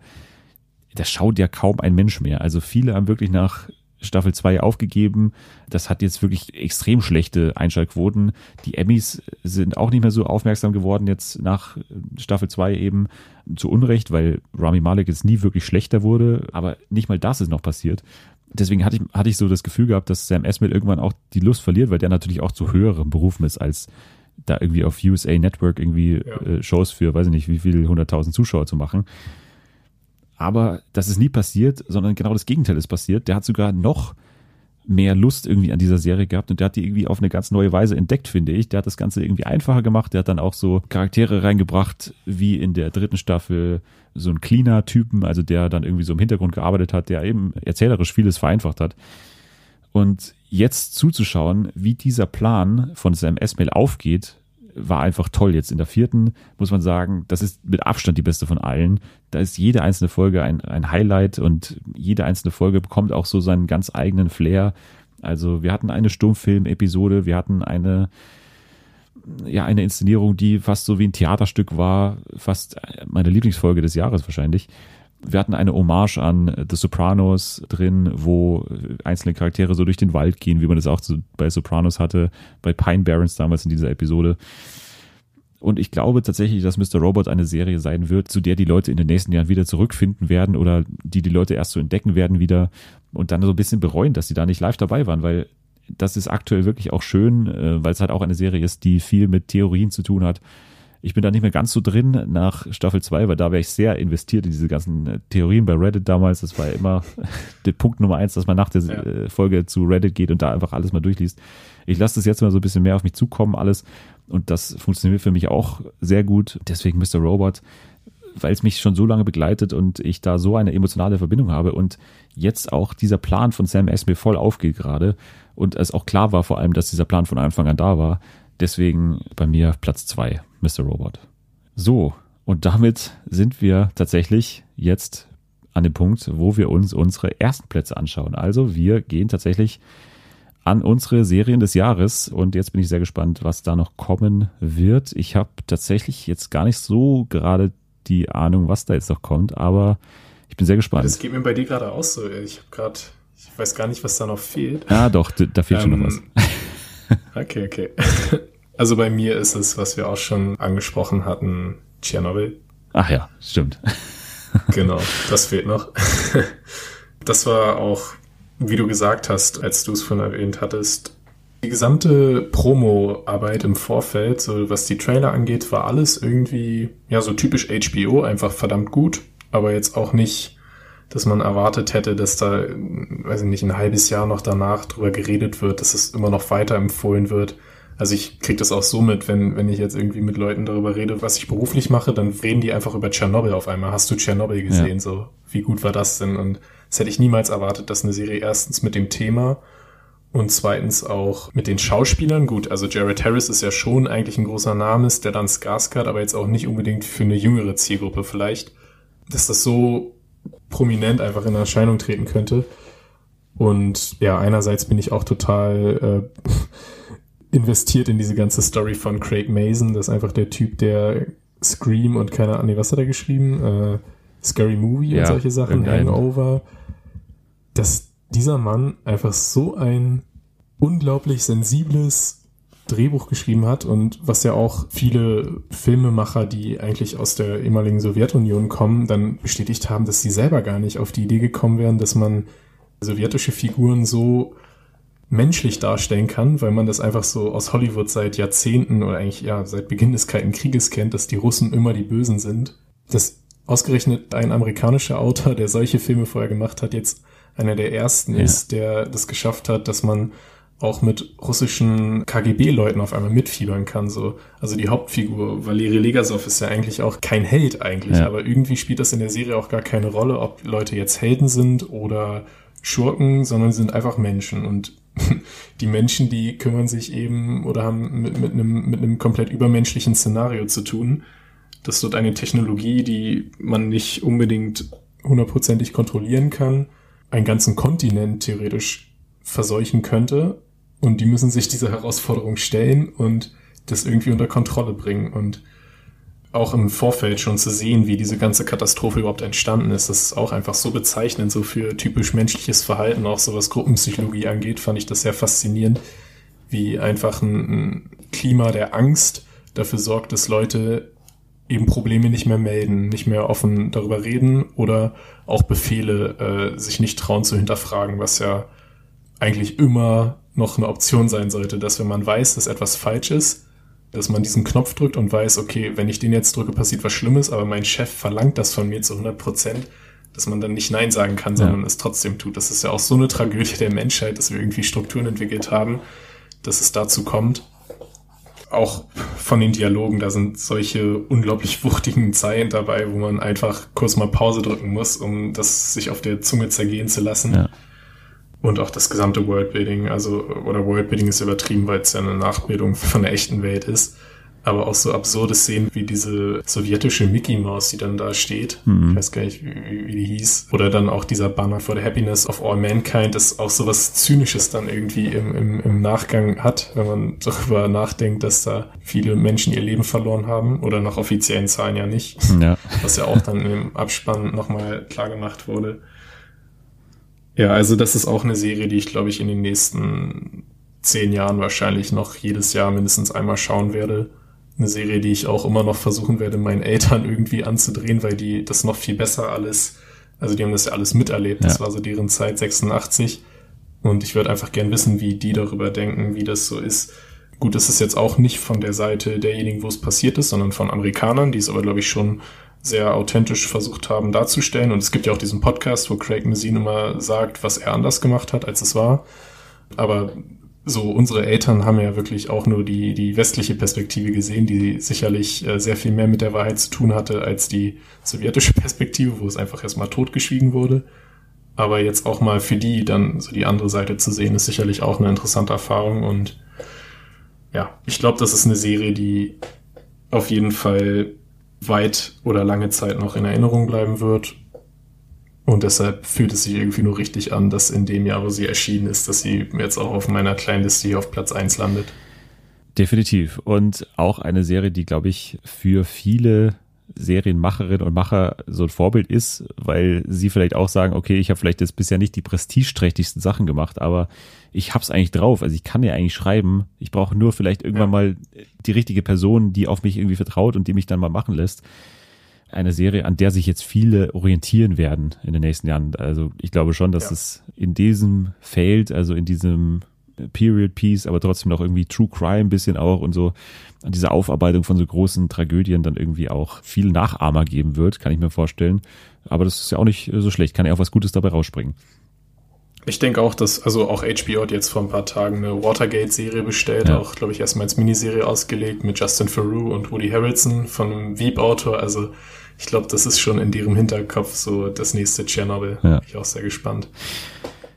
das schaut ja kaum ein Mensch mehr. Also viele haben wirklich nach Staffel 2 aufgegeben. Das hat jetzt wirklich extrem schlechte Einschaltquoten. Die Emmys sind auch nicht mehr so aufmerksam geworden jetzt nach Staffel 2 eben zu Unrecht, weil Rami Malek jetzt nie wirklich schlechter wurde. Aber nicht mal das ist noch passiert deswegen hatte ich, hatte ich so das Gefühl gehabt, dass Sam Esmail irgendwann auch die Lust verliert, weil der natürlich auch zu höherem Berufen ist, als da irgendwie auf USA Network irgendwie ja. äh, Shows für, weiß ich nicht, wie viele hunderttausend Zuschauer zu machen. Aber das ist nie passiert, sondern genau das Gegenteil ist passiert. Der hat sogar noch mehr Lust irgendwie an dieser Serie gehabt und der hat die irgendwie auf eine ganz neue Weise entdeckt, finde ich. Der hat das Ganze irgendwie einfacher gemacht. Der hat dann auch so Charaktere reingebracht, wie in der dritten Staffel so ein Cleaner-Typen, also der dann irgendwie so im Hintergrund gearbeitet hat, der eben erzählerisch vieles vereinfacht hat. Und jetzt zuzuschauen, wie dieser Plan von Sam Esmail aufgeht, war einfach toll. Jetzt in der vierten muss man sagen, das ist mit Abstand die beste von allen. Da ist jede einzelne Folge ein, ein Highlight und jede einzelne Folge bekommt auch so seinen ganz eigenen Flair. Also wir hatten eine Stummfilm-Episode, wir hatten eine ja eine Inszenierung, die fast so wie ein Theaterstück war, fast meine Lieblingsfolge des Jahres wahrscheinlich. Wir hatten eine Hommage an The Sopranos drin, wo einzelne Charaktere so durch den Wald gehen, wie man das auch bei Sopranos hatte, bei Pine Barrens damals in dieser Episode. Und ich glaube tatsächlich, dass Mr. Robot eine Serie sein wird, zu der die Leute in den nächsten Jahren wieder zurückfinden werden oder die die Leute erst so entdecken werden wieder und dann so ein bisschen bereuen, dass sie da nicht live dabei waren, weil das ist aktuell wirklich auch schön, äh, weil es halt auch eine Serie ist, die viel mit Theorien zu tun hat. Ich bin da nicht mehr ganz so drin nach Staffel 2, weil da wäre ich sehr investiert in diese ganzen äh, Theorien bei Reddit damals. Das war ja immer der Punkt Nummer eins, dass man nach der ja. Äh, Folge zu Reddit geht und da einfach alles mal durchliest. Ich lasse das jetzt mal so ein bisschen mehr auf mich zukommen, alles. Und das funktioniert für mich auch sehr gut. Deswegen Mr. Robot, weil es mich schon so lange begleitet und ich da so eine emotionale Verbindung habe und jetzt auch dieser Plan von Sam S. mir voll aufgeht gerade und es auch klar war vor allem, dass dieser Plan von Anfang an da war. Deswegen bei mir Platz zwei. Mr. Robot. So, und damit sind wir tatsächlich jetzt an dem Punkt, wo wir uns unsere ersten Plätze anschauen. Also wir gehen tatsächlich an unsere Serien des Jahres und jetzt bin ich sehr gespannt, was da noch kommen wird. Ich habe tatsächlich jetzt gar nicht so gerade die Ahnung, was da jetzt noch kommt, aber ich bin sehr gespannt. Das geht mir bei dir gerade aus so. Ich habe gerade, ich weiß gar nicht, was da noch fehlt. Ja, doch, da fehlt ähm, schon noch was. Okay, okay. Also bei mir ist es, was wir auch schon angesprochen hatten, Tschernobyl. Ach ja, stimmt. genau, das fehlt noch. Das war auch, wie du gesagt hast, als du es von erwähnt hattest, die gesamte Promo-Arbeit im Vorfeld, so was die Trailer angeht, war alles irgendwie, ja, so typisch HBO, einfach verdammt gut, aber jetzt auch nicht, dass man erwartet hätte, dass da, weiß ich nicht, ein halbes Jahr noch danach drüber geredet wird, dass es immer noch weiter empfohlen wird. Also ich kriege das auch so mit, wenn, wenn ich jetzt irgendwie mit Leuten darüber rede, was ich beruflich mache, dann reden die einfach über Tschernobyl auf einmal. Hast du Tschernobyl gesehen? Ja. So, wie gut war das denn? Und das hätte ich niemals erwartet, dass eine Serie erstens mit dem Thema und zweitens auch mit den Schauspielern. Gut, also Jared Harris ist ja schon eigentlich ein großer Name, ist der dann Skarsgård, aber jetzt auch nicht unbedingt für eine jüngere Zielgruppe vielleicht, dass das so prominent einfach in Erscheinung treten könnte. Und ja, einerseits bin ich auch total äh, investiert in diese ganze Story von Craig Mason. Das ist einfach der Typ, der Scream und keine Ahnung, was hat er geschrieben? Äh, Scary Movie ja, und solche Sachen, Hangover. Dass dieser Mann einfach so ein unglaublich sensibles Drehbuch geschrieben hat und was ja auch viele Filmemacher, die eigentlich aus der ehemaligen Sowjetunion kommen, dann bestätigt haben, dass sie selber gar nicht auf die Idee gekommen wären, dass man sowjetische Figuren so menschlich darstellen kann, weil man das einfach so aus Hollywood seit Jahrzehnten oder eigentlich ja seit Beginn des Kalten Krieges kennt, dass die Russen immer die Bösen sind. Dass ausgerechnet ein amerikanischer Autor, der solche Filme vorher gemacht hat, jetzt einer der ersten ja. ist, der das geschafft hat, dass man auch mit russischen KGB-Leuten auf einmal mitfiebern kann. So. Also die Hauptfigur, Valeri Legasov, ist ja eigentlich auch kein Held eigentlich, ja. aber irgendwie spielt das in der Serie auch gar keine Rolle, ob Leute jetzt Helden sind oder Schurken, sondern sind einfach Menschen. Und die Menschen, die kümmern sich eben oder haben mit, mit, einem, mit einem komplett übermenschlichen Szenario zu tun. Das ist dort eine Technologie, die man nicht unbedingt hundertprozentig kontrollieren kann, einen ganzen Kontinent theoretisch verseuchen könnte. Und die müssen sich dieser Herausforderung stellen und das irgendwie unter Kontrolle bringen. Und auch im Vorfeld schon zu sehen, wie diese ganze Katastrophe überhaupt entstanden ist. Das ist auch einfach so bezeichnend, so für typisch menschliches Verhalten, auch so was Gruppenpsychologie angeht, fand ich das sehr faszinierend, wie einfach ein, Klima der Angst dafür sorgt, dass Leute eben Probleme nicht mehr melden, nicht mehr offen darüber reden oder auch Befehle äh, sich nicht trauen zu hinterfragen, was ja eigentlich immer noch eine Option sein sollte, dass wenn man weiß, dass etwas falsch ist, dass man diesen Knopf drückt und weiß, okay, wenn ich den jetzt drücke, passiert was Schlimmes, aber mein Chef verlangt das von mir zu 100 Prozent, dass man dann nicht Nein sagen kann, sondern ja. es trotzdem tut. Das ist ja auch so eine Tragödie der Menschheit, dass wir irgendwie Strukturen entwickelt haben, dass es dazu kommt. Auch von den Dialogen, da sind solche unglaublich wuchtigen Zeilen dabei, wo man einfach kurz mal Pause drücken muss, um das sich auf der Zunge zergehen zu lassen. Ja. Und auch das gesamte Worldbuilding, also, oder Worldbuilding ist übertrieben, weil es ja eine Nachbildung von der echten Welt ist. Aber auch so absurde Szenen wie diese sowjetische Mickey Mouse, die dann da steht. Mhm. Ich weiß gar nicht, wie, wie, die hieß. Oder dann auch dieser Banner for the Happiness of All Mankind, das auch so was Zynisches dann irgendwie im, im, im Nachgang hat, wenn man darüber nachdenkt, dass da viele Menschen ihr Leben verloren haben. Oder nach offiziellen Zahlen ja nicht. Ja. Was ja auch dann im Abspann nochmal klar gemacht wurde. Ja, also das ist auch eine Serie, die ich, glaube ich, in den nächsten zehn Jahren wahrscheinlich noch jedes Jahr mindestens einmal schauen werde. Eine Serie, die ich auch immer noch versuchen werde, meinen Eltern irgendwie anzudrehen, weil die das noch viel besser alles, also die haben das ja alles miterlebt. Ja. Das war so deren Zeit 86. Und ich würde einfach gern wissen, wie die darüber denken, wie das so ist. Gut, das ist jetzt auch nicht von der Seite derjenigen, wo es passiert ist, sondern von Amerikanern, die es aber, glaube ich, schon sehr authentisch versucht haben darzustellen. Und es gibt ja auch diesen Podcast, wo Craig Mazin immer sagt, was er anders gemacht hat, als es war. Aber so unsere Eltern haben ja wirklich auch nur die, die westliche Perspektive gesehen, die sicherlich äh, sehr viel mehr mit der Wahrheit zu tun hatte als die sowjetische Perspektive, wo es einfach erstmal totgeschwiegen wurde. Aber jetzt auch mal für die dann so die andere Seite zu sehen, ist sicherlich auch eine interessante Erfahrung. Und ja, ich glaube, das ist eine Serie, die auf jeden Fall weit oder lange Zeit noch in Erinnerung bleiben wird. Und deshalb fühlt es sich irgendwie nur richtig an, dass in dem Jahr, wo sie erschienen ist, dass sie jetzt auch auf meiner kleinen Liste hier auf Platz 1 landet. Definitiv. Und auch eine Serie, die, glaube ich, für viele Serienmacherinnen und Macher so ein Vorbild ist, weil sie vielleicht auch sagen, okay, ich habe vielleicht jetzt bisher nicht die prestigeträchtigsten Sachen gemacht, aber ich hab's eigentlich drauf. Also ich kann ja eigentlich schreiben. Ich brauche nur vielleicht irgendwann mal die richtige Person, die auf mich irgendwie vertraut und die mich dann mal machen lässt eine Serie, an der sich jetzt viele orientieren werden in den nächsten Jahren. Also ich glaube schon, dass ja. es in diesem Feld, also in diesem Period Piece, aber trotzdem noch irgendwie True Crime ein bisschen auch und so an dieser Aufarbeitung von so großen Tragödien dann irgendwie auch viel Nachahmer geben wird, kann ich mir vorstellen. Aber das ist ja auch nicht so schlecht, kann ja auch was Gutes dabei rausspringen. Ich denke auch, dass, also auch HBO hat jetzt vor ein paar Tagen eine Watergate-Serie bestellt, ja. auch, glaube ich, erstmal als Miniserie ausgelegt mit Justin Theroux und Woody Harrelson von einem Veep-Autor. Also ich glaube, das ist schon in ihrem Hinterkopf so das nächste Tschernobyl. Ja. Bin ich auch sehr gespannt.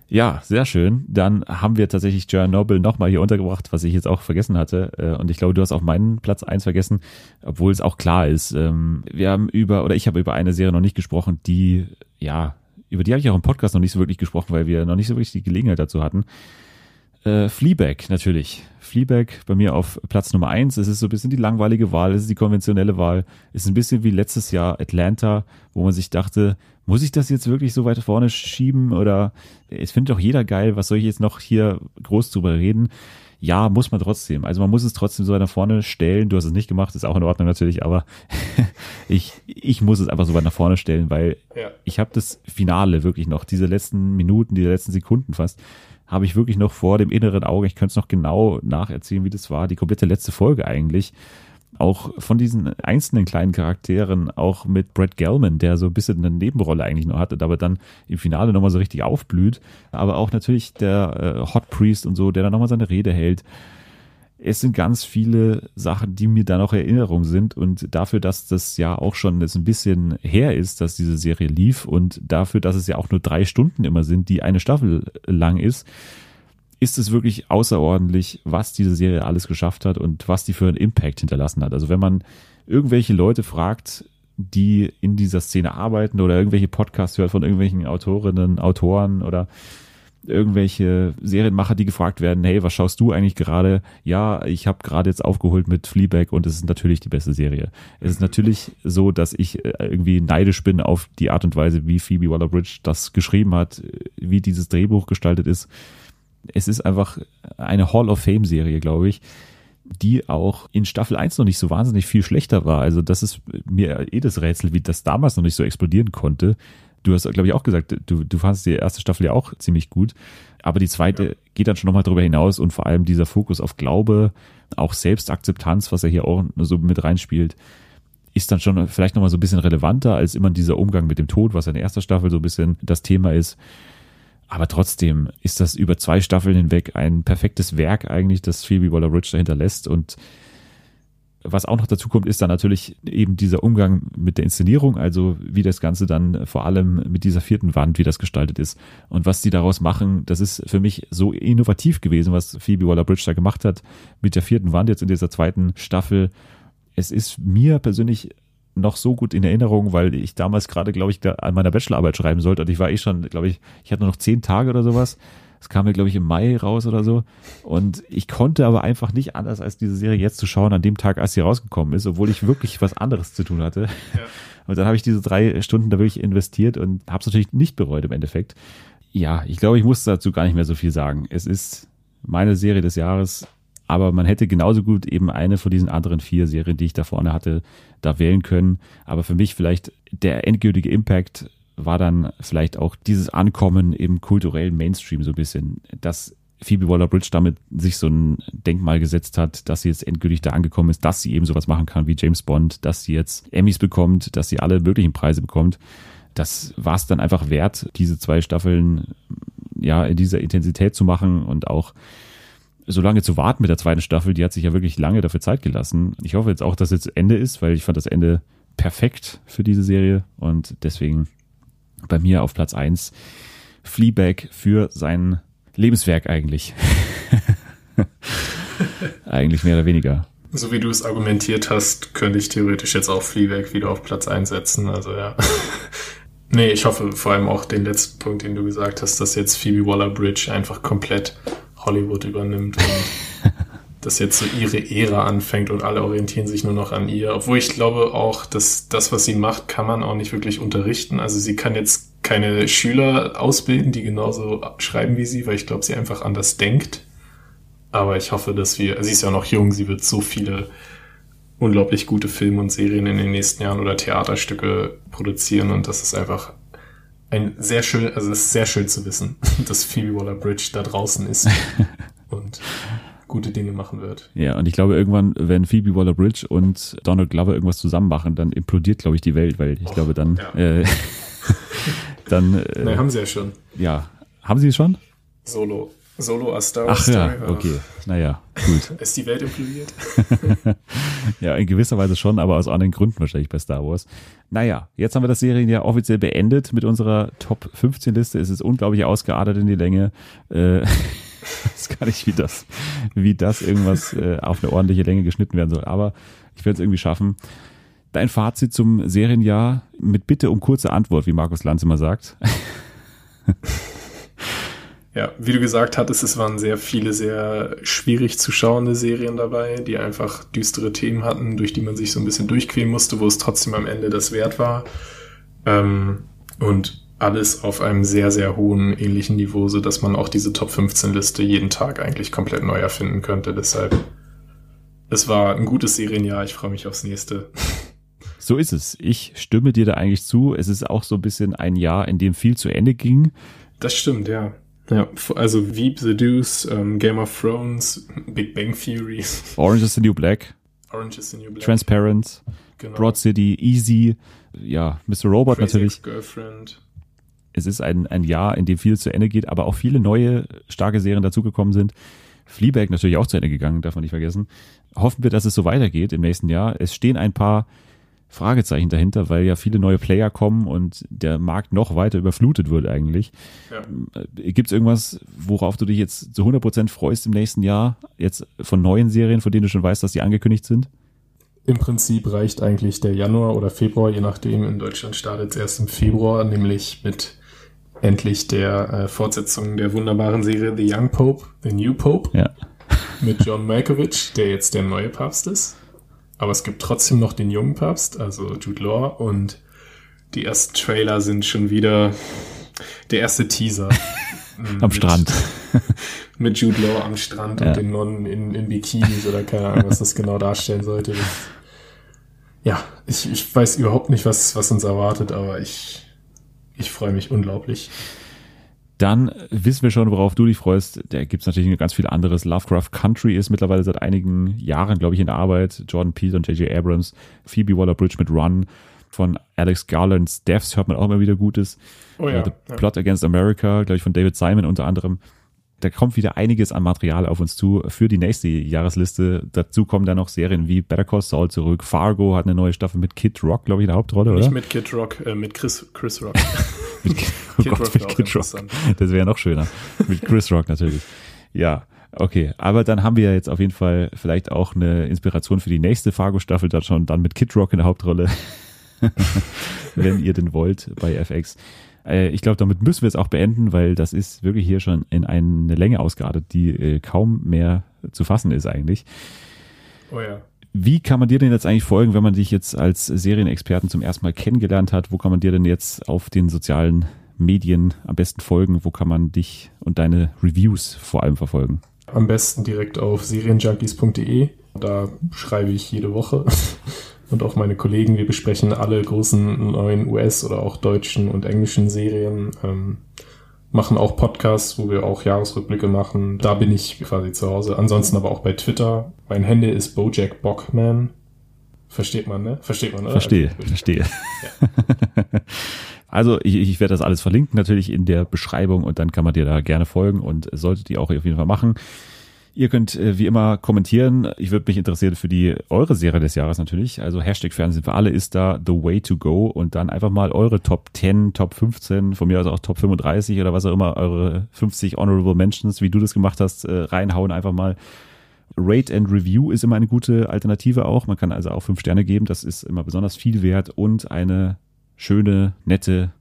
Ja, sehr schön. Dann haben wir tatsächlich Chernobyl nochmal hier untergebracht, was ich jetzt auch vergessen hatte. Äh, und ich glaube, du hast auch meinen Platz eins vergessen, obwohl es auch klar ist. Ähm, wir haben über, oder ich habe über eine Serie noch nicht gesprochen, die, ja, über die habe ich auch im Podcast noch nicht so wirklich gesprochen, weil wir noch nicht so wirklich die Gelegenheit dazu hatten. Äh, Fleabag natürlich. Fleabag bei mir auf Platz Nummer eins. Es ist so ein bisschen die langweilige Wahl, es ist die konventionelle Wahl. Es ist ein bisschen wie letztes Jahr Atlanta, wo man sich dachte, muss ich das jetzt wirklich so weit vorne schieben oder es findet doch jeder geil, was soll ich jetzt noch hier groß drüber reden? Ja, muss man trotzdem. Also man muss es trotzdem so weit nach vorne stellen. Du hast es nicht gemacht, ist auch in Ordnung natürlich, aber ich, ich muss es einfach so weit nach vorne stellen, weil ja. ich habe das Finale wirklich noch, diese letzten Minuten, diese letzten Sekunden fast, habe ich wirklich noch vor dem inneren Auge, ich könnte es noch genau nacherzählen, wie das war, die komplette letzte Folge eigentlich. Auch von diesen einzelnen kleinen Charakteren, auch mit Brad Gelman, der so ein bisschen eine Nebenrolle eigentlich noch hatte, aber dann im Finale nochmal so richtig aufblüht. Aber auch natürlich der äh, Hot Priest und so, der dann nochmal seine Rede hält es sind ganz viele Sachen, die mir da noch Erinnerung sind und dafür, dass das ja auch schon jetzt ein bisschen her ist, dass diese Serie lief und dafür, dass es ja auch nur drei Stunden immer sind, die eine Staffel lang ist, ist es wirklich außerordentlich, was diese Serie alles geschafft hat und was die für einen Impact hinterlassen hat. Also wenn man irgendwelche Leute fragt, die in dieser Szene arbeiten oder irgendwelche Podcasts hört von irgendwelchen Autorinnen, Autoren oder irgendwelche Serienmacher, die gefragt werden, hey, was schaust du eigentlich gerade? Ja, ich habe gerade jetzt aufgeholt mit Fleabag und es ist natürlich die beste Serie. Es ist natürlich so, dass ich äh, irgendwie neidisch bin auf die Art und Weise, wie Phoebe Waller-Bridge das geschrieben hat, wie dieses Drehbuch gestaltet ist. Es ist einfach eine Hall of Fame Serie, glaube ich, die auch in Staffel 1 noch nicht so wahnsinnig viel schlechter war. Also das ist mir eh das Rätsel, wie das damals noch nicht so explodieren konnte Du hast, glaube ich, auch gesagt, du, du fandest die erste Staffel ja auch ziemlich gut. Aber die zweite ja. geht dann schon nochmal darüber hinaus und vor allem dieser Fokus auf Glaube, auch Selbstakzeptanz, was er hier auch so mit reinspielt, ist dann schon vielleicht nochmal so ein bisschen relevanter als immer dieser Umgang mit dem Tod, was in der ersten Staffel so ein bisschen das Thema ist. Aber trotzdem ist das über zwei Staffeln hinweg ein perfektes Werk eigentlich, das Phoebe Waller-Bridge dahinter lässt und was auch noch dazu kommt, ist dann natürlich eben dieser Umgang mit der Inszenierung, also wie das Ganze dann vor allem mit dieser vierten Wand, wie das gestaltet ist und was die daraus machen, das ist für mich so innovativ gewesen, was Phoebe Waller-Bridge da gemacht hat mit der vierten Wand jetzt in dieser zweiten Staffel. Es ist mir persönlich noch so gut in Erinnerung, weil ich damals gerade, glaube ich, an meiner Bachelorarbeit schreiben sollte und ich war eh schon, glaube ich, ich hatte nur noch zehn Tage oder sowas es kam mir, glaube ich, im Mai raus oder so. Und ich konnte aber einfach nicht anders, als diese Serie jetzt zu schauen, an dem Tag, als sie rausgekommen ist, obwohl ich wirklich was anderes zu tun hatte. Ja. Und dann habe ich diese drei Stunden da wirklich investiert und habe es natürlich nicht bereut im Endeffekt. Ja, ich glaube, ich muss dazu gar nicht mehr so viel sagen. Es ist meine Serie des Jahres, aber man hätte genauso gut eben eine von diesen anderen vier Serien, die ich da vorne hatte, da wählen können. Aber für mich vielleicht der endgültige Impact war dann vielleicht auch dieses Ankommen im kulturellen Mainstream so ein bisschen, dass Phoebe Waller-Bridge damit sich so ein Denkmal gesetzt hat, dass sie jetzt endgültig da angekommen ist, dass sie eben sowas machen kann wie James Bond, dass sie jetzt Emmys bekommt, dass sie alle möglichen Preise bekommt. Das war es dann einfach wert, diese zwei Staffeln ja in dieser Intensität zu machen und auch so lange zu warten mit der zweiten Staffel. Die hat sich ja wirklich lange dafür Zeit gelassen. Ich hoffe jetzt auch, dass jetzt Ende ist, weil ich fand das Ende perfekt für diese Serie und deswegen bei mir auf Platz eins Fleabag für sein Lebenswerk eigentlich. eigentlich mehr oder weniger. So wie du es argumentiert hast, könnte ich theoretisch jetzt auch Fleabag wieder auf Platz einsetzen. Also ja. nee, ich hoffe vor allem auch den letzten Punkt, den du gesagt hast, dass jetzt Phoebe Waller-Bridge einfach komplett Hollywood übernimmt und dass jetzt so ihre Ära anfängt und alle orientieren sich nur noch an ihr. Obwohl ich glaube auch, dass das, was sie macht, kann man auch nicht wirklich unterrichten. Also sie kann jetzt keine Schüler ausbilden, die genauso schreiben wie sie, weil ich glaube, sie einfach anders denkt. Aber ich hoffe, dass wir, sie ist ja noch jung, sie wird so viele unglaublich gute Filme und Serien in den nächsten Jahren oder Theaterstücke produzieren und das ist einfach ein sehr schön, also es ist sehr schön zu wissen, dass Phoebe Waller-Bridge da draußen ist und gute Dinge machen wird. Ja, und ich glaube irgendwann, wenn Phoebe Waller-Bridge und Donald Glover irgendwas zusammen machen, dann implodiert, glaube ich, die Welt, weil ich oh, glaube dann ja. äh, dann. Äh, Nein, haben sie ja schon. Ja. Haben sie es schon? Solo. Solo a Star Ach ja, okay. Naja, gut. Ist die Welt implodiert? ja, in gewisser Weise schon, aber aus anderen Gründen wahrscheinlich bei Star Wars. Naja, jetzt haben wir das Serien ja offiziell beendet mit unserer Top 15 Liste. Es ist unglaublich ausgeartet in die Länge. Äh, ich weiß gar nicht, wie das, wie das irgendwas äh, auf eine ordentliche Länge geschnitten werden soll. Aber ich werde es irgendwie schaffen. Dein Fazit zum Serienjahr mit Bitte um kurze Antwort, wie Markus Lanz immer sagt. Ja, wie du gesagt hattest, es waren sehr viele sehr schwierig zu schauende Serien dabei, die einfach düstere Themen hatten, durch die man sich so ein bisschen durchqueren musste, wo es trotzdem am Ende das wert war. Ähm, und alles auf einem sehr, sehr hohen ähnlichen Niveau, so dass man auch diese Top 15 Liste jeden Tag eigentlich komplett neu erfinden könnte. Deshalb, es war ein gutes Serienjahr. Ich freue mich aufs nächste. So ist es. Ich stimme dir da eigentlich zu. Es ist auch so ein bisschen ein Jahr, in dem viel zu Ende ging. Das stimmt, ja. Ja, also Veep, The Deuce, um, Game of Thrones, Big Bang Theory. Orange is the New Black. Orange is the New Black. Transparent. Genau. Broad City, Easy. Ja, Mr. Robot Crazy natürlich. Girlfriend. Es ist ein, ein Jahr, in dem viel zu Ende geht, aber auch viele neue, starke Serien dazugekommen sind. Fleabag natürlich auch zu Ende gegangen, darf man nicht vergessen. Hoffen wir, dass es so weitergeht im nächsten Jahr. Es stehen ein paar Fragezeichen dahinter, weil ja viele neue Player kommen und der Markt noch weiter überflutet wird eigentlich. Ja. Äh, Gibt es irgendwas, worauf du dich jetzt zu 100% freust im nächsten Jahr? Jetzt von neuen Serien, von denen du schon weißt, dass die angekündigt sind? Im Prinzip reicht eigentlich der Januar oder Februar, je nachdem. In Deutschland startet es erst im Februar, nämlich mit endlich der äh, Fortsetzung der wunderbaren Serie The Young Pope, The New Pope. Ja. Mit John Malkovich, der jetzt der neue Papst ist. Aber es gibt trotzdem noch den jungen Papst, also Jude Law. Und die ersten Trailer sind schon wieder der erste Teaser. am mit, Strand. mit Jude Law am Strand ja. und den Nonnen in, in Bikinis oder keine Ahnung, was das genau darstellen sollte. Das, ja, ich, ich weiß überhaupt nicht, was, was uns erwartet, aber ich, ich freue mich unglaublich. Dann wissen wir schon, worauf du dich freust. Da gibt es natürlich ganz viel anderes. Lovecraft Country ist mittlerweile seit einigen Jahren, glaube ich, in Arbeit. Jordan Peele und J.J. Abrams, Phoebe Waller-Bridge mit Run von Alex Garlands Deaths hört man auch immer wieder Gutes. Oh ja, The ja. Plot Against America, glaube ich, von David Simon unter anderem. Da kommt wieder einiges an Material auf uns zu für die nächste Jahresliste. Dazu kommen dann noch Serien wie Better Call Saul zurück. Fargo hat eine neue Staffel mit Kid Rock, glaube ich, in der Hauptrolle, Nicht oder? Nicht mit Kid Rock, äh, mit Chris, Chris Rock. mit, oh Kid, Gott, Rock mit Kid Rock. Das wäre noch schöner. mit Chris Rock natürlich. Ja, okay. Aber dann haben wir ja jetzt auf jeden Fall vielleicht auch eine Inspiration für die nächste Fargo-Staffel dann schon, dann mit Kid Rock in der Hauptrolle. Wenn ihr denn wollt bei FX. Äh, ich glaube, damit müssen wir es auch beenden, weil das ist wirklich hier schon in eine Länge ausgeartet, die äh, kaum mehr zu fassen ist eigentlich. Oh ja. Wie kann man dir denn jetzt eigentlich folgen, wenn man dich jetzt als Serienexperten zum ersten Mal kennengelernt hat? Wo kann man dir denn jetzt auf den sozialen Medien am besten folgen? Wo kann man dich und deine Reviews vor allem verfolgen? Am besten direkt auf serienjunkies.de. Da schreibe ich jede Woche und auch meine Kollegen. Wir besprechen alle großen neuen US- oder auch deutschen und englischen Serien. Ähm, machen auch Podcasts, wo wir auch Jahresrückblicke machen. Da bin ich quasi zu Hause. Ansonsten aber auch bei Twitter. Mein Handy ist Bojack Bockman. Versteht man, ne? Versteht man, oder? Verstehe, verstehe. Ja. also ich, ich werde das alles verlinken natürlich in der Beschreibung und dann kann man dir da gerne folgen und solltet ihr auch auf jeden Fall machen. Ihr könnt äh, wie immer kommentieren. Ich würde mich interessieren für die eure Serie des Jahres natürlich. Also Hashtag Fernsehen für alle ist da the way to go und dann einfach mal eure Top 10, Top 15, von mir aus auch Top 35 oder was auch immer, eure 50 Honorable Mentions, wie du das gemacht hast, äh, reinhauen einfach mal. Rate and Review ist immer eine gute Alternative auch. Man kann also auch fünf Sterne geben. Das ist immer besonders viel wert und eine schöne, nette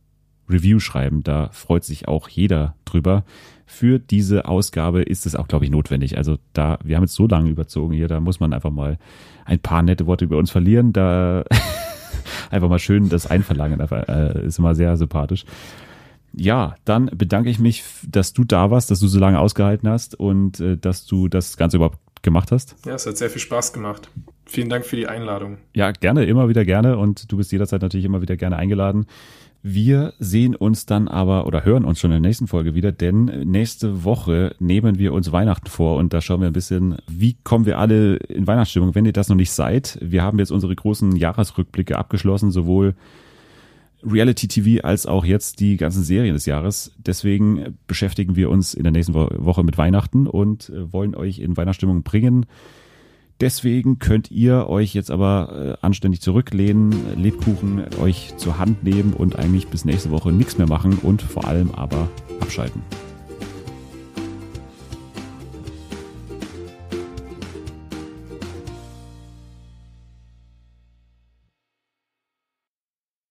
Review schreiben. Da freut sich auch jeder drüber für diese Ausgabe ist es auch, glaube ich, notwendig. Also da, wir haben jetzt so lange überzogen hier, da muss man einfach mal ein paar nette Worte über uns verlieren. Da einfach mal schön das Einverlangen äh, ist immer sehr sympathisch. Ja, dann bedanke ich mich, dass du da warst, dass du so lange ausgehalten hast und äh, dass du das Ganze überhaupt gemacht hast. Ja, es hat sehr viel Spaß gemacht. Vielen Dank für die Einladung. Ja, gerne, immer wieder gerne und du bist jederzeit natürlich immer wieder gerne eingeladen. Wir sehen uns dann aber oder hören uns schon in der nächsten Folge wieder, denn nächste Woche nehmen wir uns Weihnachten vor und da schauen wir ein bisschen, wie kommen wir alle in Weihnachtsstimmung, wenn ihr das noch nicht seid. Wir haben jetzt unsere großen Jahresrückblicke abgeschlossen, sowohl Reality TV als auch jetzt die ganzen Serien des Jahres. Deswegen beschäftigen wir uns in der nächsten Woche mit Weihnachten und wollen euch in Weihnachtsstimmung bringen. Deswegen könnt ihr euch jetzt aber äh, anständig zurücklehnen, Lebkuchen euch zur Hand nehmen und eigentlich bis nächste Woche nichts mehr machen und vor allem aber abschalten.